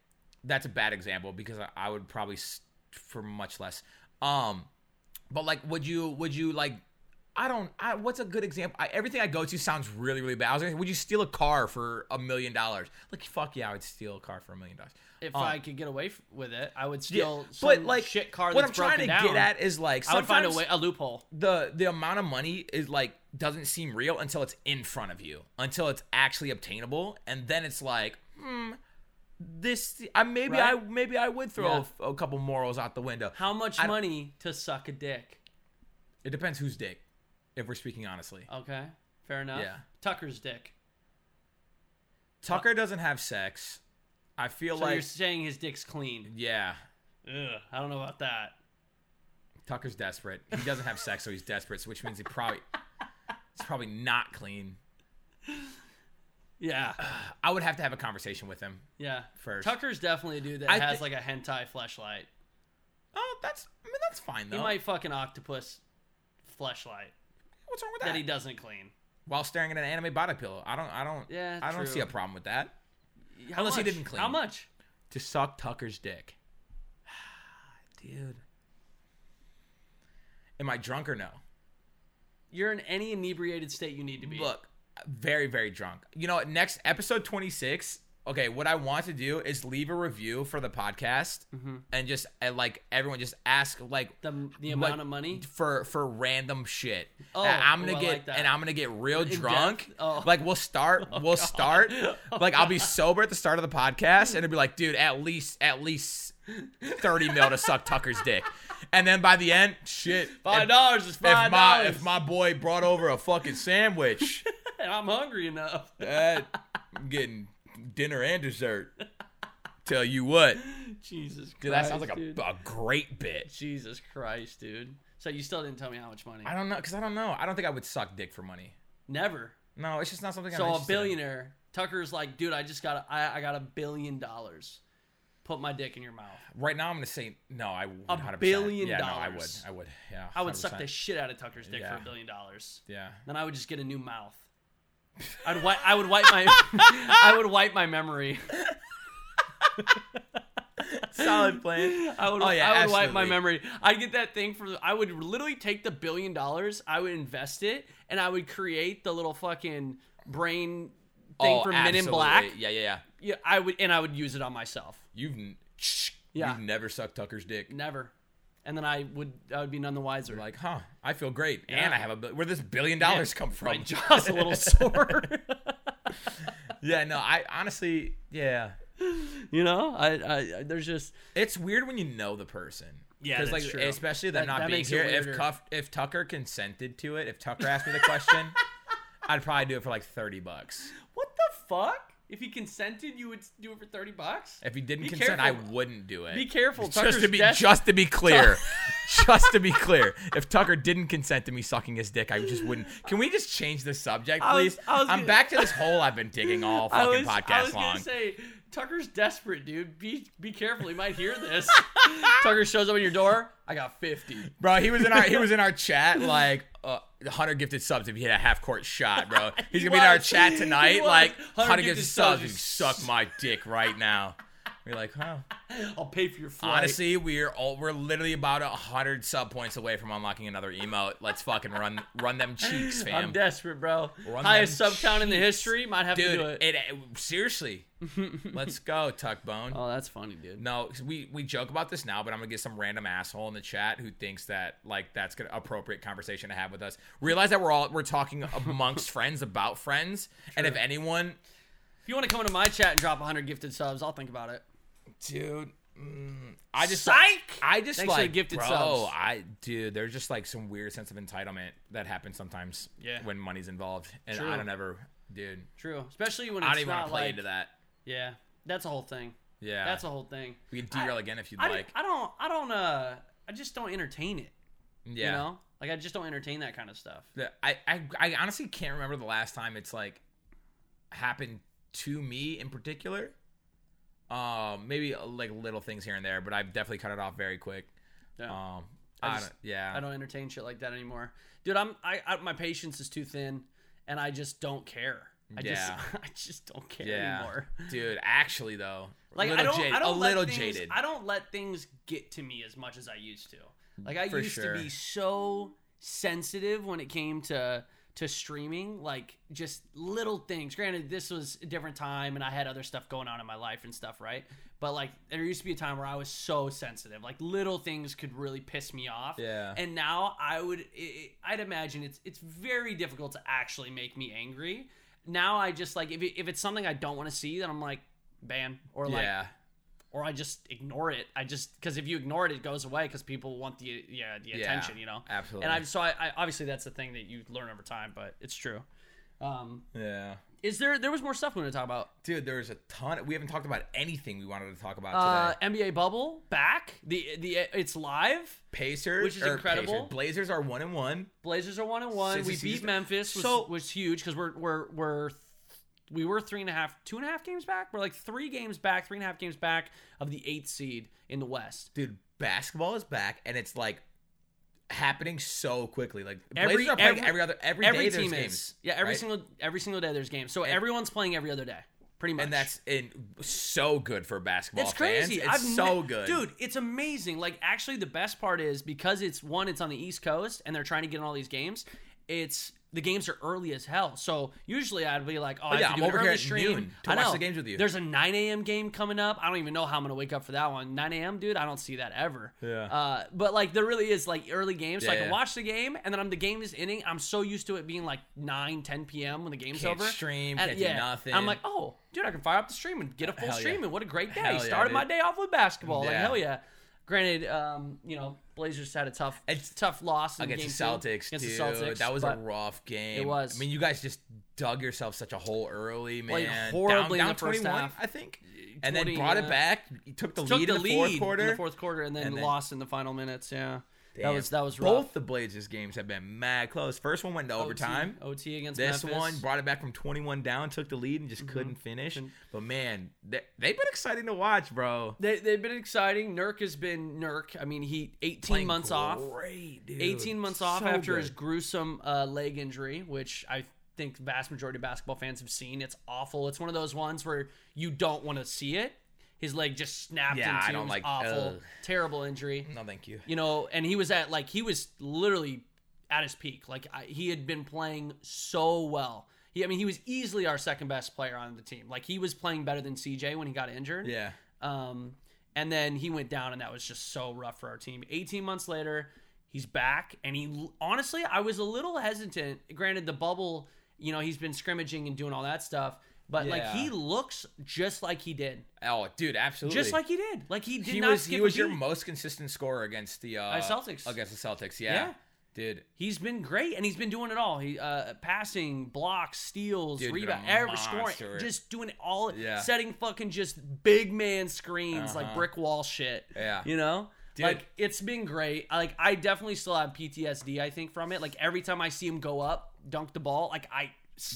that's a bad example because I, I would probably s- for much less. Um, but like, would you would you like? I don't. I, what's a good example? I, everything I go to sounds really, really bad. I was like, would you steal a car for a million dollars? Like, fuck yeah, I would steal a car for a million dollars. if Um, I could get away f- with it, I would yeah, steal but like shit car what I'm trying to down. get at is like I would find a way, a loophole. the the amount of money is like doesn't seem real until it's in front of you until it's actually obtainable and then it's like hmm this I maybe Right. I maybe I would throw Yeah. a, a couple morals out the window How much I money to suck a dick? it depends whose dick if we're speaking honestly Okay, fair enough. Yeah. Tucker's dick. Tucker doesn't have sex I feel So you're saying his dick's clean? yeah Ugh, I don't know about that. Tucker's desperate he doesn't have sex so he's desperate so which means he probably it's probably not clean Yeah, I would have to have a conversation with him yeah. First. Tucker's definitely a dude that I has thi- like a hentai fleshlight. oh that's I mean that's fine though He might fucking octopus fleshlight what's wrong with that that he doesn't clean. while staring at an anime body pillow. I don't I don't Yeah, I don't true. see a problem with that. How Unless he much? didn't clean. How much? To suck Tucker's dick. Dude. Am I drunk or no? You're in any inebriated state you need to be. Look, very, very drunk. You know what? Next episode 26, okay, what I want to do is leave a review for the podcast mm-hmm. and just and like everyone just ask like The, the like, amount of money. for for random shit. Oh, and I'm gonna oh, I get like and I'm gonna get real In drunk. Oh. Like we'll start, we'll start. Like I'll be sober at the start of the podcast, and it'll be like, dude, at least at least thirty mil to suck Tucker's dick, and then by the end, shit, Five if- dollars is If five my dollars. if my boy brought over a fucking sandwich, and I'm hungry enough. that I'm getting dinner and dessert. Tell you what, Jesus Christ, dude, that sounds like a, a great bit. Jesus Christ, dude. So you still didn't tell me how much money? I don't know, cause I don't know. I don't think I would suck dick for money. Never. No, it's just not something. I'm So a billionaire, Tucker's like, dude, I just got, a, I, I got a billion dollars. Put my dick in your mouth. Right now, I'm gonna say no. I 100%. billion Yeah, no, I would. dollars. I would. Yeah. I would suck 100%. the shit out of Tucker's dick Yeah. for a billion dollars. Yeah. Then I would just get a new mouth. I'd wipe. I would wipe my. I would wipe my memory. Solid plan. I would. Oh, yeah, I would wipe my memory. I'd get that thing for. I would literally take the billion dollars. I would invest it, and I would create the little fucking brain thing oh, for Men in. Black. Yeah, yeah, yeah. Yeah, I would, and I would use it on myself. You've Yeah. You've never sucked Tucker's dick. Never. And then I would. I would be none the wiser. Like, huh? I feel great, Yeah. and I have a where this billion dollars come from? my jaw's a little sore. yeah, no. I honestly, yeah. you know, I, I, there's just It's weird when you know the person. Yeah, because that's like true. especially them That- not that being here. If. Cuff, if Tucker consented to it, if Tucker asked me the question, I'd probably do it for like thirty bucks. what the fuck? If he consented, you would do it for thirty bucks. If he didn't Be consent, careful. I wouldn't do it. Be careful, Tucker's Just to be just to be clear, just to be clear, if Tucker didn't consent to me sucking his dick, I just wouldn't. Can we just change the subject, I was- please? I was I'm gonna- back to this hole I've been digging all I fucking was, I podcast was long. gonna say Tucker's desperate, dude. Be be careful. He might hear this. Tucker shows up at your door. I got fifty. Bro, he was in our he was in our chat like uh, hundred gifted subs if he had a half court shot, bro. He's He gonna be in our chat tonight, was. like 100 hundred gifted gifted subs. subs. You suck my dick right now. We're like, huh? I'll pay for your flight. Honestly, we're all we're literally about a hundred sub points away from unlocking another emote. Let's fucking run run them cheeks, fam. I'm desperate, bro. Run Highest sub count in the history. Might have to do it. it, seriously. Let's go, Tuckbone. Oh, that's funny, dude. No, 'cause we we joke about this now, but I'm gonna get some random asshole in the chat who thinks that like that's an appropriate conversation to have with us. Realize that we're all we're talking amongst friends about friends, and if anyone, If you want to come into my chat and drop 100 gifted subs, I'll think about it. Dude, mm, I just Psych! I just Thanks like gifted bro, subs. I dude, there's just like some weird sense of entitlement that happens sometimes. Yeah. when money's involved, and True. I don't ever, dude. True, especially when I don't even want to play like into that. yeah, that's a whole thing. Yeah, That's a whole thing. we can derail again if you'd I, like. I don't I don't uh I just don't entertain it. yeah, You know, like I just don't entertain that kind of stuff. Yeah, I, I I honestly can't remember the last time it's like happened to me in particular. Um, maybe uh, like little things here and there, but I've definitely cut it off very quick. Yeah. Um, I I, just- don't, yeah, I don't entertain shit like that anymore, dude. I'm I, I my patience is too thin, and I just don't care. I Yeah. just I just don't care yeah, anymore. dude. Actually, though, Like a I little don't, jaded, I don't a let little things, jaded. I don't let things get to me as much as I used to. Like I For used sure. to be so sensitive when it came to to streaming, like just little things. Granted, this was a different time and I had other stuff going on in my life and stuff, right? But like there used to be a time where I was so sensitive. Like little things could really piss me off. Yeah. And now I would i I'd imagine it's it's very difficult to actually make me angry. Now I just like if it, if it's something I don't want to see, then I'm like ban or like yeah, or I just ignore it. I just because if you ignore it, it goes away because people want the yeah the Yeah, attention, you know. absolutely. And I so I, I obviously that's the thing that you learn over time, but it's true. Um, yeah. is there there was more stuff we want to talk about? Dude, there's a ton. We haven't talked about anything we wanted to talk about Uh, today. NBA bubble back. The the it's live. Pacers, which is incredible. Pacers, Blazers are one and one. Blazers are one and one. Since We beat Memphis, was, So- was huge because we're we're we're we were three and a half, two and a half games back. We're like three games back, three and a half games back of the eighth seed in the West. Dude, basketball is back, and it's like happening so quickly. Like Every- Blazers are playing every- every, other every, every day there's team games. is yeah every right? single every single day there's games so everyone's playing every other day pretty much and that's in so good for basketball. it's crazy fans. It's I've so ne- good, dude it's amazing like actually the best part is because it's one it's on the east coast and they're trying to get in all these games it's the games are early as hell. So usually I'd be like, oh, I yeah, have to I'm do an over here early at stream noon to I watch know. the games with you. There's a 9 a.m. game coming up. I don't even know how I'm gonna wake up for that one. 9 a.m. dude, I don't see that ever. Yeah. Uh, but like there really is like early games, so I Yeah, can yeah. watch the game, and then I'm the game is ending. I'm so used to it being like 9, 10 p.m. when the game's Can't over. stream, And, can't do nothing. I'm like, oh, dude, I can fire up the stream and get a full Hell yeah. stream, and what a great day! Hell yeah, Started my dude. day off with basketball. Like Yeah. hell yeah. Granted, um, you know, Blazers had a tough, It's- tough loss in against game the two Celtics, against dude. the Celtics. that was a rough game. It was. I mean, you guys just dug yourself such a hole early, man. Played horribly in down, the first 21, half. I think, and then 20, brought uh, it back. You took the took lead the in the lead fourth quarter. in the fourth quarter, and then, and then- lost in the final minutes. Yeah, that was that was rough. Both the Blazers games have been mad close. First one went to overtime. OT, against This Memphis. one brought it back from 21 down, took the lead, and just couldn't finish. But man, they, they've been exciting to watch, bro. They, they've been exciting. Nurk has been Nurk. I mean, he 18 Playing months off. Dude. 18 months off So after good. his gruesome uh, leg injury, which I think vast majority of basketball fans have seen. It's awful. It's one of those ones where you don't want to see it. His leg just snapped Yeah, in I don't It was like- awful, ugh. terrible injury. No, thank you. You know, and he was at like he was literally at his peak. Like I, he had been playing so well. He, I mean, he was easily our second best player on the team. Like he was playing better than CJ when he got injured. Yeah. Um, and then he went down, and that was just so rough for our team. 18 months later, he's back, and he honestly, I was a little hesitant. Granted, the bubble, you know, he's been scrimmaging and doing all that stuff, but like he looks just like he did, Oh, dude, absolutely. just like he did. Like he did he not was he was your most consistent scorer against the uh, Celtics. Against the Celtics, yeah. Yeah. Dude, He's been great, and he's been doing it all. He uh, passing, blocks, steals, Dude, rebound, every scoring, just doing it all. Yeah. Setting fucking just big man screens like Uh-huh. brick wall shit. Yeah. you know. Dude. Like it's been great. Like I definitely still have PTSD. I think from it. Like every time I see him go up, dunk the ball, like I,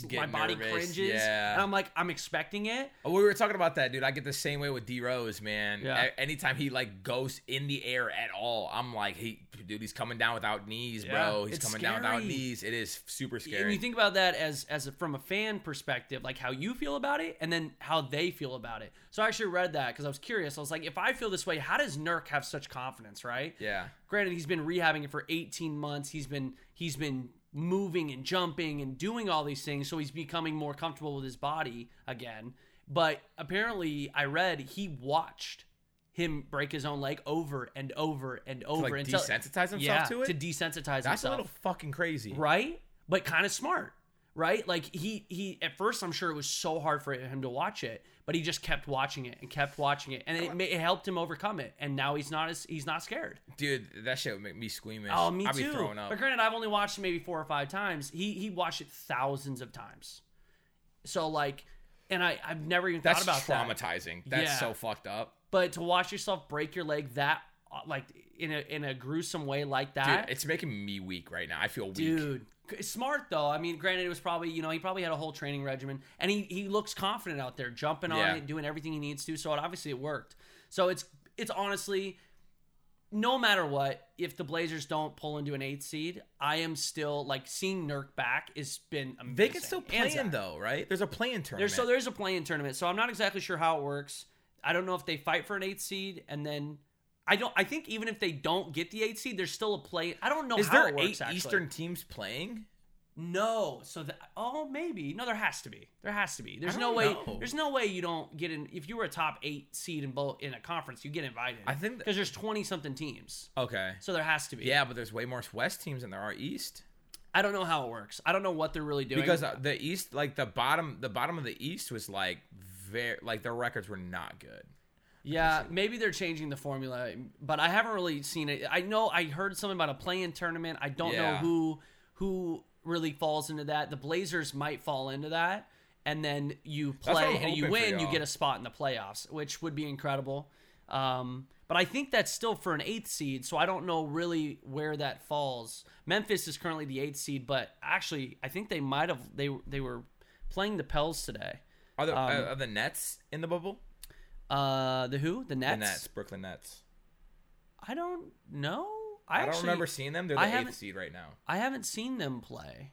Get my body nervous, cringes, yeah. and I'm like, I'm expecting it. Oh, we were talking about that, dude. I get the same way with D Rose, man. Yeah. A- anytime he like goes in the air at all, I'm like, he, dude, he's coming down without knees, Yeah, bro. He's it's coming down without knees. It is super scary. And you think about that as as a, from a fan perspective, like how you feel about it, and then how they feel about it. So I actually read that because I was curious. I was like, if I feel this way, how does Nurk have such confidence, right? yeah, Granted, he's been rehabbing it for 18 months. He's been he's been moving and jumping and doing all these things, so he's becoming more comfortable with his body again. But apparently, I read he watched him break his own leg over and over and over like, until desensitize himself yeah, to it? to desensitize that's himself a little fucking crazy. right? But kind of smart, right? Like he he at first I'm sure it was so hard for him to watch it, but he just kept watching it and kept watching it, and it, it helped him overcome it. And now he's not as he's not scared. Dude, that shit would make me squeamish. Oh, me I'd be too. throwing up. But granted, I've only watched it maybe four or five times. He he watched it thousands of times. So like, and I I've never even That's thought about that. traumatizing. That's Yeah. so fucked up. But to watch yourself break your leg that like in a in a gruesome way like Dude, that, it's making me weak right now. I feel weak. Dude, smart though. I mean, granted, it was probably you know he probably had a whole training regimen, and he he looks confident out there, jumping on Yeah. it, doing everything he needs to. So it obviously it worked. So it's it's honestly, no matter what, if the Blazers don't pull into an eighth seed, I am still like seeing Nurk back has been amazing. They can still play in though, right? There's a play-in tournament. There's so there's a play-in tournament, so I'm not exactly sure how it works. I don't know if they fight for an eighth seed and then. I don't. I think even if they don't get the eight seed, there's still a play. I don't know Is how there it works. eight actually. Eastern teams playing? No, so that oh maybe no, there has to be. There has to be. There's no way. know. There's no way you don't get in. If you were a top eight seed in both in a conference, you get invited. I think because there's twenty something teams, Okay. so there has to be. Yeah, but there's way more West teams than there are East. I don't know how it works. I don't know what they're really doing Because uh, the East, like the bottom, the bottom of the East was like very, like their records were not good. Yeah, maybe they're changing the formula, but I haven't really seen it. I know I heard something about a play-in tournament. I don't know who who really falls into that. The Blazers might fall into that. And then you play and you win, you get a spot in the playoffs, which would be incredible. Um, but I think that's still for an eighth seed, so I don't know really where that falls. Memphis is currently the eighth seed, but actually, I think they might have they they were playing the Pels today. Are the Um, are the Nets in the bubble? Uh, the who? The Nets? The Nets, Brooklyn Nets. I don't know. I, I, don't actually- remember seeing them. They're the eighth seed right now. I haven't seen them play,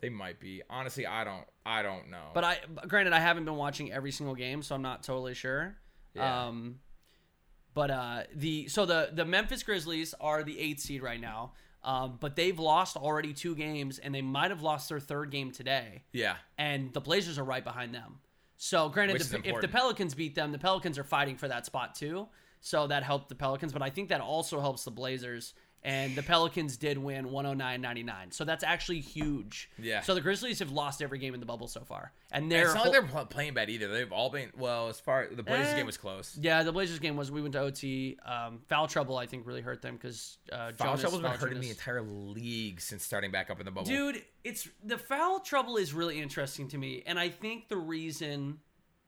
They might be. Honestly, I don't. I don't know. but I granted I haven't been watching every single game, so I'm not totally sure. Yeah. Um, but uh, the so the the Memphis Grizzlies are the eighth seed right now. Um, but they've lost already two games, and they might have lost their third game today. Yeah. And the Blazers are right behind them. So, granted, the, if the. Pelicans beat them, the Pelicans are fighting for that spot too. So that helped the Pelicans, but I think that also helps the Blazers. And the Pelicans did win 109-99. So that's actually huge. Yeah. So the Grizzlies have lost every game in the bubble so far. And they're It's not hol- like they're playing bad either. They've all been well as far. The Blazers Eh. game was close. Yeah, the Blazers game was we went to OT. Um, foul trouble I think really hurt them because uh, Foul Jonas trouble's been hurting the entire league since starting back up in the bubble. Dude, it's the foul trouble is really interesting to me, and I think the reason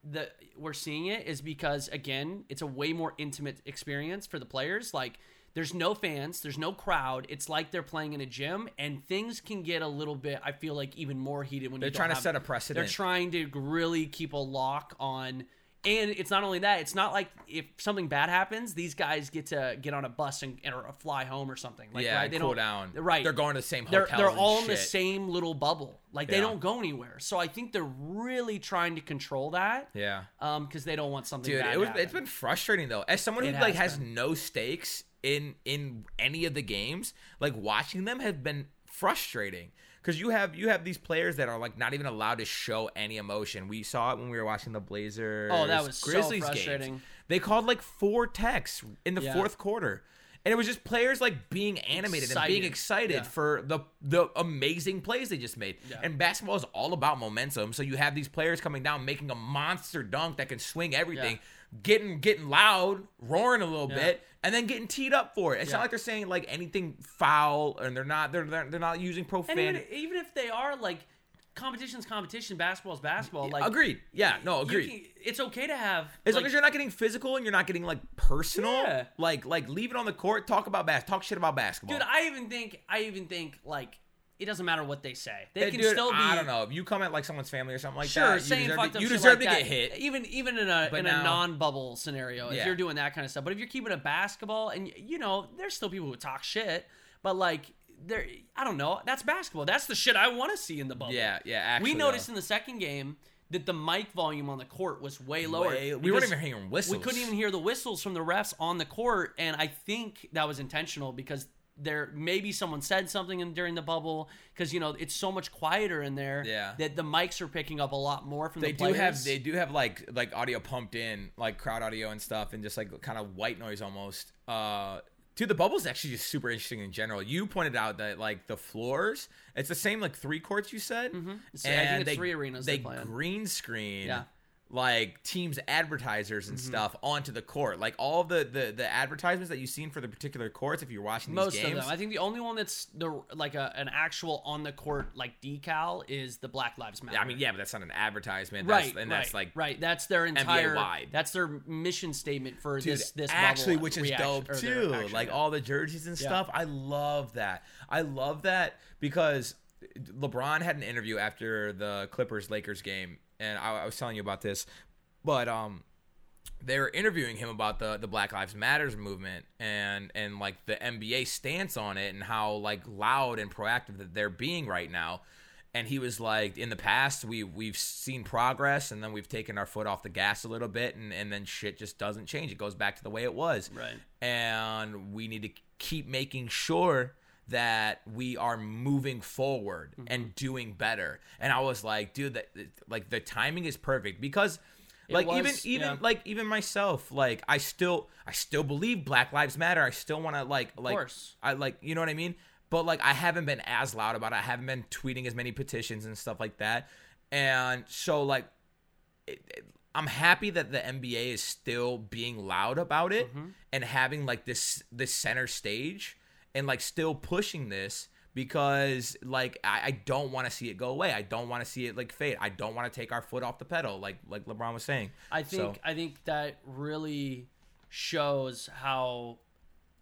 that we're seeing it is because again, it's a way more intimate experience for the players. Like, there's no fans, there's no crowd. It's like they're playing in a gym, and things can get a little bit. I feel like even more heated when They're trying to have- set a precedent. They're trying to really keep a lock on. And it's not only that; it's not like if something bad happens, these guys get to get on a bus and or fly home or something. Like, yeah, right? they cool don't down. Right, They're going to the same they're they're and all in the same little bubble. Like they Yeah. don't go anywhere. So I think they're really trying to control that. Yeah. Um, because they don't want something. Dude, bad it was it's been frustrating though. As someone who like has has no stakes in in any of the games, like watching them have been frustrating. Because you have you have these players that are like not even allowed to show any emotion. We saw it when we were watching the Blazers. Oh, that was so frustrating. Games. They called like four techs in the Yeah. fourth quarter. And it was just players like being animated and being Excited. excited Yeah. for the the amazing plays they just made. Yeah. And basketball is all about momentum. So you have these players coming down making a monster dunk that can swing everything, getting getting loud, roaring a little Yeah. bit, and then getting teed up for it. It's Yeah. not like they're saying like anything foul and they're not they're they're, they're not using profanity. even, even if they are like competition's competition, basketball's basketball. Like agreed. Yeah, no, agreed. can- it's okay to have As like, long as you're not getting physical and you're not getting like personal, Yeah. like like leave it on the court. Talk about bas- talk shit about basketball. dude. I even think I even think like it doesn't matter what they say. They Hey, can dude, still be. I don't know. If you come at like someone's family or something like Sure, that, you saying deserve, fucked to, up you deserve like to that, get hit. Even even in a But in now- a non-bubble scenario, if Yeah. you're doing that kind of stuff. But if you're keeping it basketball, and you know, there's still people who talk shit, but like there, I don't know. That's basketball. That's the shit I want to see in the bubble. Yeah, yeah. Actually, we noticed though. in the second game that the mic volume on the court was way lower. Way- we weren't even hearing whistles. We couldn't even hear the whistles from the refs on the court, and I think that was intentional because there maybe someone said something in, during the bubble because you know it's so much quieter in there Yeah. that the mics are picking up a lot more from They the do have they do have like like audio pumped in, like crowd audio and stuff, and just like kind of white noise almost. Uh, dude, the bubble's actually just super interesting in general. You pointed out that like the floors, it's the same like three courts you said, Mm-hmm. So I think it's three arenas They they play green screen. Yeah. Mm-hmm. Like teams advertisers and stuff onto the court, like all the, the the advertisements that you've seen for the particular courts. If you're watching these most games, of them. I think the only one that's the like a, an actual on the court like decal is the Black Lives Matter. I mean, yeah, but that's not an advertisement, that's, Right, and right, that's like right. That's their entire. wide. That's their mission statement for Dude, this. This actually, which is reaction- dope too. like yeah. all the jerseys and Yeah. stuff. I love that. I love that because LeBron had an interview after the Clippers Lakers game, and I, I was telling you about this, but um, they were interviewing him about the the Black Lives Matters movement and and like the NBA stance on it and how like loud and proactive that they're being right now. And he was like, in the past, we we've seen progress, and then we've taken our foot off the gas a little bit, and, and then shit just doesn't change. It goes back to the way it was, Right. And we need to keep making sure that we are moving forward Mm-hmm. and doing better. And I was like, dude, that like the timing is perfect because like was, even even yeah. like even myself like i still i still believe black lives matter i still want to like like i like you know what i mean but like i haven't been as loud about it i haven't been tweeting as many petitions and stuff like that and so like it, it- i'm happy that the nba is still being loud about it Mm-hmm. and having like this this center stage and like still pushing this because like I, I don't want to see it go away. I don't want to see it like fade. I don't want to take our foot off the pedal, like like LeBron was saying. I think So- I think that really shows how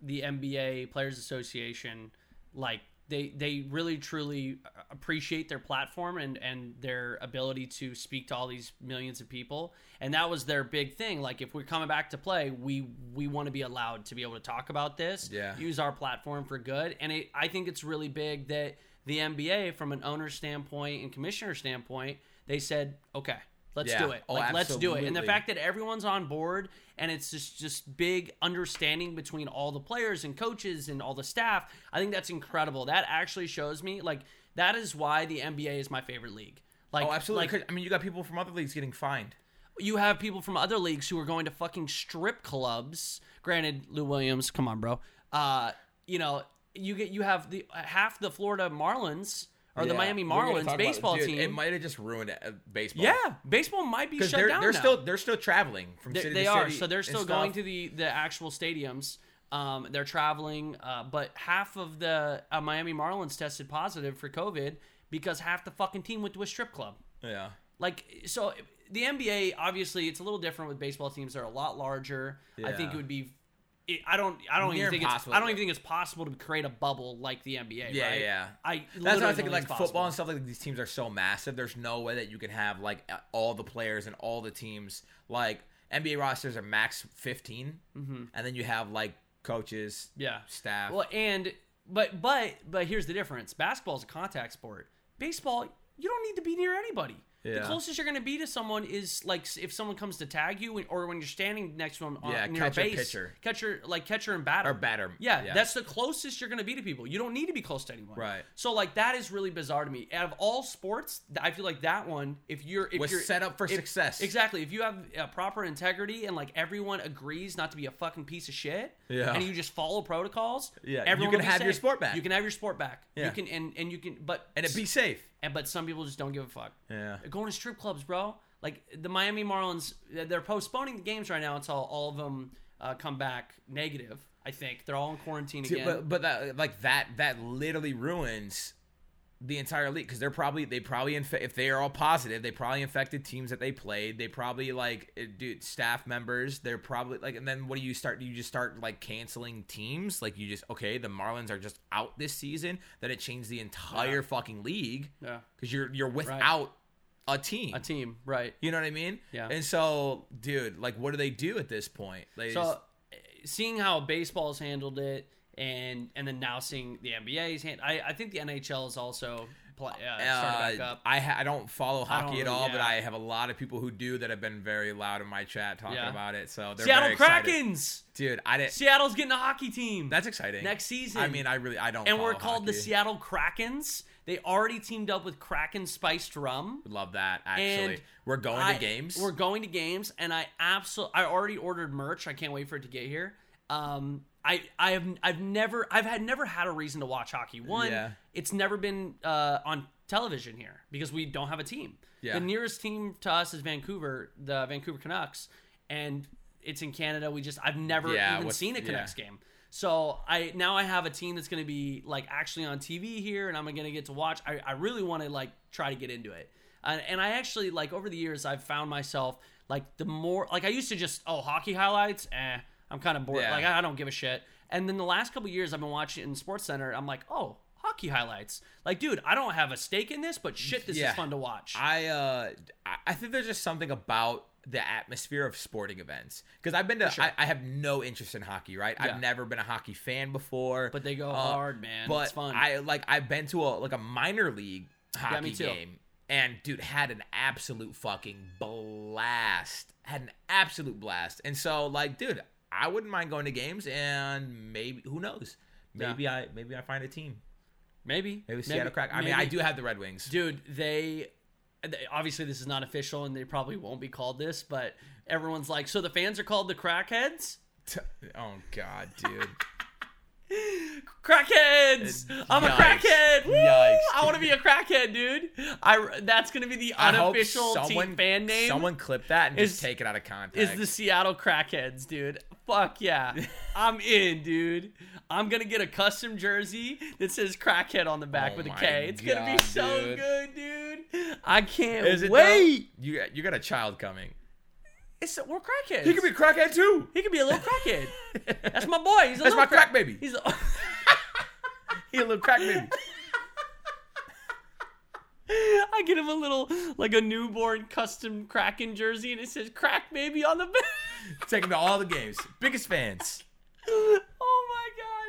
the NBA Players Association like they they really truly appreciate their platform and and their ability to speak to all these millions of people. And that was their big thing. Like if we're coming back to play we we want to be allowed to be able to talk about this Yeah. use our platform for good. And it, I think it's really big that the NBA from an owner standpoint and commissioner standpoint they said okay Let's Yeah. do it. Oh, like let's do it. And the fact that everyone's on board and it's just just big understanding between all the players and coaches and all the staff, I think that's incredible. That actually shows me like that is why the NBA is my favorite league. Like Oh, absolutely. like I mean, you got people from other leagues getting fined. you have people from other leagues who are going to fucking strip clubs. Granted, Lou Williams, come on, bro. Uh, you know, you get you have the half the Florida Marlins or the Miami Marlins talk about- baseball dude, team. It might have just ruined uh, baseball. yeah, baseball might be shut they're down they're now. still they're still traveling from They, city they to are. city So they're still going to the the actual stadiums. Um, they're traveling, uh, but half of the uh, Miami Marlins tested positive for COVID because half the fucking team went to a strip club. yeah. Like so, the NBA obviously it's a little different with baseball teams. They're a lot larger. I think it would be. It, I don't. I don't Near even think it's. I don't even think it's possible to create a bubble like the NBA. Yeah, right? yeah. I. That's what I was thinking. Like think football and stuff, like these teams are so massive. There's no way that you can have like all the players and all the teams. Like NBA rosters are max 15, and then you have like coaches, Mm-hmm. Yeah. staff. Well, and but but but here's the difference. Basketball is a contact sport. Baseball, you don't need to be near anybody. The closest you're going to be to someone is like if someone comes to tag you, or when you're standing next to them on, Yeah, near catcher, a base, pitcher. catcher, like catcher and batter, Or batter. Yeah, Yeah. that's the closest you're going to be to people. You don't need to be close to anyone. Right. So like that is really bizarre to me. Out of all sports, I feel like that one, if you're if Was you're set up for if- success. exactly. If you have uh, proper integrity and like everyone agrees not to be a fucking piece of shit, Yeah. and you just follow protocols, Yeah, you everyone can will be have your sport back. You can have your sport back. Yeah. You can and and you can, but and it be safe. And but some people just don't give a fuck. Yeah. They're going to strip clubs, bro. Like the Miami Marlins, they're postponing the games right now until all of them uh, come back negative. I think they're all in quarantine again. but but that, like that that literally ruins the entire league because they're probably they probably inf- if they are all positive they probably infected teams that they played. They probably like uh, dude staff members they're probably like and then what do you start do you just start like canceling teams? Like you just okay the Marlins are just out this season then it changed the entire Yeah. fucking league yeah, because you're you're without a team. A team, right? you know what I mean? Yeah. and so dude like what do they do at this point? They So, just- seeing how baseball's handled it, and and then now seeing the NBA's hand, I I think the NHL is also play, uh, Uh, up. I ha- I don't follow I don't hockey at all, but. I have a lot of people who do that have been very loud in my chat talking Yeah. about it. So they're Seattle. Krakens. dude. I didn't. Seattle's getting a hockey team That's exciting. next season. I mean, I really I don't. and we're called the. Seattle Krakens. They already teamed up with Kraken Spiced Rum. Love that. Actually, And we're going I- to games. We're going to games, and I absolutely, I already ordered merch. I can't wait for it to get here. Um, I, I have, I've never, I've had never had a reason to watch hockey. One, Yeah. it's never been uh, on television here because we don't have a team. Yeah. The nearest team to us is Vancouver, the Vancouver Canucks, and it's in Canada. We just, I've never Yeah, even seen a yeah. Canucks game. So I now I have a team that's going to be like actually on TV here, and I'm going to get to watch. I, I really want to like try to get into it, and, and I actually like over the years I've found myself like the more like I used to just oh hockey highlights, eh, I'm kind of bored. Yeah. Like I, don't give a shit. And then the last couple years I've been watching it in Sports Center. I'm like oh hockey highlights. Like dude, I don't have a stake in this, but shit, this Yeah. is fun to watch. I uh I- think there's just something about the atmosphere of sporting events because I've been to sure. I, I have no interest in hockey right Yeah. I've never been a hockey fan before But they go Uh, hard, man. but it's fun. I like I've been to a like a minor league hockey too. game and dude had an absolute fucking blast had an absolute blast and so like dude I wouldn't mind going to games and maybe who knows? Maybe I maybe I find a team. Maybe. Maybe Seattle Crack I mean I do have the Red Wings. Dude they they- obviously this is not official and they probably won't be called this but everyone's like so the fans are called the crackheads? Oh god dude. crackheads i'm a crackhead Woo! Yikes. i want to be a crackhead dude i that's gonna be the unofficial someone, team fan name Someone clip that and is- just take it out of context. is the seattle crackheads dude fuck yeah i'm in dude i'm gonna get a custom jersey that says crackhead on the back Oh with a K. it's gonna be so dude. good dude i can't wait though? You you got a child coming. It's, we're crackheads. He could be a crackhead too. He could be a little crackhead. That's my boy. He's a That's little my crack baby. He's a, He a little crack baby. I get him a little like a newborn custom Kraken jersey, and it says "Crack Baby" on the back. Take him to all the games. Biggest fans. oh my god!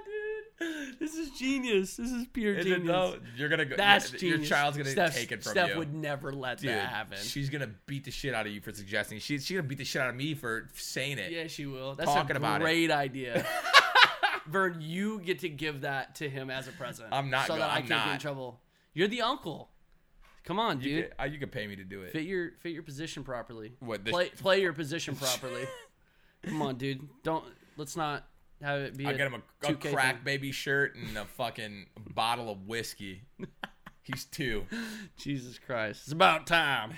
This is genius. This is pure it genius. You're gonna go. That's your, genius. your child's gonna Steph, take it from Steph you. would never let Dude, that happen. she's gonna beat the shit out of you for suggesting. She's she's gonna beat the shit out of me for saying it. Yeah, she will. That's Talking a about it. great idea. Vern, you get to give that to him as a present. I'm not so go- that I I'm can't get in trouble. You're the uncle. Come on, You dude. uh, you could pay me to do it. Fit your fit your position properly. What, the- play play your position properly. Come on, dude. Don't let's not have it be. I get him a, a crack thing. baby shirt and a fucking bottle of whiskey. He's two. Jesus Christ! It's about time.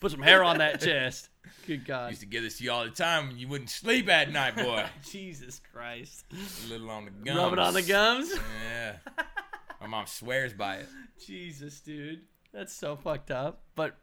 Put some hair on that chest. Good God. Used to give this to you all the time when you wouldn't sleep at night, boy. Jesus Christ. a little on the gums. Rub it on the gums. Yeah. My mom swears by it. Jesus, dude. That's so fucked up. But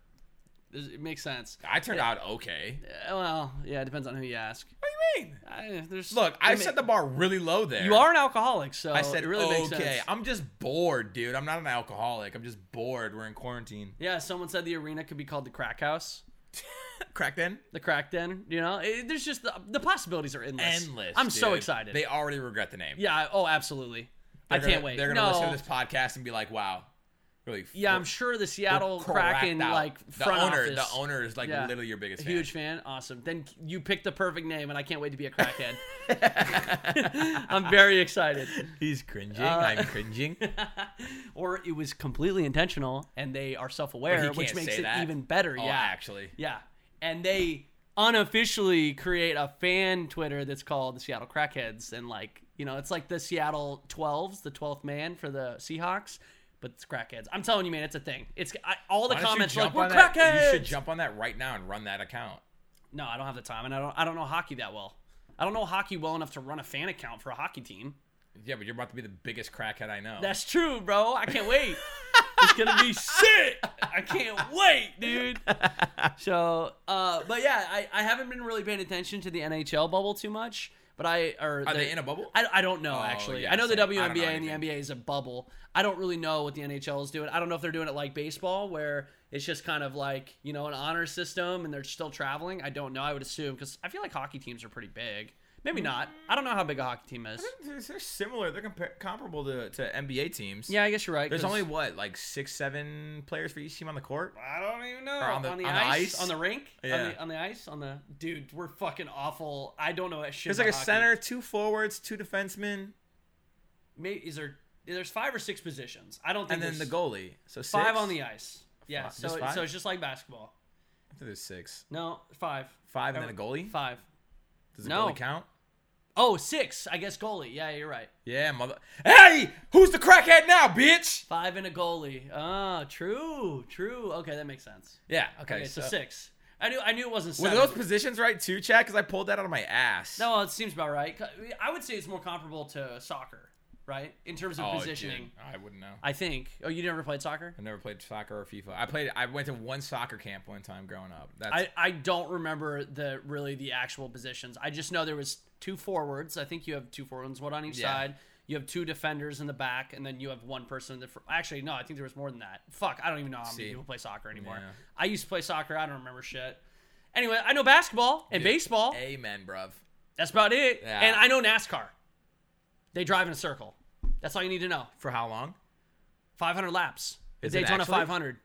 it makes sense. I turned out okay. Well, yeah, it depends on who you ask. What do you mean? I, there's Look, I it ma- set the bar really low there. You are an alcoholic, so I said, it really makes okay. sense. I'm just bored, dude. I'm not an alcoholic. I'm just bored. We're in quarantine. Yeah, someone said the arena could be called the crack house, Crack then? the crack den. You know, It- there's just the, the possibilities are endless. Endless. I'm so excited. They already regret the name. yeah. Oh, absolutely. I They're gonna- can't wait. They're gonna no. listen to this podcast and be like, "Wow, really." Yeah, I'm sure the Seattle Kraken out. like the front owner. office. The owner is like Yeah. literally your biggest fan. huge fan. Awesome. Then you picked the perfect name, and I can't wait to be a crackhead. I'm very excited. He's cringing. Uh, I'm cringing. Or it was completely intentional, and they are self-aware, which makes it that. even better. Oh, yeah, actually. yeah. And they unofficially create a fan Twitter that's called the Seattle Crackheads, and like you know, it's like the Seattle 12s, the 12th man for the Seahawks. But it's crackheads. I'm telling you, man, it's a thing. It's I, all the Why don't you comments like we're on that- crackheads. You should jump on that right now and run that account. No, I don't have the time, and I don't. I don't know hockey that well. I don't know hockey well enough to run a fan account for a hockey team. Yeah, but you're about to be the biggest crackhead I know. That's true, bro. I can't wait. it's gonna be sick. I can't wait, dude. So, uh, but yeah, I, I haven't been really paying attention to the NHL bubble too much. But I or Are they in a bubble? I, I don't know oh, actually. yeah, I know the same. I don't know WNBA and the. NBA is a bubble. I don't really know what the NHL is doing. I don't know if they're doing it like baseball, where it's just kind of like you know an honor system and they're still traveling. I don't know. I would assume because I feel like hockey teams are pretty big. Maybe not. I don't know how big a hockey team is. They're, they're similar. They're compar- comparable to, to NBA teams. Yeah, I guess you're right. There's 'cause- only what, like six, seven players for each team on the court. I don't even know. Or on the- on the, on the ice, ice? on the rink, on, Yeah. the, on the ice, on the dude. We're fucking awful. I don't know that shit. There's like a about hockey. center, two forwards, two defensemen, Maybe is there? There's five or six positions. I don't think and then the there's goalie. So six? five on the ice. Yeah, Fi- so just five? so it's just like basketball. I think there's six. No, five. Five and then a goalie. Five. Does the No. goalie count? Oh, six. I guess goalie. Yeah, you're right. Yeah, mother. Hey, who's the crackhead now, bitch? Five and a goalie. Ah, true, true. Okay, that makes sense. Yeah. Okay. Okay, so, six. I knew I knew it wasn't Were those positions right too, Chad? Because I pulled that out of my ass. no, it seems about right. I would say it's more comparable to soccer, right? In terms of Oh, positioning. I wouldn't know. I think. Oh, you never played soccer? I never played soccer or FIFA. I played. I went to one soccer camp one time growing up. That's I, I don't remember the really the actual positions. I just know there was two forwards. I think you have two forwards, one on each Yeah. side. You have two defenders in the back, and then you have one person in the. Fr- Actually, no, I think there was more than that. Fuck, I don't even know how many See. people play soccer anymore. Yeah. I used to play soccer. I don't remember shit. Anyway, I know basketball and Dude, baseball. Amen, bruv. That's about it. Yeah. And I know NASCAR. They drive in a circle. That's all you need to know. For how long? 500 laps. Is it Daytona actually? 500.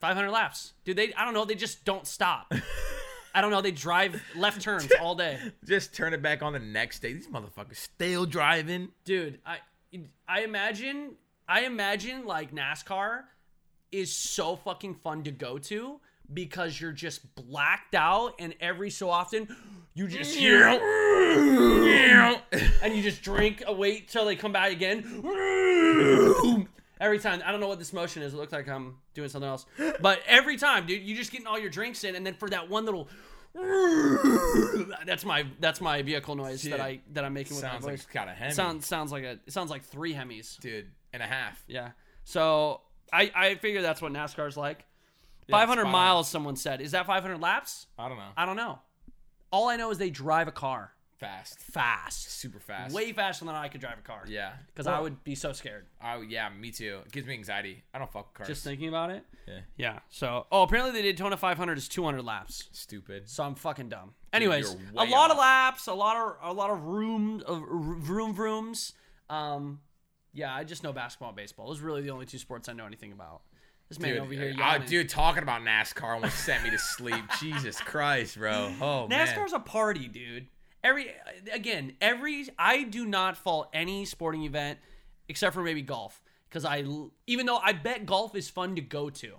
500 laps. Dude, they I don't know, they just don't stop. I don't know, they drive left turns all day. Just turn it back on the next day. These motherfuckers still driving. Dude, I I imagine I imagine like NASCAR is so fucking fun to go to because you're just blacked out and every so often you just mm. hear mm. Mm. and you just drink, wait till they come back again. Every time, I don't know what this motion is. It looks like I'm doing something else, but every time, dude, you just getting all your drinks in, and then for that one little, that's my that's my vehicle noise that I that I'm making with Sounds my like voice. it's got a Hemi. sounds sounds like a it sounds like three Hemis. dude, and a half. Yeah. So I I figure that's what NASCAR's like. Yeah, 500 miles, someone said. Is that 500 laps? I don't know. I don't know. All I know is they drive a car Fast, fast, super fast. way faster than I could drive a car. Yeah. because I would be so scared Oh yeah, me too. It gives me anxiety. I don't fuck with cars. just thinking about it. yeah. Yeah. So, oh, apparently the Daytona 500 is 200 laps. Stupid. So I'm fucking dumb. Anyways, you're a way lot of off. laps, a lot of a lot of room of vroom vrooms. Um, Yeah, I just know basketball and baseball. Those are really the only two sports I know anything about. This man Dude, over here, oh, dude, talking about NASCAR almost sent me to sleep. Jesus Christ, bro. Oh man. NASCAR's a party, dude. Every again, every I do not fault any sporting event except for maybe golf because I even though I bet golf is fun to go to,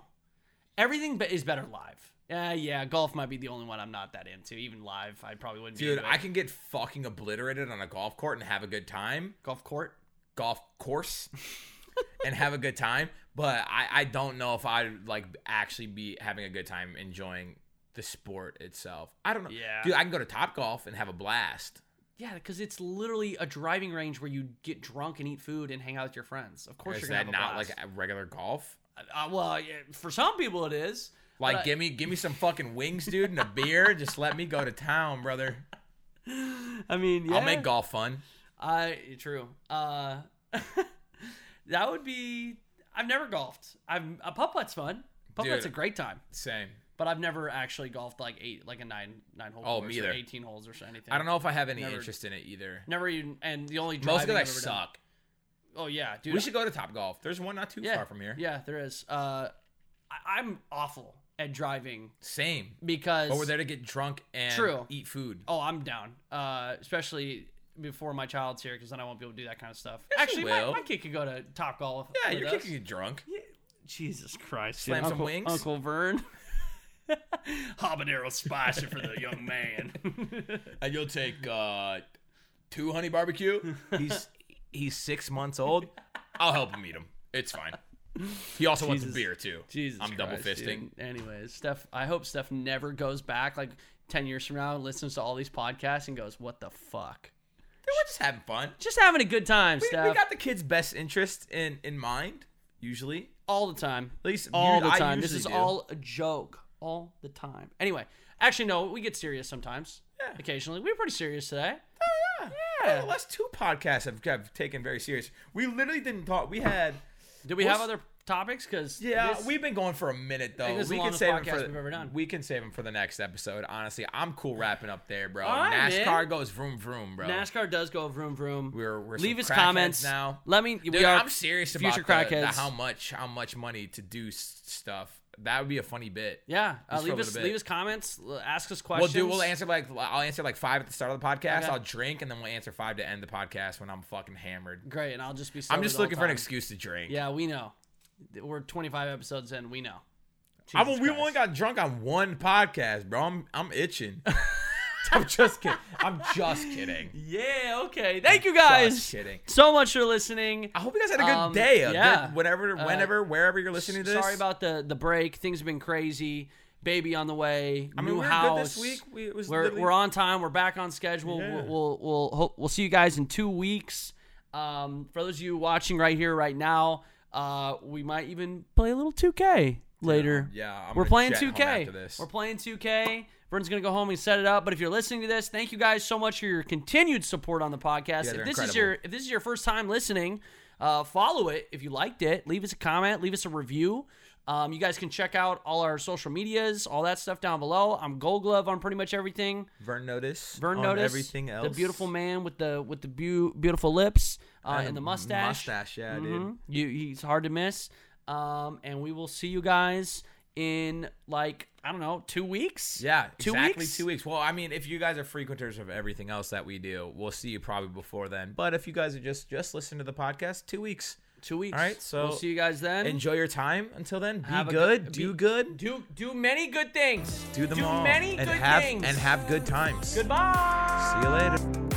everything is better live. Uh, yeah, golf might be the only one I'm not that into. Even live, I probably wouldn't. be Dude, into it. I can get fucking obliterated on a golf court and have a good time. golf court. Golf course. and have a good time. But I, I don't know if I'd like actually be having a good time enjoying the sport itself. I don't know. Yeah. Dude, I can go to Top Golf and have a blast. Yeah, because it's literally a driving range where you get drunk and eat food and hang out with your friends. Of course, Is you're gonna that have a not blast. like a regular golf? Uh, well, yeah, for some people it is. Like, But give me give me some fucking wings, dude, and a beer. Just let me go to town, brother. I mean, yeah. I'll make golf fun. I true. Uh, that would be. I've never golfed. I've a putt putt's fun. Putt putt's a great time, Same. but I've never actually golfed like eight, like a nine nine hole. Oh, me or either. Eighteen holes or anything. I don't know if I have any Never- interest in it either. Never even. And the only Most of done- suck. Oh yeah, dude. We should go to Top Golf. There's one not too yeah, far from here. Yeah, there is. Uh, I, I'm awful at driving Same. because. But we're there to get drunk and True. eat food. Oh, I'm down. Uh, especially before my child's here, because then I won't be able to do that kind of stuff. Yes, Actually, my, will. my kid could go to Top Golf. Yeah, with you're us. kicking it drunk. Jesus Christ! Slam dude. some Uncle, wings? Uncle Vern. Habanero spicy for the young man. And you'll take uh, two honey barbecue. He's he's six months old. I'll help him eat him. It's fine. He also wants a beer too. Jesus, I'm double fisting. dude. Anyways, Steph, I hope Steph never goes back like ten years from now and listens to all these podcasts and goes, "What the fuck?" We're just having fun. Just having a good time, We, Steph. we got the kids' best interest in in mind. Usually, all the time. at least all you- the I time. This usually is do. all a joke. All the time. Anyway, actually, no, we get serious sometimes. Yeah. Occasionally, we were pretty serious today. Oh, yeah. Yeah. The last two podcasts have, have taken very serious. We literally didn't talk. We had. Did we have other topics? Because Yeah, we've been going for a minute though. this we can save them podcast for we've ever done. We can save them for the next episode. Honestly, I'm cool wrapping up there, bro. Right, NASCAR man. goes vroom vroom, bro. NASCAR does go vroom vroom. We're we're Leave us comments now. Let me. Dude, I'm serious future about the, the how much how much money to do stuff. That would be a funny bit. Yeah, uh, Just for a leave us leave us comments. Ask us We'll questions. do. We'll answer like I'll answer like five at the start of the podcast. Okay. I'll drink and then we'll answer five to end the podcast when I'm fucking hammered. Great, and I'll just be. I'm just looking for an excuse to drink. Yeah, we know. We're 25 episodes in. We know. I Jesus we Christ. only got drunk on one podcast, bro. I'm I'm itching. I'm just kidding. I'm just kidding. Yeah. Okay. Thank you guys Just kidding. so much for listening. I hope you guys had a good Um, day. A yeah. good whatever, Uh, whenever, wherever you're listening to this. Sorry about the the break. Things have been crazy. Baby on the way. I mean, new we're house. good this week. We, it was We're, literally- we're on time. We're back on schedule. Yeah. We'll we'll we'll, hope, we'll see you guys in two weeks. Um, for those of you watching right here, right now, uh, we might even play a little 2K later. Yeah, I'm we're playing jet home 2K. after this. We're playing 2K. Vern's gonna go home and set it up. But if you're listening to this, thank you guys so much for your continued support on the podcast. Yeah, if this is your if this is your first time listening, uh, follow it if you liked it. Leave us a comment. Leave us a review. Um, you guys can check out all our social medias, all that stuff down below. I'm GoldGlove on pretty much everything. Vern Notice. Vern on Notice, everything else. the beautiful man with the with the beau- beautiful lips uh, and the mustache. Mustache, yeah, dude. Mhm. You, he's hard to miss. Um, and we will see you guys in like I don't know two weeks. Yeah, Two exactly weeks? two weeks. Well, I mean, if you guys are frequenters of everything else that we do, we'll see you probably before then. But if you guys are just just listening to the podcast, two weeks. Two weeks. All right, so we'll see you guys then. Enjoy your time. Until then, be good, good- do be- good, do do many good things. do them do all, many and good have things. and have good times. Goodbye. See you later.